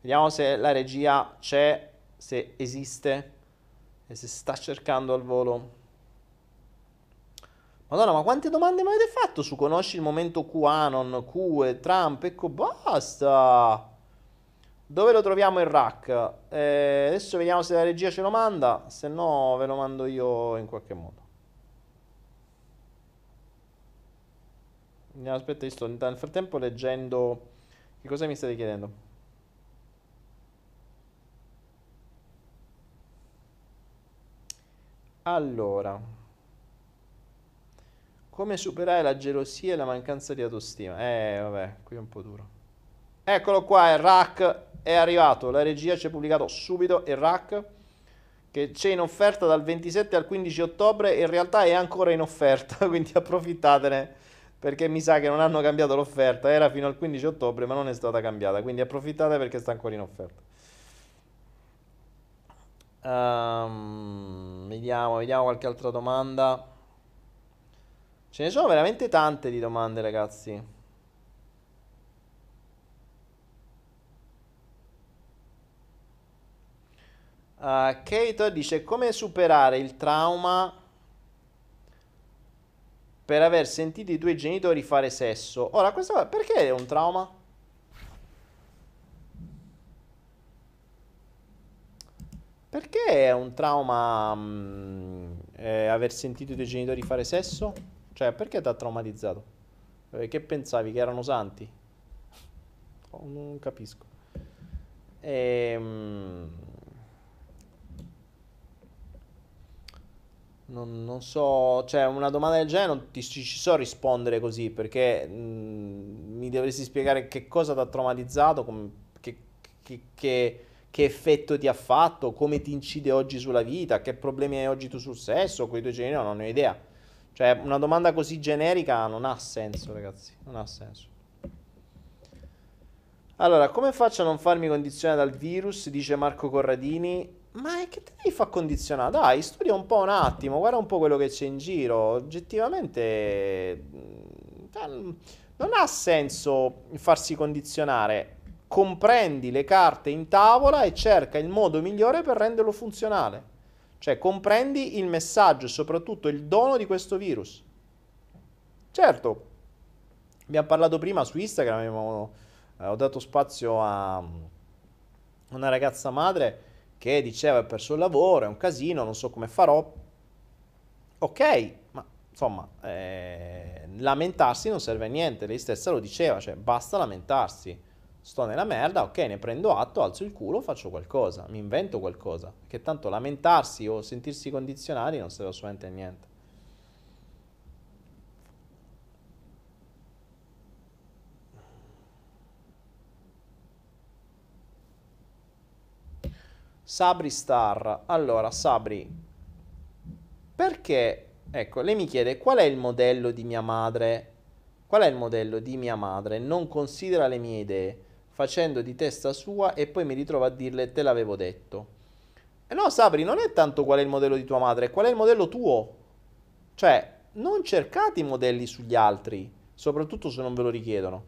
Vediamo se la regia c'è, se esiste e se sta cercando al volo. Madonna, ma quante domande mi avete fatto su conosci il momento QAnon, Q e Trump? Ecco, basta! Dove lo troviamo il rack? Eh, adesso vediamo se la regia ce lo manda, se no ve lo mando io in qualche modo. Aspetta, io sto nel frattempo leggendo... Che cosa mi state chiedendo? Allora... Come superare la gelosia e la mancanza di autostima? Eh, vabbè, qui è un po' duro. Eccolo qua, il rack è arrivato. La regia ci ha pubblicato subito il rack che c'è in offerta dal 27 al 15 ottobre e in realtà è ancora in offerta, quindi approfittatene perché mi sa che non hanno cambiato l'offerta. Era fino al 15 ottobre, ma non è stata cambiata, quindi approfittate perché sta ancora in offerta. Um, vediamo, vediamo qualche altra domanda. Ce ne sono veramente tante di domande, ragazzi. Uh, Kate dice come superare il trauma per aver sentito i tuoi genitori fare sesso. Ora, questo perché è un trauma? Perché è un trauma mh, eh, aver sentito i tuoi genitori fare sesso? Cioè, perché ti ha traumatizzato? Eh, che pensavi che erano santi? Oh, non capisco. Ehm... Non, non, so, cioè una domanda del genere non ti, ci so rispondere così perché mh, mm, mi dovresti spiegare che cosa ti ha traumatizzato, com, che, che, che, che, effetto ti ha fatto, come ti incide oggi sulla vita, che problemi hai oggi tu sul sesso, con i tuoi genitori, non ne ho idea. Cioè, una domanda così generica non ha senso, ragazzi. Non ha senso. Allora, come faccio a non farmi condizionare dal virus? Dice Marco Corradini. Ma che te devi far condizionare? Dai, studia un po' un attimo, guarda un po' quello che c'è in giro. Oggettivamente mm, non ha senso farsi condizionare. Comprendi le carte in tavola e cerca il modo migliore per renderlo funzionale. Cioè comprendi il messaggio e soprattutto il dono di questo virus. Certo, abbiamo parlato prima su Instagram, abbiamo, eh, ho dato spazio a una ragazza madre che diceva ho perso il lavoro, è un casino, non so come farò. Ok, ma insomma, eh, lamentarsi non serve a niente, lei stessa lo diceva, cioè basta lamentarsi sto nella merda, ok, ne prendo atto, alzo il culo, faccio qualcosa, mi invento qualcosa. Che tanto lamentarsi o sentirsi condizionati non serve assolutamente a niente. Sabri Star. Allora, Sabri, perché, ecco, lei mi chiede qual è il modello di mia madre? Qual è il modello di mia madre? Non considera le mie idee facendo di testa sua e poi mi ritrovo a dirle te l'avevo detto. Eh no, Sabri, non è tanto qual è il modello di tua madre, qual è il modello tuo. Cioè, non cercate i modelli sugli altri, soprattutto se non ve lo richiedono.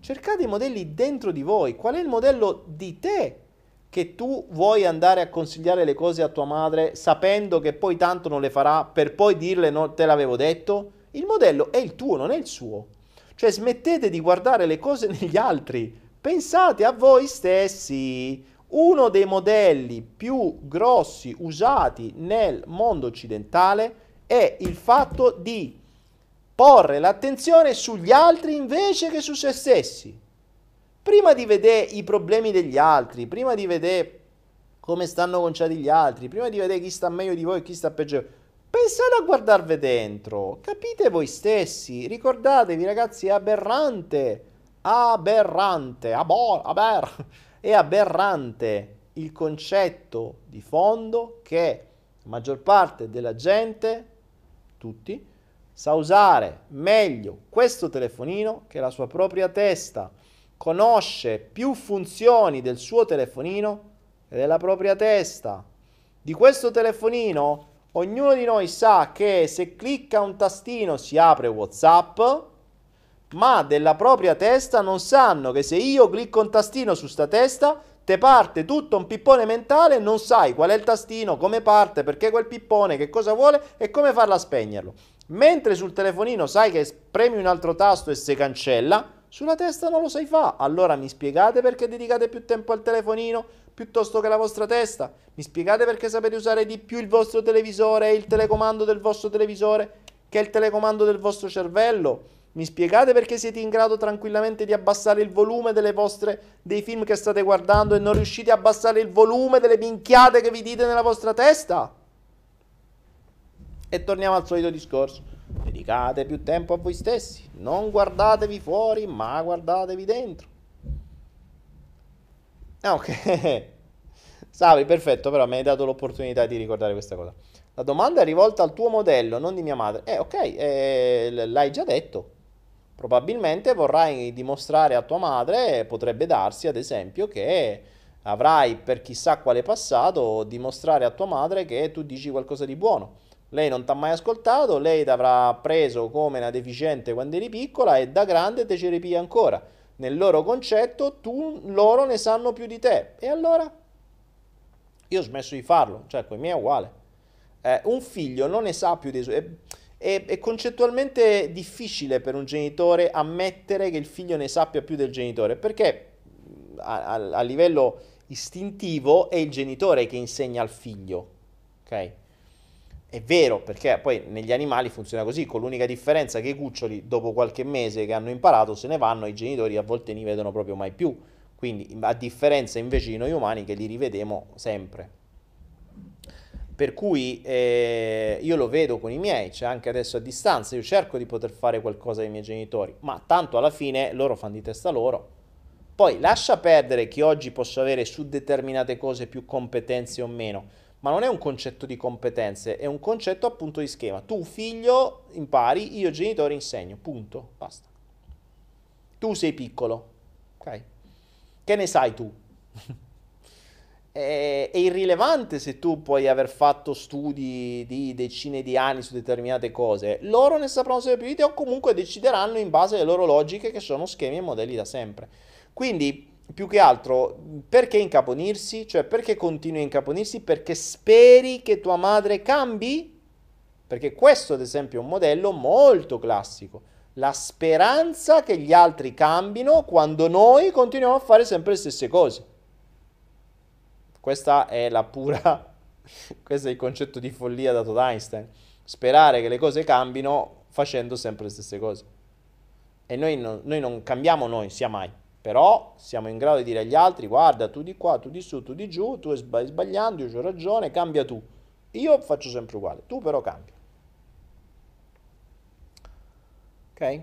Cercate i modelli dentro di voi. Qual è il modello di te che tu vuoi andare a consigliare le cose a tua madre sapendo che poi tanto non le farà per poi dirle no, te l'avevo detto? Il modello è il tuo, non è il suo. Cioè smettete di guardare le cose negli altri. Pensate a voi stessi. Uno dei modelli più grossi usati nel mondo occidentale è il fatto di porre l'attenzione sugli altri invece che su se stessi. Prima di vedere i problemi degli altri, prima di vedere come stanno conciati gli altri, prima di vedere chi sta meglio di voi e chi sta peggio, pensate a guardarvi dentro, capite voi stessi, ricordatevi ragazzi, è aberrante, aberrante, abor, aber, è aberrante il concetto di fondo che la maggior parte della gente, tutti, sa usare meglio questo telefonino che la sua propria testa, conosce più funzioni del suo telefonino e della propria testa. Di questo telefonino ognuno di noi sa che se clicca un tastino si apre WhatsApp, ma della propria testa non sanno che se io clicco un tastino su sta testa te parte tutto un pippone mentale e non sai qual è il tastino, come parte, perché quel pippone, che cosa vuole e come farla spegnerlo. Mentre sul telefonino sai che premi un altro tasto e si cancella, sulla testa non lo sai fare. Allora mi spiegate perché dedicate più tempo al telefonino piuttosto che alla vostra testa? Mi spiegate perché sapete usare di più il vostro televisore e il telecomando del vostro televisore che il telecomando del vostro cervello? Mi spiegate perché siete in grado tranquillamente di abbassare il volume vostre, dei film che state guardando e non riuscite a abbassare il volume delle minchiate che vi dite nella vostra testa? E torniamo al solito discorso. Dedicate più tempo a voi stessi. Non guardatevi fuori, ma guardatevi dentro. Ah, ok. Savi, perfetto, però mi hai dato l'opportunità di ricordare questa cosa. La domanda è rivolta al tuo modello, non di mia madre. Eh, ok, eh, l'hai già detto. Probabilmente vorrai dimostrare a tua madre, potrebbe darsi ad esempio che avrai per chissà quale passato dimostrare a tua madre che tu dici qualcosa di buono. Lei non ti ha mai ascoltato, lei ti avrà preso come una deficiente quando eri piccola e da grande te ci ripia ancora. Nel loro concetto tu, loro ne sanno più di te. E allora? Io ho smesso di farlo, cioè con i miei è uguale. Eh, un figlio non ne sa più dei suoi... È, è, è, concettualmente difficile per un genitore ammettere che il figlio ne sappia più del genitore, perché a, a, a livello istintivo è il genitore che insegna al figlio, ok? È vero, perché poi negli animali funziona così, con l'unica differenza che i cuccioli dopo qualche mese che hanno imparato se ne vanno, i genitori a volte li vedono proprio mai più. Quindi a differenza invece di noi umani che li rivedemo sempre. Per cui eh, io lo vedo con i miei, cioè anche adesso a distanza, io cerco di poter fare qualcosa ai miei genitori, ma tanto alla fine loro fanno di testa loro. Poi lascia perdere che oggi posso avere su determinate cose più competenze o meno, ma non è un concetto di competenze, è un concetto appunto di schema. Tu figlio impari, io genitore insegno, punto, basta. Tu sei piccolo, ok? Che ne sai tu? è, è, irrilevante se tu puoi aver fatto studi di decine di anni su determinate cose. Loro ne sapranno sempre più di te o comunque decideranno in base alle loro logiche che sono schemi e modelli da sempre. Quindi, più che altro, perché incaponirsi? Cioè, perché continui a incaponirsi? Perché speri che tua madre cambi? Perché questo, ad esempio, è un modello molto classico la speranza che gli altri cambino quando noi continuiamo a fare sempre le stesse cose. Questa è la pura questo è il concetto di follia dato da Einstein. Sperare che le cose cambino facendo sempre le stesse cose. E noi non, noi non cambiamo noi, sia mai. Però siamo in grado di dire agli altri, guarda, tu di qua, tu di su, tu di giù, tu stai sbagliando, io ho ragione, cambia tu. Io faccio sempre uguale, tu però cambia. Ok?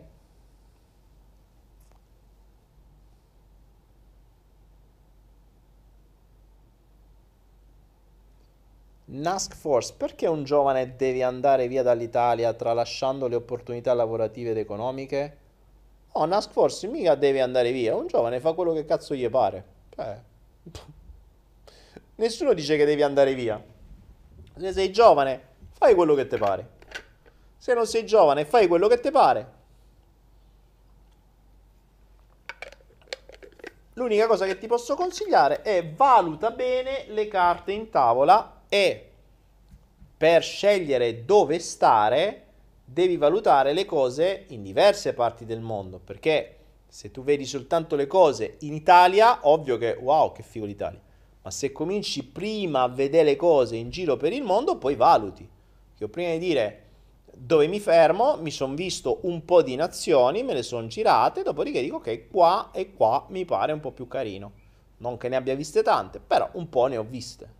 Nask Force, perché un giovane deve andare via dall'Italia tralasciando le opportunità lavorative ed economiche? No, Nask Force mica deve andare via, un giovane fa quello che cazzo gli pare. Eh. Nessuno dice che devi andare via. Se sei giovane, fai quello che ti pare. Se non sei giovane, fai quello che ti pare. L'unica cosa che ti posso consigliare è valuta bene le carte in tavola e per scegliere dove stare devi valutare le cose in diverse parti del mondo, perché se tu vedi soltanto le cose in Italia, ovvio che wow, che figo l'Italia. Ma se cominci prima a vedere le cose in giro per il mondo, poi valuti. Io prima di dire dove mi fermo, mi sono visto un po' di nazioni, me le sono girate, dopodiché dico ok, qua e qua mi pare un po' più carino. Non che ne abbia viste tante, però un po' ne ho viste.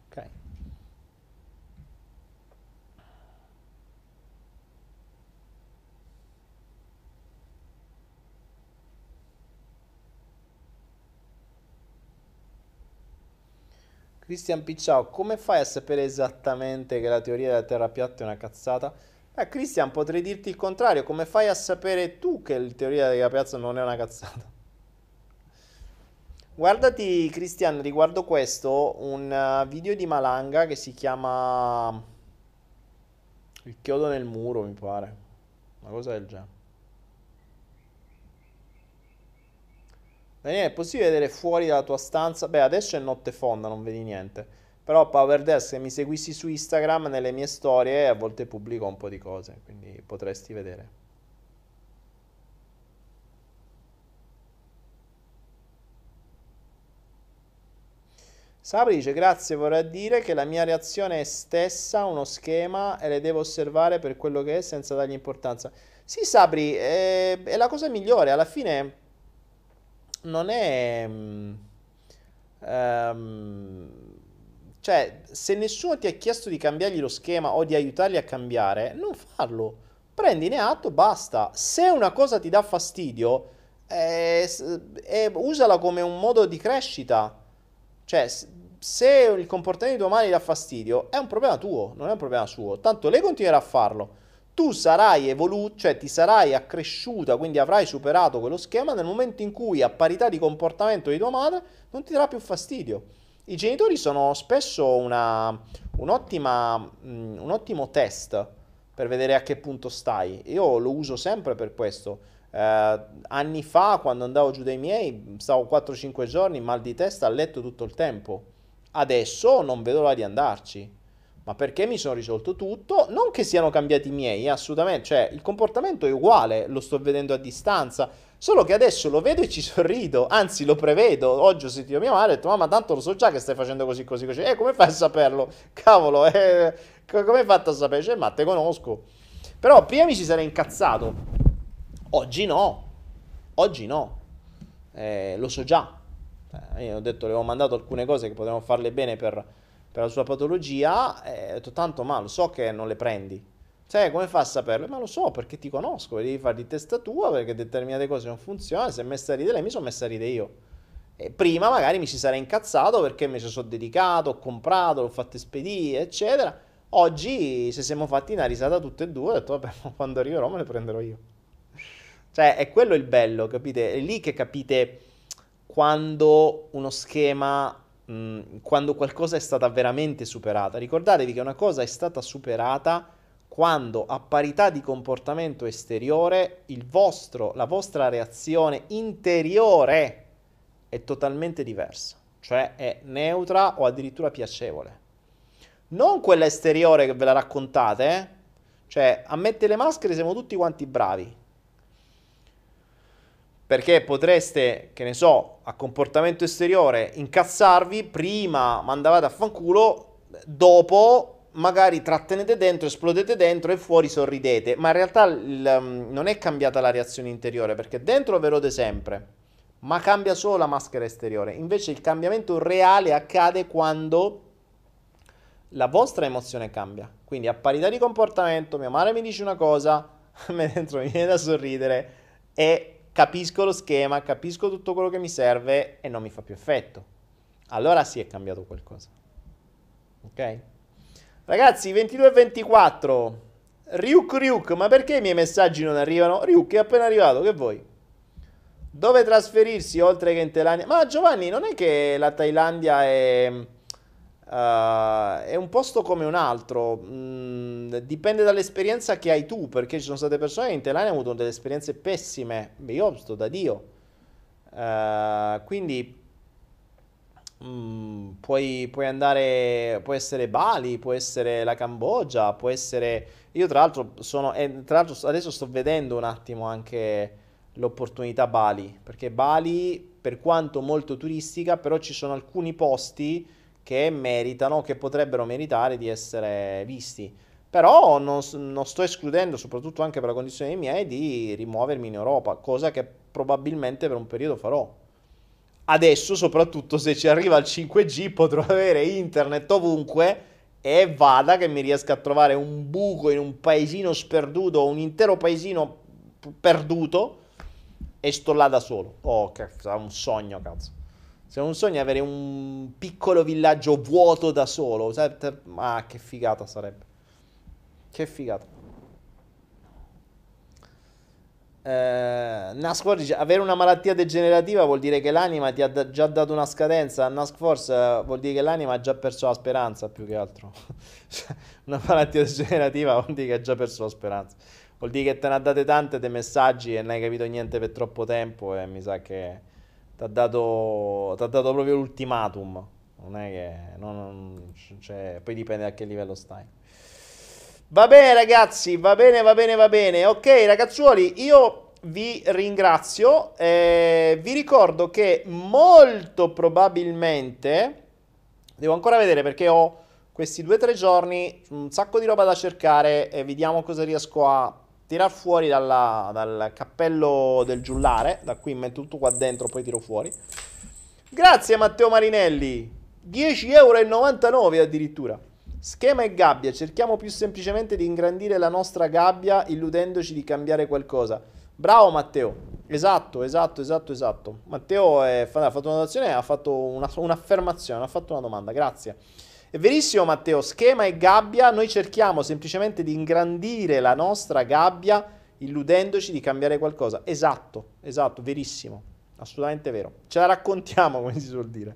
Christian Picciao, come fai a sapere esattamente che la teoria della Terra piatta è una cazzata? Eh, Christian, potrei dirti il contrario, come fai a sapere tu che la teoria della piazza non è una cazzata? Guardati, Christian, riguardo questo, un uh, video di Malanga che si chiama Il chiodo nel muro, mi pare. Una cosa del genere. Daniele, è possibile vedere fuori dalla tua stanza? Beh, adesso è notte fonda, non vedi niente. Però PowerDesk, se mi seguissi su Instagram, nelle mie storie a volte pubblico un po' di cose, quindi potresti vedere. Sabri dice grazie, vorrei dire che la mia reazione è stessa, uno schema e le devo osservare per quello che è senza dargli importanza. Sì, Sabri, è, è la cosa migliore, alla fine non è... Um, cioè, se nessuno ti ha chiesto di cambiargli lo schema o di aiutarli a cambiare, non farlo. Prendine atto, basta. Se una cosa ti dà fastidio, eh, eh, usala come un modo di crescita. Cioè, se il comportamento di tua madre ti dà fastidio, è un problema tuo, non è un problema suo. Tanto lei continuerà a farlo tu sarai evoluto, cioè ti sarai accresciuta, quindi avrai superato quello schema nel momento in cui a parità di comportamento di tua madre non ti darà più fastidio. I genitori sono spesso una, un ottimo test per vedere a che punto stai. Io lo uso sempre per questo. Eh, anni fa, quando andavo giù dai miei, stavo 4-5 giorni mal di testa a letto tutto il tempo. Adesso non vedo l'ora di andarci ma perché mi sono risolto tutto, non che siano cambiati i miei, assolutamente, cioè il comportamento è uguale, lo sto vedendo a distanza, solo che adesso lo vedo e ci sorrido, anzi lo prevedo, oggi ho sentito mia madre e ho detto mamma tanto lo so già che stai facendo così così così, eh come fai a saperlo? Cavolo, eh, come hai fatto a sapere? Cioè, ma te conosco. Però prima mi ci sarei incazzato, oggi no, oggi no, eh, lo so già, eh, io ho detto, le ho mandato alcune cose che potevano farle bene per per la sua patologia, eh, ho detto tanto ma lo so che non le prendi. Sai come fa a saperlo? Ma lo so perché ti conosco, devi fare di testa tua perché determinate cose non funzionano, se è messa a ridere lei mi sono messa a ridere io. E prima magari mi ci sarei incazzato perché mi ci sono dedicato, ho comprato, l'ho fatto spedire, eccetera. Oggi se siamo fatti una risata tutte e due, ho detto vabbè, quando arriverò me le prenderò io. Cioè, è quello il bello, capite? È lì che capite quando uno schema Quando qualcosa è stata veramente superata. Ricordatevi che una cosa è stata superata quando a parità di comportamento esteriore vostro, la vostra reazione interiore è totalmente diversa, cioè è neutra o addirittura piacevole. Non quella esteriore che ve la raccontate, eh? cioè a mettere le maschere siamo tutti quanti bravi, perché potreste, che ne so, a comportamento esteriore incazzarvi, prima mandavate a fanculo, dopo magari trattenete dentro, esplodete dentro e fuori sorridete, ma in realtà il, um, non è cambiata la reazione interiore, perché dentro ve rode sempre, ma cambia solo la maschera esteriore. Invece il cambiamento reale accade quando la vostra emozione cambia. Quindi a parità di comportamento, mia madre mi dice una cosa, a me dentro mi viene da sorridere e capisco lo schema, capisco tutto quello che mi serve e non mi fa più effetto. Allora sì è cambiato qualcosa. Ok? Ragazzi, 22 e 24. Ryuk Ryuk, ma perché i miei messaggi non arrivano? Ryuk è appena arrivato, che vuoi? Dove trasferirsi oltre che in Thailandia? Ma Giovanni, non è che la Thailandia è... Uh, è un posto come un altro, mm, dipende dall'esperienza che hai tu, perché ci sono state persone che in Thailandia hanno avuto delle esperienze pessime, io sto da Dio, uh, quindi mm, puoi, puoi, andare, può essere Bali, può essere la Cambogia, può essere... Io tra l'altro sono, e tra l'altro adesso sto vedendo un attimo anche l'opportunità Bali, perché Bali, per quanto molto turistica, però ci sono alcuni posti che meritano, che potrebbero meritare di essere visti. Però non, non, sto escludendo, soprattutto anche per la condizione miei, di rimuovermi in Europa, cosa che probabilmente per un periodo farò. Adesso, soprattutto se ci arriva il 5G, potrò avere internet ovunque e vada che mi riesca a trovare un buco in un paesino sperduto, un intero paesino perduto e sto là da solo. Oh, che sarà un sogno, cazzo. Se non sogni avere un piccolo villaggio vuoto da solo, ma che figata sarebbe. Che figata. Eh, Nask dice avere una malattia degenerativa vuol dire che l'anima ti ha da- già dato una scadenza. Nask Force uh, vuol dire che l'anima ha già perso la speranza più che altro. una malattia degenerativa vuol dire che ha già perso la speranza. Vuol dire che te ne ha date tante dei messaggi e non hai capito niente per troppo tempo e mi sa che ti ha dato, proprio l'ultimatum. Non è che. Non, non, cioè, poi dipende da che livello stai. Va bene, ragazzi. Va bene, va bene, va bene. Ok, ragazzuoli, io vi ringrazio. Eh, vi ricordo che molto probabilmente. Devo ancora vedere perché ho questi due o tre giorni un sacco di roba da cercare e vediamo cosa riesco a tirar fuori dalla, dal cappello del giullare, da qui metto tutto qua dentro, poi tiro fuori. Grazie Matteo Marinelli, 10,99 euro addirittura. Schema e gabbia, cerchiamo più semplicemente di ingrandire la nostra gabbia illudendoci di cambiare qualcosa. Bravo Matteo, esatto, esatto, esatto, esatto. Matteo è, ha fatto una donazione, ha fatto una, un'affermazione, ha fatto una domanda, grazie. È verissimo Matteo, schema e gabbia, noi cerchiamo semplicemente di ingrandire la nostra gabbia illudendoci di cambiare qualcosa. Esatto, esatto, verissimo, assolutamente vero. Ce la raccontiamo come si suol dire.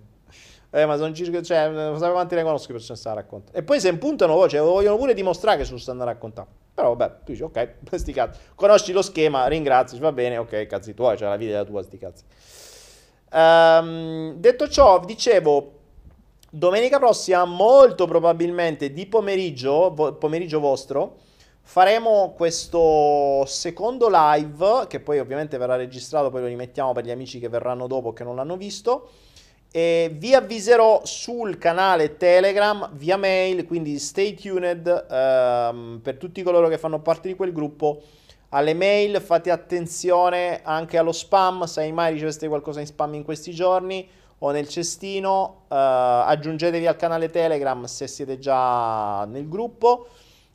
Eh, ma sono circa, cioè, non sapevo quanti ne conosco per se la racconta. E poi se impuntano voce, vogliono pure dimostrare che sono stanno a raccontare. Però vabbè, tu dici, ok, sti cazzi. Conosci lo schema, ringrazi, va bene, ok, cazzi tuoi, cioè la vita è la tua, sti cazzi. Um, detto ciò, dicevo, Domenica prossima, molto probabilmente di pomeriggio, pomeriggio vostro, faremo questo secondo live, che poi ovviamente verrà registrato, poi lo rimettiamo per gli amici che verranno dopo che non l'hanno visto. E vi avviserò sul canale Telegram via mail, quindi stay tuned ehm, per tutti coloro che fanno parte di quel gruppo. Alle mail fate attenzione anche allo spam, se mai riceveste qualcosa in spam in questi giorni o nel cestino, uh, aggiungetevi al canale Telegram se siete già nel gruppo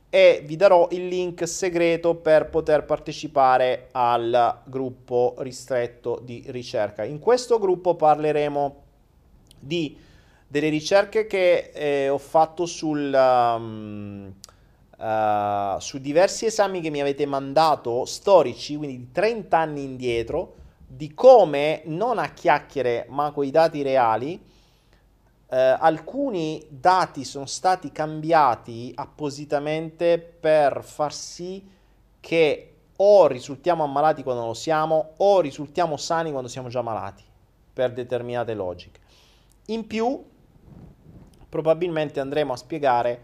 e vi darò il link segreto per poter partecipare al gruppo ristretto di ricerca. In questo gruppo parleremo di delle ricerche che eh, ho fatto sul, um, uh, su diversi esami che mi avete mandato storici, quindi di 30 anni indietro di come, non a chiacchiere, ma con i dati reali, eh, alcuni dati sono stati cambiati appositamente per far sì che o risultiamo ammalati quando lo siamo o risultiamo sani quando siamo già malati, per determinate logiche. In più, probabilmente andremo a spiegare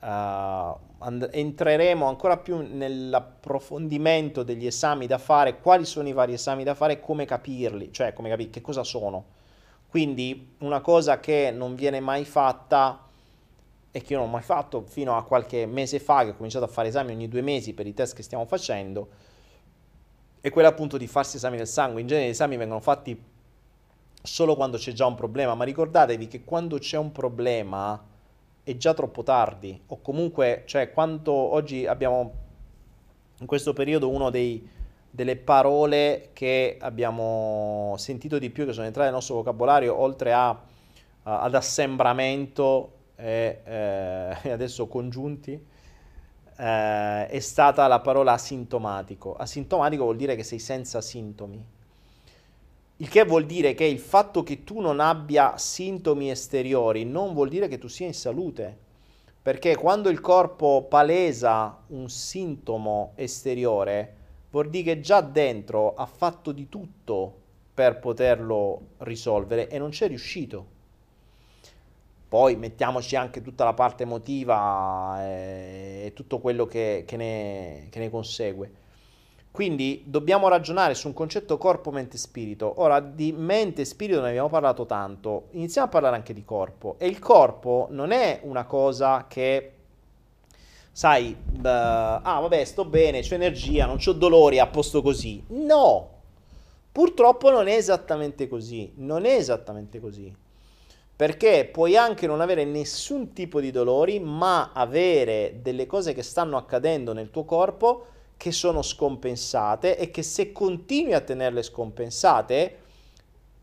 uh, and- entreremo ancora più nell'approfondimento degli esami da fare, quali sono i vari esami da fare e come capirli, cioè come capire che cosa sono. Quindi una cosa che non viene mai fatta e che io non ho mai fatto fino a qualche mese fa, che ho cominciato a fare esami ogni due mesi per i test che stiamo facendo, è quella appunto di farsi esami del sangue. In genere gli esami vengono fatti solo quando c'è già un problema, ma ricordatevi che quando c'è un problema è già troppo tardi o comunque, cioè, quanto oggi abbiamo in questo periodo uno dei, delle parole che abbiamo sentito di più che sono entrate nel nostro vocabolario oltre a, uh, ad assembramento e, eh, adesso congiunti eh, è stata la parola asintomatico. Asintomatico vuol dire che sei senza sintomi. Il che vuol dire che il fatto che tu non abbia sintomi esteriori non vuol dire che tu sia in salute. Perché quando il corpo palesa un sintomo esteriore, vuol dire che già dentro ha fatto di tutto per poterlo risolvere e non c'è riuscito. Poi mettiamoci anche tutta la parte emotiva e, tutto quello che, che, ne, che ne consegue. Quindi dobbiamo ragionare su un concetto corpo, mente, spirito. Ora, di mente e spirito ne abbiamo parlato tanto, iniziamo a parlare anche di corpo. E il corpo non è una cosa che, sai, uh, ah vabbè, sto bene, c'ho energia, non ho dolori, a posto così. No, purtroppo non è esattamente così. Non è esattamente così. Perché puoi anche non avere nessun tipo di dolori, ma avere delle cose che stanno accadendo nel tuo corpo che sono scompensate e che se continui a tenerle scompensate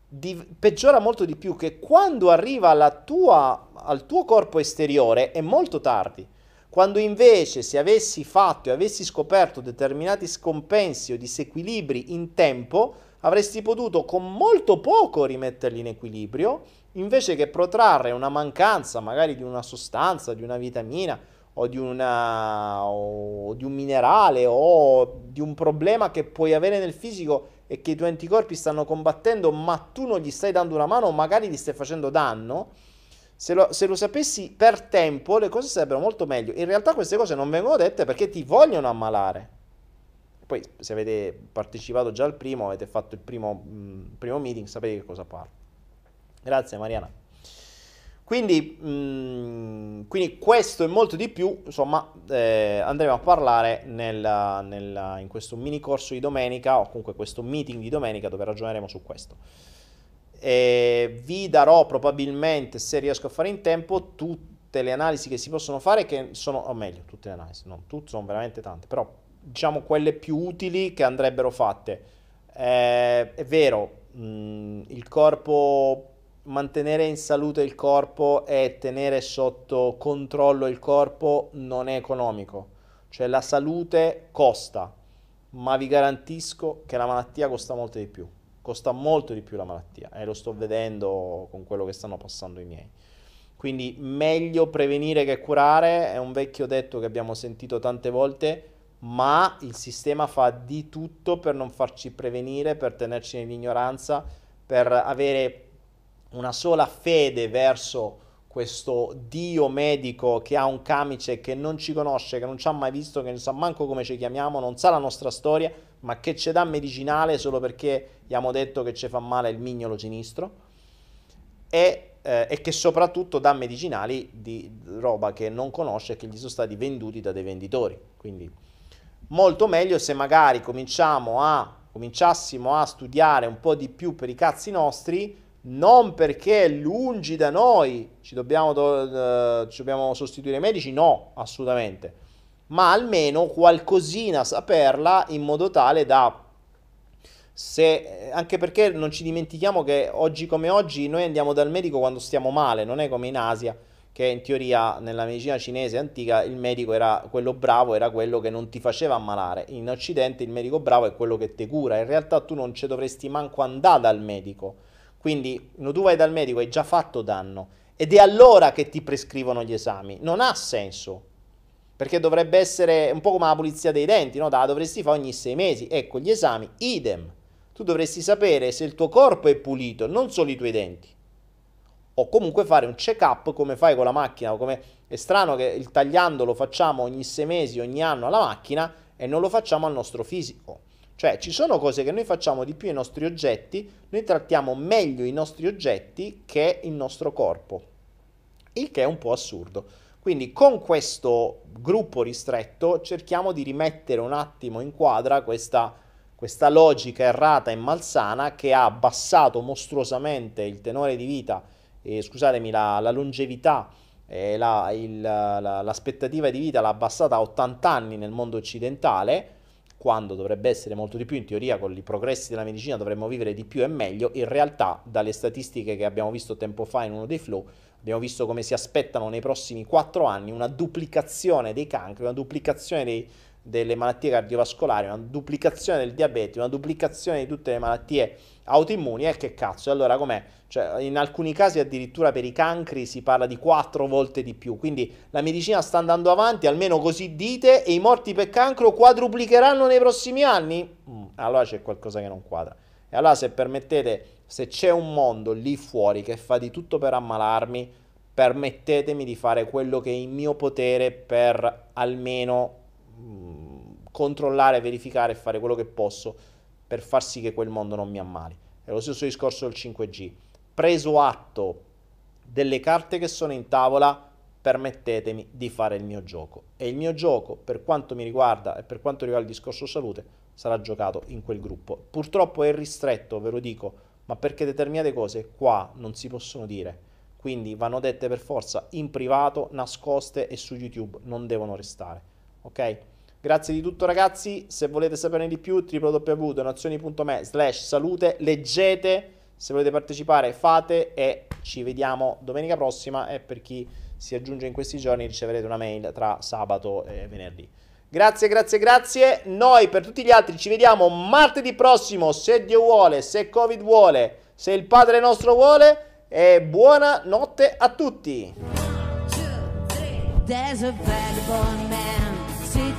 di, peggiora molto di più che quando arriva tua, al tuo corpo esteriore è molto tardi. Quando invece se avessi fatto e avessi scoperto determinati scompensi o disequilibri in tempo, avresti potuto con molto poco rimetterli in equilibrio, invece che protrarre una mancanza magari di una sostanza, di una vitamina o di, una, o di un minerale o di un problema che puoi avere nel fisico e che i tuoi anticorpi stanno combattendo, ma tu non gli stai dando una mano o magari gli stai facendo danno, se lo, se lo, sapessi per tempo le cose sarebbero molto meglio. In realtà queste cose non vengono dette perché ti vogliono ammalare. Poi se avete partecipato già al primo, avete fatto il primo, mh, primo meeting, sapete che cosa parlo. Grazie Mariana. Quindi, mh, mm, quindi, questo e molto di più, insomma, eh, andremo a parlare nel, nel, in questo mini corso di domenica o comunque questo meeting di domenica dove ragioneremo su questo. E vi darò probabilmente, se riesco a fare in tempo, tutte le analisi che si possono fare, che sono, o meglio, tutte le analisi, non tutte, sono veramente tante, però diciamo quelle più utili che andrebbero fatte. Eh, è vero, mh, mm, il corpo mantenere in salute il corpo e tenere sotto controllo il corpo non è economico. Cioè la salute costa, ma vi garantisco che la malattia costa molto di più. Costa molto di più la malattia e lo sto vedendo con quello che stanno passando i miei. Quindi meglio prevenire che curare, è un vecchio detto che abbiamo sentito tante volte, ma il sistema fa di tutto per non farci prevenire, per tenerci nell'ignoranza, per avere una sola fede verso questo dio medico che ha un camice che non ci conosce, che non ci ha mai visto, che non sa manco come ci chiamiamo, non sa la nostra storia, ma che ci dà medicinale solo perché gli abbiamo detto che ci fa male il mignolo sinistro e, eh, e che soprattutto dà medicinali di roba che non conosce e che gli sono stati venduti da dei venditori. Quindi molto meglio se magari cominciamo a, cominciassimo a studiare un po' di più per i cazzi nostri, non perché lungi da noi ci dobbiamo, uh, ci dobbiamo sostituire i medici, no, assolutamente, ma almeno qualcosina saperla in modo tale da se, anche perché non ci dimentichiamo che oggi come oggi noi andiamo dal medico quando stiamo male, non è come in Asia che in teoria nella medicina cinese antica il medico era quello bravo, era quello che non ti faceva ammalare. In Occidente il medico bravo è quello che ti cura. In realtà tu non ci dovresti manco andare dal medico quindi no, tu vai dal medico, hai già fatto danno ed è allora che ti prescrivono gli esami. Non ha senso. Perché dovrebbe essere un po' come la pulizia dei denti, no? Da, dovresti fare ogni sei mesi. Ecco, gli esami, idem. Tu dovresti sapere se il tuo corpo è pulito, non solo i tuoi denti. O comunque fare un check-up come fai con la macchina. Come... È strano che il tagliando lo facciamo ogni sei mesi, ogni anno alla macchina e non lo facciamo al nostro fisico. Cioè ci sono cose che noi facciamo di più ai nostri oggetti, noi trattiamo meglio i nostri oggetti che il nostro corpo, il che è un po' assurdo. Quindi con questo gruppo ristretto cerchiamo di rimettere un attimo in quadra questa, questa logica errata e malsana che ha abbassato mostruosamente il tenore di vita, eh, scusatemi, la, la longevità eh, la, il, la, l'aspettativa di vita l'ha abbassata a 80 anni nel mondo occidentale quando dovrebbe essere molto di più, in teoria con i progressi della medicina dovremmo vivere di più e meglio, in realtà dalle statistiche che abbiamo visto tempo fa in uno dei flow, abbiamo visto come si aspettano nei prossimi 4 anni una duplicazione dei cancri, una duplicazione dei, delle malattie cardiovascolari, una duplicazione del diabete, una duplicazione di tutte le malattie autoimmuni, e eh, che cazzo, allora com'è? Cioè, in alcuni casi addirittura per i cancri si parla di quattro volte di più, quindi la medicina sta andando avanti, almeno così dite, e i morti per cancro quadruplicheranno nei prossimi anni? Mm, allora c'è qualcosa che non quadra. E allora se permettete, se c'è un mondo lì fuori che fa di tutto per ammalarmi, permettetemi di fare quello che è in mio potere per almeno controllare, verificare e fare quello che posso per far sì che quel mondo non mi ammali. È lo stesso discorso del 5G. Preso atto delle carte che sono in tavola, permettetemi di fare il mio gioco. E il mio gioco, per quanto mi riguarda e per quanto riguarda il discorso salute, sarà giocato in quel gruppo. Purtroppo è ristretto, ve lo dico, ma perché determinate cose qua non si possono dire quindi vanno dette per forza in privato, nascoste e su YouTube non devono restare. Ok? Grazie di tutto ragazzi, se volete saperne di più www.donazioni.me slash salute, leggete, se volete partecipare fate. E ci vediamo domenica prossima. E per chi si aggiunge in questi giorni riceverete una mail tra sabato e venerdì. Grazie, grazie, grazie. Noi per tutti gli altri ci vediamo martedì prossimo, se Dio vuole, se Covid vuole, se il Padre nostro vuole. E buonanotte a tutti.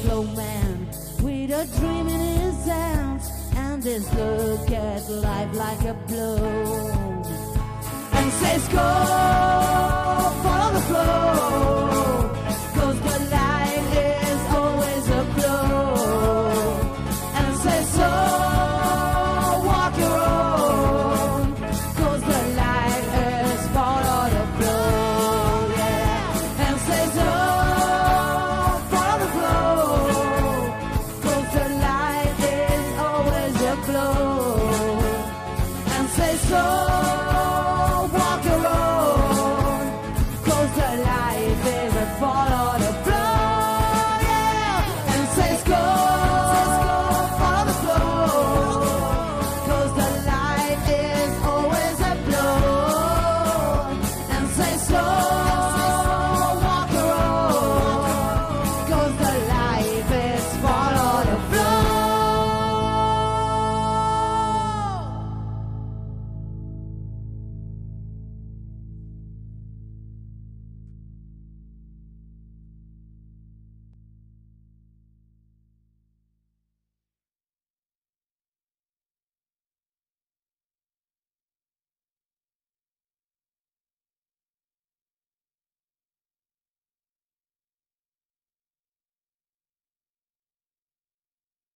flow man with a dream in his hands and this look at life like a blow. And says go follow the flow